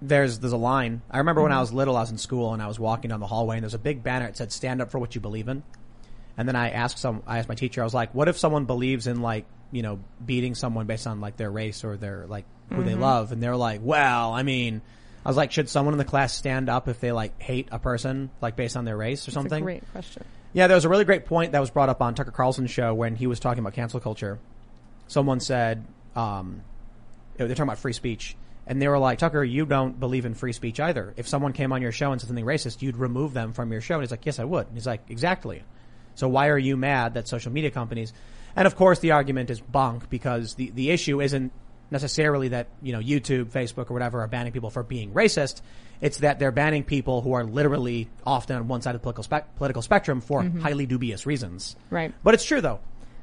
there's there's a line. I remember when I was little, I was in school and I was walking down the hallway and there's a big banner that said "Stand up for what you believe in." And then I asked some, I asked my teacher, I was like, "What if someone believes in like you know beating someone based on like their race or their like who they love?" And they're like, "Well, I mean." I was like, should someone in the class stand up if they like hate a person, like based on their race or It's something? a great question. Yeah, there was a really great point that was brought up on Tucker Carlson's show when he was talking about cancel culture. Someone said, um, they're talking about free speech, and they were like, Tucker, you don't believe in free speech either. If someone came on your show and said something racist, you'd remove them from your show. And he's like, yes, I would. And he's like, exactly. So why are you mad that social media companies, and of course the argument is bunk because the, the issue isn't necessarily that, you know, YouTube, Facebook or whatever are banning people for being racist. It's that they're banning people who are literally often on one side of the political, spec- political spectrum for mm-hmm. highly dubious reasons. Right. But it's true though.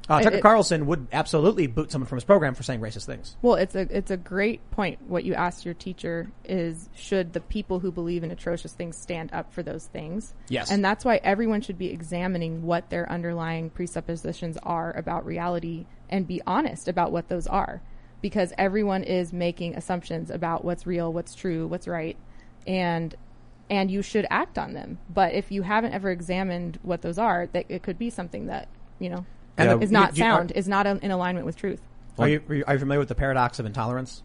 Uh, Tucker it- Carlson would absolutely boot someone from his program for saying racist things. Well, it's a it's a great point. What you asked your teacher is should the people who believe in atrocious things stand up for those things? Yes. And that's why everyone should be examining what their underlying presuppositions are about reality and be honest about what those are. Because everyone is making assumptions about what's real, what's true, what's right, and and you should act on them. But if you haven't ever examined what those are, that it could be something that, you know, Yeah, is not you- you- are- sound, is not in alignment with truth. Are you, are you are you familiar with the paradox of intolerance?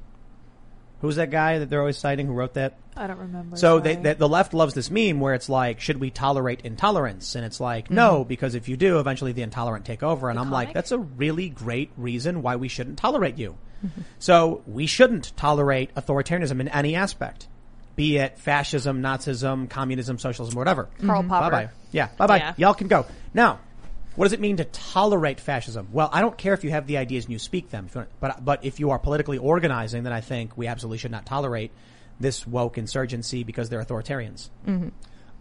Who's that guy that they're always citing who wrote that? I don't remember. So they, they, the left loves this meme where it's like, should we tolerate intolerance? And it's like, no, mm-hmm. because if you do, eventually the intolerant take over. And I'm like, that's a really great reason why we shouldn't tolerate you. Mm-hmm. So we shouldn't tolerate authoritarianism in any aspect, be it fascism, Nazism, communism, socialism, whatever. Karl mm-hmm. Popper. Bye bye. Yeah, bye bye. Yeah. Y'all can go now. What does it mean to tolerate fascism? Well, I don't care if you have the ideas and you speak them, if you want- but but if you are politically organizing, then I think we absolutely should not tolerate this woke insurgency because they're authoritarians.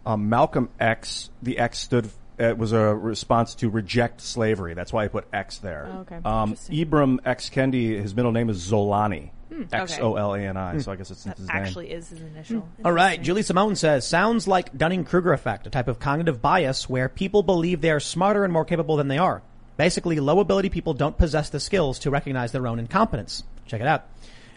Um, Malcolm X, the X stood, it was a response to reject slavery. That's why I put X there. Oh, okay. Um, Ibram X. Kendi, his middle name is Zolani. Hmm, X O L A N I. So I guess it's That his name. actually is his initial. All right, Julie Simone says, sounds like Dunning-Kruger effect, a type of cognitive bias where people believe they are smarter and more capable than they are. Basically, low ability people don't possess the skills to recognize their own incompetence. Check it out.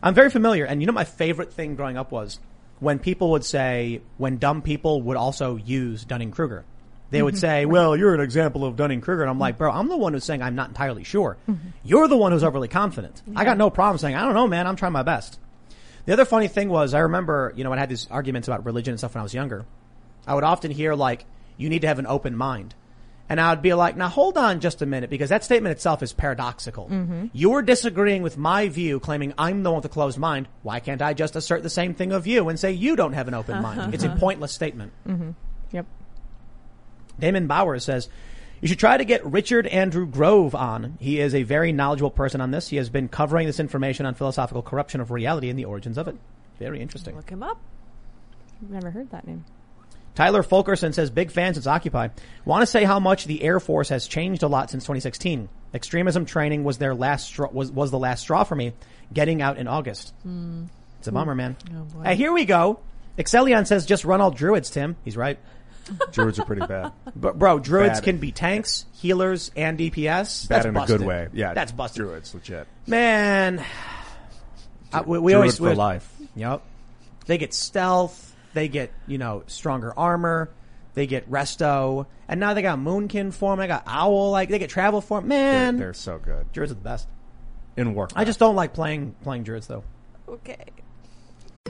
I'm very familiar, and you know my favorite thing growing up was when people would say, when dumb people would also use Dunning-Kruger. They would mm-hmm. say, well, you're an example of Dunning-Kruger. And I'm like, bro, I'm the one who's saying I'm not entirely sure. Mm-hmm. You're the one who's overly confident. I got no problem saying, I don't know, man, I'm trying my best. The other funny thing was, I remember, you know, when I had these arguments about religion and stuff when I was younger, I would often hear like, you need to have an open mind. And I would be like, now hold on just a minute, because that statement itself is paradoxical. Mm-hmm. You're disagreeing with my view, claiming I'm the one with a closed mind. Why can't I just assert the same thing of you and say you don't have an open uh-huh. mind? It's a pointless statement. Yep. Damon Bowers says, you should try to get Richard Andrew Grove on. He is a very knowledgeable person on this. He has been covering this information on philosophical corruption of reality and the origins of it. Very interesting. Look him up. Never heard that name. Tyler Fulkerson says, big fan since Occupy. Want to say how much the Air Force has changed a lot since 2016. Extremism training was their last straw, was, was the last straw for me getting out in August. Hmm. It's a bummer, man. Oh, boy. Hey, here we go. Excellion says, just run all druids, Tim. He's right. Druids are pretty bad. But bro, druids Bad. can be tanks, healers, and DPS. Bad That's in busted. a good way. Yeah. That's busted. Druids, legit. Man, uh, we, we Druid always for we- life. Yep. They get stealth. They get you know stronger armor. They get resto, and now they got moonkin form. They got owl. Like they get travel form. They're, Man, they're so good. druids are the best. In Warcraft. I just don't like playing playing druids though. Okay.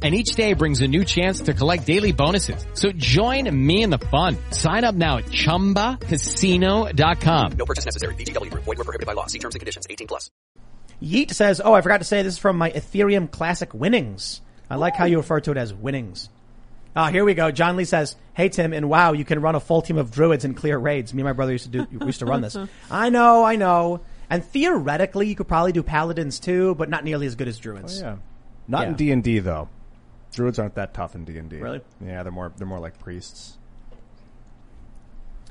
And each day brings a new chance to collect daily bonuses. So join me in the fun. Sign up now at ChumbaCasino.com. No purchase necessary. VGW Group. Void were prohibited by law. See terms and conditions. 18 plus. Yeet says, "Oh, I forgot to say this is from my Ethereum Classic winnings. I like how you refer to it as winnings." Ah, here we go. John Lee says, "Hey Tim, and wow, you can run a full team of druids and clear raids. Me and my brother used to do we used to run this. I know, I know. And theoretically, you could probably do paladins too, but not nearly as good as druids. Oh, yeah. Not Yeah. in D and D though. Druids aren't that tough in D and D. Really? Yeah, they're more they're more like priests.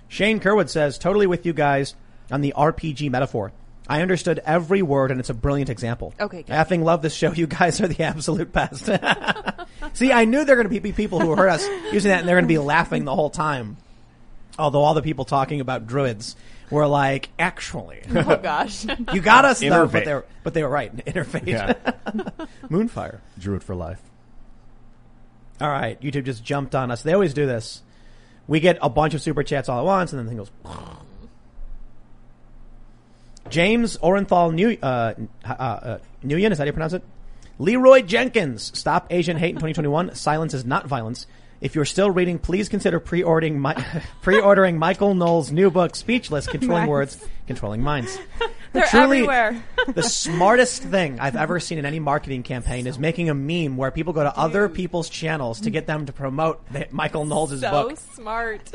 Shane Kerwood says, totally with you guys on the RPG metaphor. I understood every word and it's a brilliant example. Okay, good. I effing love this show. You guys are the absolute best. See, I knew there were going to be people who heard us using that and they're going to be laughing the whole time. Although all the people talking about druids were like, actually, Oh gosh. you got us though, Innervate. but they were, but they were right. Interface. Yeah. Moonfire. Druid for life. All right, YouTube just jumped on us. They always do this. We get a bunch of super chats all at once, and then the thing goes. James Orenthal New uh, uh, uh, Nguyen, is that how you pronounce it? Leroy Jenkins, stop Asian hate in 2021. Silence is not violence. If you're still reading, please consider pre-ordering my, pre-ordering Michael Knowles' new book, Speechless: Controlling Nice. Words, Controlling Minds. They're Truly- everywhere. the smartest thing I've ever seen in any marketing campaign is making a meme where people go to other people's channels to get them to promote Michael Knowles' so book. So smart.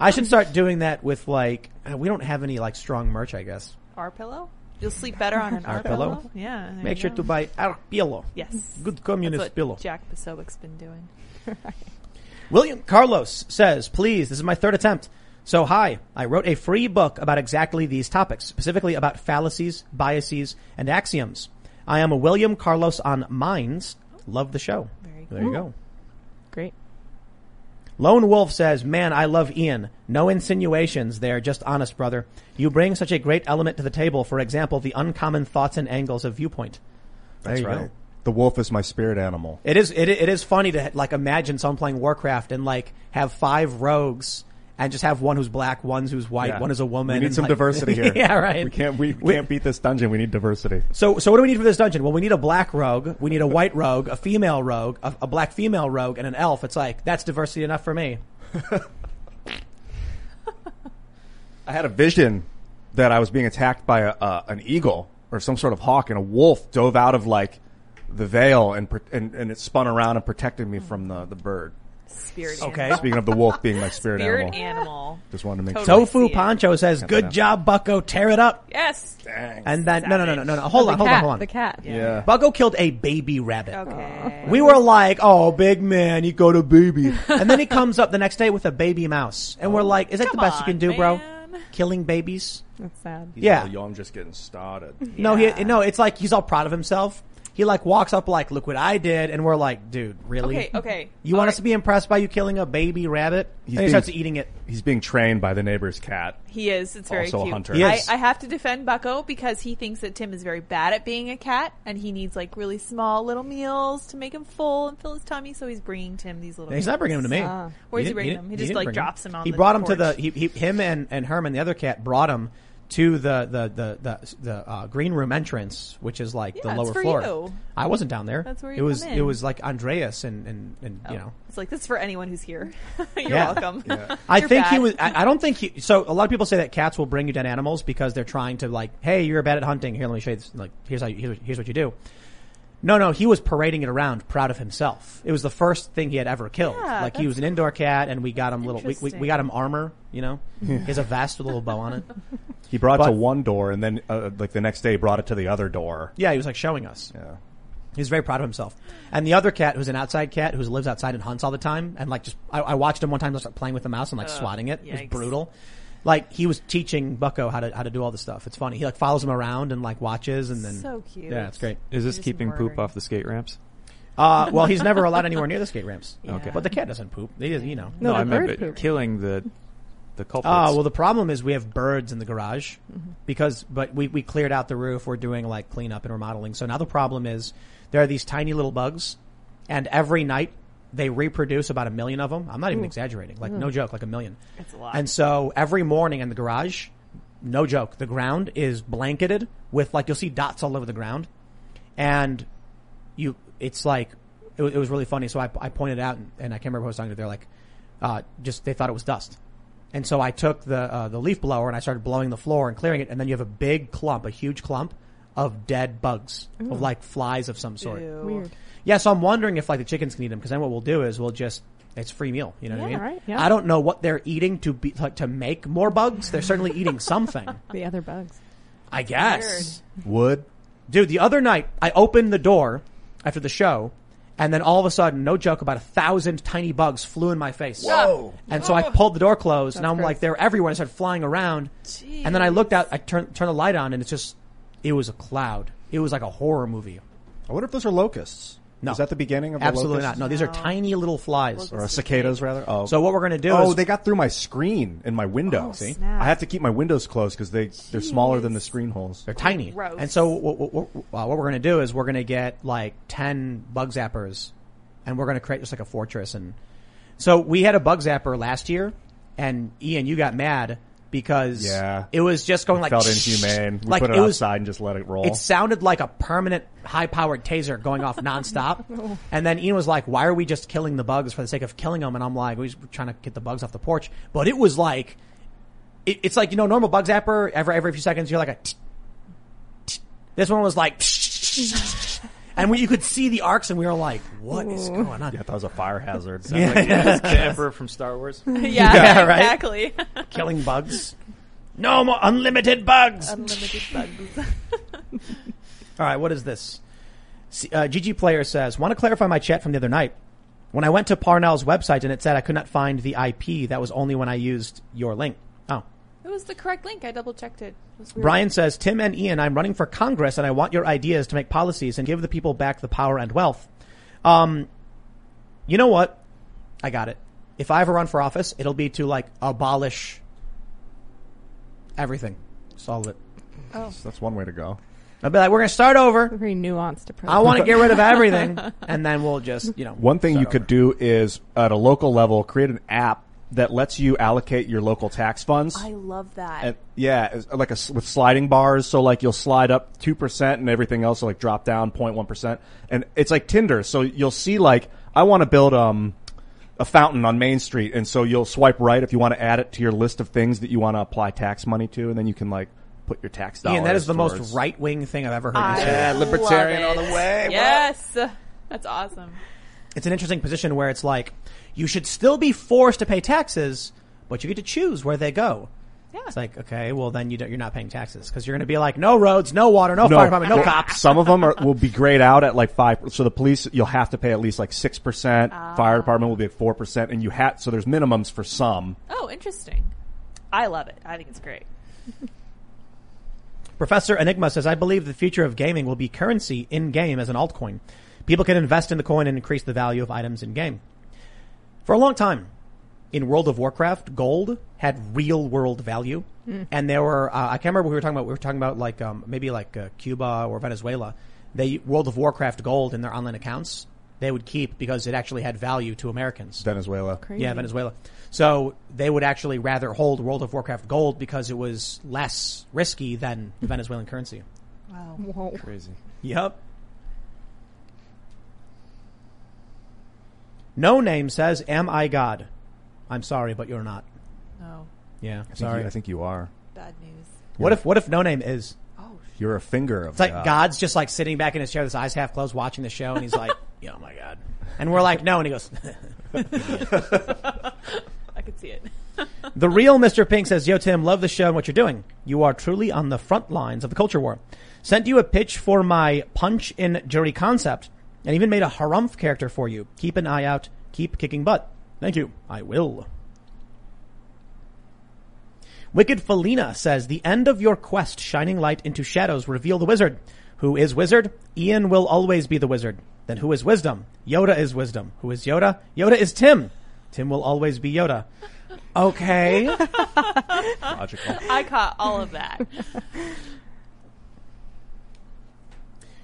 I should start doing that with like uh, we don't have any like strong merch, I guess. Our pillow. You'll sleep better on an Our our pillow? pillow. Yeah. Make sure to buy our pillow. Yes. Good That's communist what pillow. Jack Posobiec's been doing. William Carlos says, please, this is my third attempt. So hi, I wrote a free book about exactly these topics, specifically about fallacies, biases, and axioms. I am a William Carlos on Minds. Love the show. Very There you go. Great. Lone Wolf says, man, I love Ian. No insinuations there, just honest, brother. You bring such a great element to the table. For example, the uncommon thoughts and angles of viewpoint. There That's you right. go. The wolf is my spirit animal. It is, it, it is funny to like imagine someone playing Warcraft and like have five rogues and just have one who's black, one who's white, Yeah. one is a woman. We need and, some like- diversity here. yeah, right. We can't we, can't beat this dungeon. We need diversity. So, so what do we need for this dungeon? Well, we need a black rogue, we need a white rogue, a female rogue, a, a black female rogue, and an elf. It's like that's diversity enough for me. I had a vision that I was being attacked by a, uh, an eagle or some sort of hawk, and a wolf dove out of like the veil and and, and it spun around and protected me from the, the bird. Spirit Okay. animal. Speaking of the wolf being my spirit, animal. Spirit animal, animal. just wanted to make Totally. sure. Tofu see it. Says, Can't "Good job, Bucko. Tear it up." Yes. And then no, no, no, no, no, no. Oh, Hold the on, hold cat, on, hold on. The cat. Yeah. Bucko killed a baby rabbit. Okay. We were like, "Oh, big man, you got a baby," and then he comes up the next day with a baby mouse, and we're oh. like, "Is that the Come best you can on, do, bro? Killing babies?" That's sad. He's Yeah. all young, just getting started. No, he no. It's like he's all proud of himself. He like walks up like, "Look what I did," and we're like, "Dude, really? Okay, okay. You want All us to be impressed by you killing a baby rabbit?" He's and he being- starts eating it. He's being trained by the neighbor's cat. He is. It's very Also a cute. hunter. He I, is. I have to defend Bucko because he thinks that Tim is very bad at being a cat, and he needs like really small little meals to make him full and fill his tummy. So he's bringing Tim these little. He's not bringing them to me. Ah. Where's he didn't- bringing didn't- them? He just, didn't like, bring drops them on He the brought them to porch. the he, he, him and and Herman, the other cat, brought him to the the the the, the uh, green room entrance, which is like Yeah, the it's lower for floor. you. I wasn't down there. That's where you it was. come It was like Andreas and and and you know. It's like this is for anyone who's here. You're Yeah. welcome. I You're think he was. I, I don't think he. So a lot of people say that cats will bring you dead animals because they're trying to like, hey, you're bad at hunting. Here, let me show you. This. Like, here's how. You, here's, here's what you do. No, no, he was parading it around, proud of himself. It was the first thing he had ever killed. Yeah, like he was an indoor cat, and we got him little. We, we, we got him armor. You know, he has a vest with a little bow on it. He brought it to one door, and then uh, like the next day, brought it to the other door. Yeah, he was like showing us. Yeah. He was very proud of himself. And the other cat, who's an outside cat, who lives outside and hunts all the time, and like just, I, I watched him one time just like playing with the mouse and like swatting it. It was brutal. Like he was teaching Bucko how to how to do all this stuff. It's funny. He like follows him around and like watches and then. So cute. Yeah, it's great. Is this Just keeping poop murdering. off the skate ramps? Uh, well, he's never allowed anywhere near the skate ramps. Okay. But the cat doesn't poop. He is, you know. No, the I meant bird killing the the culprits. Oh, well, the problem is we have birds in the garage Mm-hmm. because, but we, we cleared out the roof. We're doing like cleanup and remodeling. So now the problem is there are these tiny little bugs and every night they reproduce about a million of them. I'm not even exaggerating. Like no joke, like a million. It's a lot. And so every morning in the garage, no joke, the ground is blanketed with like, you'll see dots all over the ground and you, it's like, it, it was really funny. So I, I pointed out and, and I can't remember who I was talking to. They're like, uh, just, they thought it was dust. And so I took the, uh, the leaf blower and I started blowing the floor and clearing it. And then you have a big clump, a huge clump of dead bugs, of like flies of some sort. Ew. Weird. Yeah, so I'm wondering if like the chickens can eat them because then what we'll do is we'll just it's free meal. You know what I mean? right, yeah. I don't know what they're eating to be like, to make more bugs. They're certainly eating something. The other bugs. I guess, Wood. dude. The other night I opened the door after the show, and then all of a sudden, no joke, about a thousand tiny bugs flew in my face. Whoa. And so I oh. pulled the door closed, and I'm like, they're everywhere. And I started flying around, and then I looked out. I turned turned the light on, and it's just it was a cloud. It was like a horror movie. I wonder if those are locusts. No. Is that the beginning of the Absolutely not. No, these are tiny little flies. Or cicadas, rather. Oh. So what we're gonna do Oh, is they got through my screen in my window. Oh, See, snap. I have to keep my windows closed because they they're smaller than the screen holes. They're tiny. Gross. And so what, what, what, uh, what we're going to do is we're going to get like 10 bug zappers and we're going to create just like a fortress. And so we had a bug zapper last year and Ian, you got mad because Yeah. it was just going like, Felt inhumane. We like put it, it was, outside and just let it roll. it sounded like a permanent high powered taser going off nonstop. and then Ian was like, why are we just killing the bugs for the sake of killing them? And I'm like, we're trying to get the bugs off the porch. But it was like, it, it's like, you know, normal bug zapper, every, every few seconds you're like a, tsk, tsk. this one was like, and we, you could see the arcs and we were like, what is going on? yeah, that was a fire hazard. Yeah. Like the Emperor from Star Wars. yeah, Yeah, right. exactly. Killing bugs. No more unlimited bugs. Unlimited bugs. All right, what is this? C- Uh, GG Player says, want to clarify my chat from the other night. When I went to Parnell's website and it said I could not find the IP, that was only when I used your link. Oh. it was the correct link. I double checked it. It. Brian says, Tim and Ian, I'm running for Congress and I want your ideas to make policies and give the people back the power and wealth. Um, you know what? I got it. If I ever run for office, it'll be to like abolish everything. Solve it. That's one way to go. I'll be like, we're going to start over. Very nuanced approach. I want to get rid of everything, and then we'll just, you know. One thing start you could do is at a local level create an app that lets you allocate your local tax funds. I love that. And, yeah, like a s with sliding bars. So like you'll slide up two percent, and everything else will like drop down 0.1 percent. And it's like Tinder. So you'll see like I want to build um a fountain on Main Street, and so you'll swipe right if you want to add it to your list of things that you want to apply tax money to, and then you can like put your tax dollars. Ian, that is the towards- most right wing thing I've ever heard. I you say. Yeah, love libertarian it. on the way. Yes, that's awesome. It's an interesting position where it's like you should still be forced to pay taxes, but you get to choose where they go. Yeah. It's like okay, well then you don't, you're not paying taxes because you're going to be like no roads, no water, no, fire department, no cops. Some of them are, will be grayed out at like five. So the police, you'll have to pay at least like six percent. Fire department will be at four percent, and you have so there's minimums for some. Oh, interesting. I love it. I think it's great. Professor Enigma says, I believe the future of gaming will be currency in game as an altcoin. People can invest in the coin and increase the value of items in game. For a long time, in World of Warcraft, gold had real world value. And there were, uh, I can't remember what we were talking about. We were talking about like, um, maybe like uh, Cuba or Venezuela. They, World of Warcraft gold in their online accounts, they would keep because it actually had value to Americans. Venezuela. Yeah, Venezuela. So they would actually rather hold World of Warcraft gold because it was less risky than the Venezuelan currency. Wow. Crazy. Yep. No name says, "Am I God?" I'm sorry, but you're not. No, Yeah, I think sorry. You, I think you are. bad news. what if what if no name is? Oh. You're a finger of It's like God. God's just like sitting back in his chair, with his eyes half closed, watching the show, and he's like, "Yeah, "Oh my God," and we're like, "No," and he goes. I could see it. The real Mr. Pink says, Yo, Tim, love the show and what you're doing. You are truly on the front lines of the culture war. Sent you a pitch for my punch in jury concept and even made a harumph character for you. Keep an eye out. Keep kicking butt. Thank you. I will. Wicked Felina says, The end of your quest, shining light into shadows, reveal the wizard. Who is wizard? Ian will always be the wizard. Then who is wisdom? Yoda is wisdom. Who is Yoda? Yoda is Tim. Tim will always be Yoda. Okay. Logical. I caught all of that.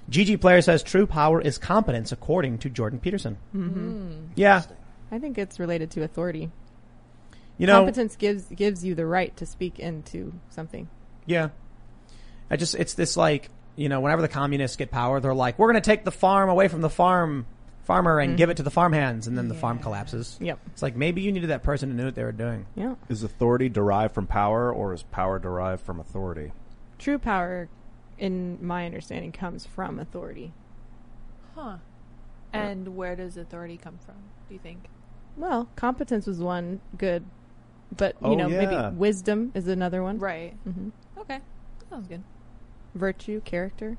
GG player says true power is competence according to Jordan Peterson. Mm-hmm. Yeah. I think it's related to authority. You know, Competence gives gives you the right to speak into something. yeah. I just, it's this like, you know, whenever the communists get power, they're like, we're going to take the farm away from the farm farmer and give it to the farm hands. And then the farm collapses. Yep. It's like maybe you needed that person to know what they were doing. Yeah. Is authority derived from power, or is power derived from authority? True power, in my understanding, comes from authority. Huh. And where does authority come from? Do you think? Well, competence was one good, but you Oh, know, yeah. maybe wisdom is another one. Right. hmm Okay. Sounds good. Virtue, character.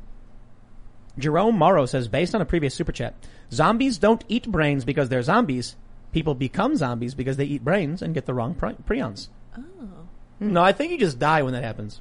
Jerome Morrow says, based on a previous super chat, zombies don't eat brains because they're zombies. People become zombies because they eat brains and get the wrong pri- prions. Oh. No, I think you just die when that happens.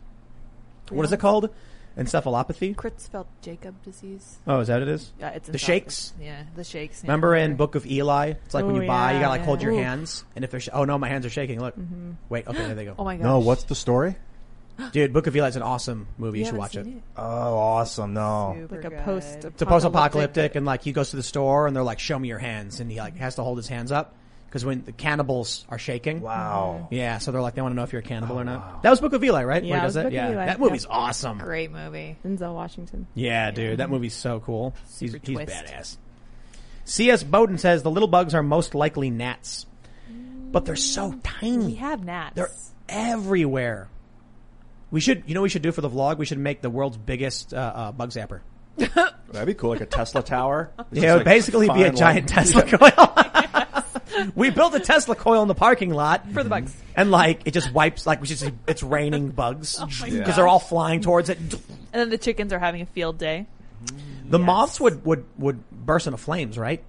What is it called? Encephalopathy? Creutzfeldt Jakob disease. Oh, is that what it is? Yeah, it's The encephalopathy. shakes? Yeah, the shakes. yeah. Remember in Book of Eli? It's like when you buy, you gotta like hold your Oof. hands, and if they're sh- oh no, my hands are shaking. Look, mm-hmm. wait, okay, there they go. Oh my gosh. No, what's the story? Dude, Book of Eli is an awesome movie. You, You should haven't watch it. seen Oh, awesome! No, Super Like a good. post. It's a post-apocalyptic, and like he goes to the store, and they're like, "Show me your hands," and he like has to hold his hands up because when the cannibals are shaking. wow. Yeah, so they're like, they want to know if you're a cannibal or not. That was Book of Eli, right? Yeah, Where he it does was it? Book of yeah, Eli. that movie's Yeah. awesome. Great movie. Denzel Washington. Yeah, dude, that movie's so cool. He's, Super he's twist. badass. C.S. Bowden says the little bugs are most likely gnats, but they're so tiny. We have gnats. They're everywhere. We should, you know, what we should do for the vlog. We should make the world's biggest uh, uh, bug zapper. That'd be cool, like a Tesla tower. It's Yeah, it would like, basically be a fine giant line. Tesla coil. we built a Tesla coil in the parking lot for the bugs. and like it just wipes like we just it's raining bugs Oh because gosh. they're all flying towards it. And then the chickens are having a field day. The Yes. moths would would would burst into flames, right?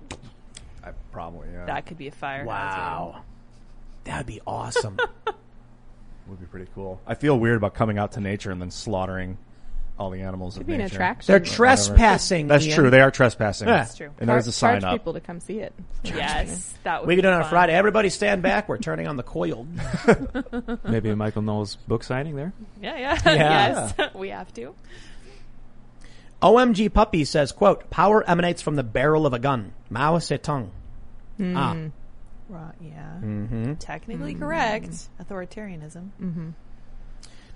I, probably, yeah. That could be a fire. Wow, that'd be awesome. would be pretty cool. I feel weird about coming out to nature and then slaughtering all the animals Could of be an nature. attraction. They're trespassing. That's Ian. true. They are trespassing. Yeah. That's true. And there's a Charge sign up. people to come see it. Yes, that would We be can do it on a. Friday. Everybody stand back. We're turning on the coil. Maybe a Michael Knowles book signing there. Yeah, yeah, Yeah. yes, we have to. OMG Puppy says, quote, power emanates from the barrel of a gun. Mao Zedong. Ah. Right, yeah. Mm-hmm. Technically correct. Authoritarianism. Mm-hmm.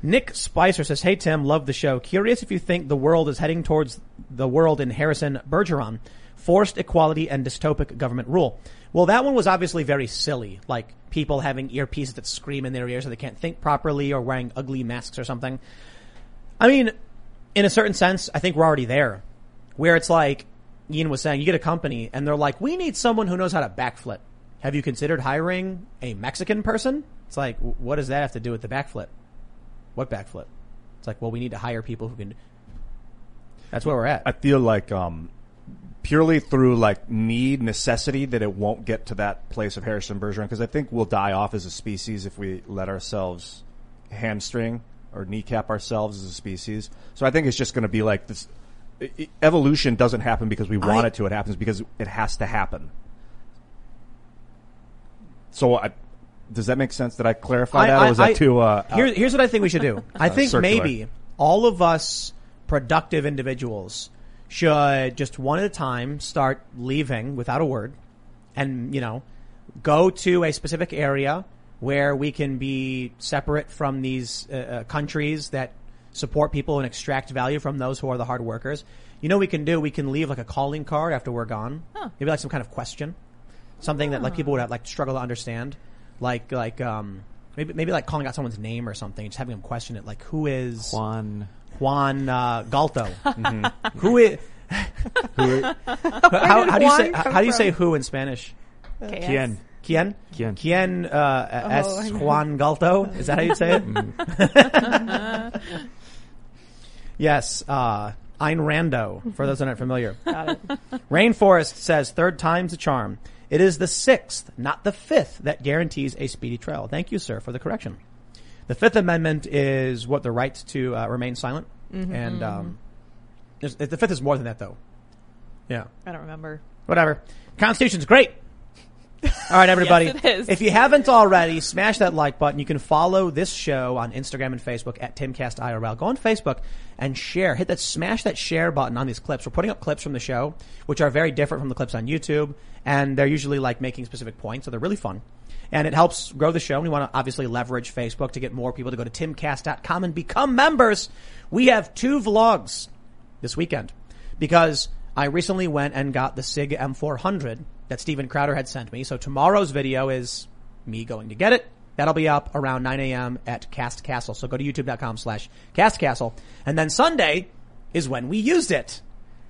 Nick Spicer says, Hey Tim, love the show. Curious if you think the world is heading towards the world in Harrison Bergeron. Forced equality and dystopic government rule. Well, that one was obviously very silly. Like people having earpieces that scream in their ears so they can't think properly or wearing ugly masks or something. I mean, in a certain sense, I think we're already there. Where it's like, Ian was saying, you get a company and they're like, we need someone who knows how to backflip. Have you considered hiring a Mexican person? It's like, what does that have to do with the backflip? What backflip? It's like, well, we need to hire people who can. That's where we're at. I feel like um, purely through like need, necessity, that it won't get to that place of Harrison Bergeron because I think we'll die off as a species if we let ourselves hamstring or kneecap ourselves as a species. So I think it's just going to be like this. i- i- Evolution doesn't happen because we want I- it to. It happens because it has to happen. So I, does that make sense? Did I clarify that, or was that too? Uh, Here- here's what I think we should do. I Uh, think circular. maybe all of us productive individuals should just one at a time start leaving without a word and, you know, go to a specific area where we can be separate from these uh, uh, countries that support people and extract value from those who are the hard workers. You know what we can do? We can leave like a calling card after we're gone. Maybe like some kind of question. Something that like people would have, like struggle to understand. Like, like, um, maybe, maybe like calling out someone's name or something, just having them question it. Like, who is Juan. Juan, uh, Galto? Mhm. Who is, who, how, how do you say, Juan come how do you say who in Spanish? KS. Quien. Quien? Quien. Quien, uh, S. Oh, I. Juan Galto? Is that how you say it? Mhm. yes, uh, Ayn Rando, for those that aren't familiar. Got it. Rainforest says third time's a charm. It is the sixth, not the fifth, that guarantees a speedy trial. Thank you, sir, for the correction. The Fifth Amendment is what the right to uh, remain silent, Mhm. and um, the fifth is more than that, though. Yeah, I don't remember. whatever. Constitution's great. All right, everybody. Yes, it is. If you haven't already, smash that like button. You can follow this show on Instagram and Facebook at TimCastIRL. Go on Facebook and share. Hit that, smash that share button on these clips. We're putting up clips from the show, which are very different from the clips on YouTube, and they're usually like making specific points, so they're really fun. And it helps grow the show. And we want to obviously leverage Facebook to get more people to go to timcast.com and become members. We have two vlogs this weekend because I recently went and got the SIG M400 that Steven Crowder had sent me. So tomorrow's video is me going to get it. That'll be up around 9 a.m. at Cast Castle. So go to youtube.com slash Cast Castle. And then Sunday is when we used it.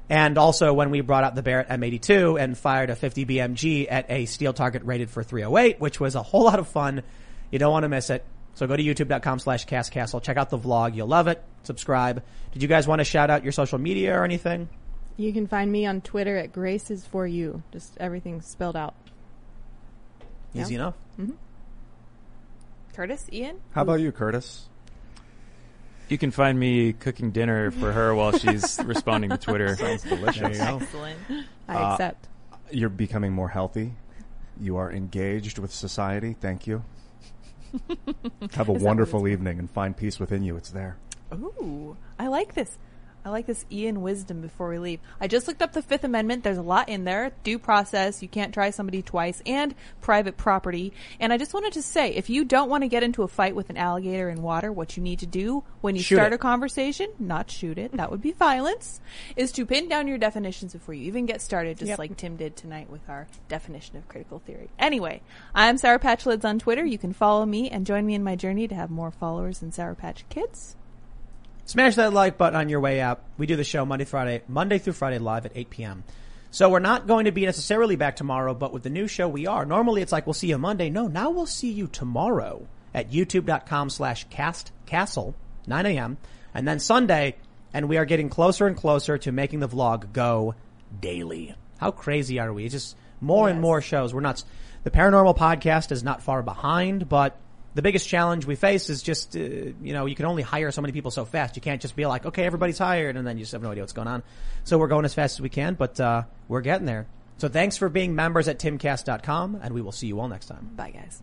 And also when we brought out the Barrett M82 and fired a 50 BMG at a steel target rated for 308, which was a whole lot of fun. You don't want to miss it. So go to youtube.com slash Cast Castle. Check out the vlog. You'll love it. Subscribe. Did you guys want to shout out your social media or anything? You can find me on Twitter at Grace is for you. Just everything spelled out. Easy enough. hmm Curtis, Ian? How about you, Curtis? You can find me cooking dinner for her while she's responding to Twitter. Sounds delicious. There you. Excellent. I Uh, accept. You're becoming more healthy. You are engaged with society. Thank you. Have a wonderful evening and find peace within you. It's there. Ooh, I like this. I like this Ian wisdom before we leave. I just looked up the Fifth Amendment. There's a lot in there. Due process. You can't try somebody twice and private property. And I just wanted to say, if you don't want to get into a fight with an alligator in water, what you need to do when you Shoot start it. a conversation, not shoot it, that would be violence, is to pin down your definitions before you even get started, just Yep. like Tim did tonight with our definition of critical theory. Anyway, I'm Sour Patch Lids on Twitter. You can follow me and join me in my journey to have more followers than Sour Patch Kids. Smash that like button on your way out. We do the show Monday, Friday, Monday through Friday live at 8 p.m. So we're not going to be necessarily back tomorrow, but with the new show we are. Normally it's like we'll see you Monday. No, now we'll see you tomorrow at youtube.com slash cast castle, 9 a.m. And then Sunday, and we are getting closer and closer to making the vlog go daily. How crazy are we? It's just more and more shows. We're nuts. The paranormal podcast is not far behind, but the biggest challenge we face is just, uh, you know, you can only hire so many people so fast. You can't just be like, okay, everybody's hired, and then you just have no idea what's going on. So we're going as fast as we can, but uh, we're getting there. So thanks for being members at timcast.com, and we will see you all next time. Bye, guys.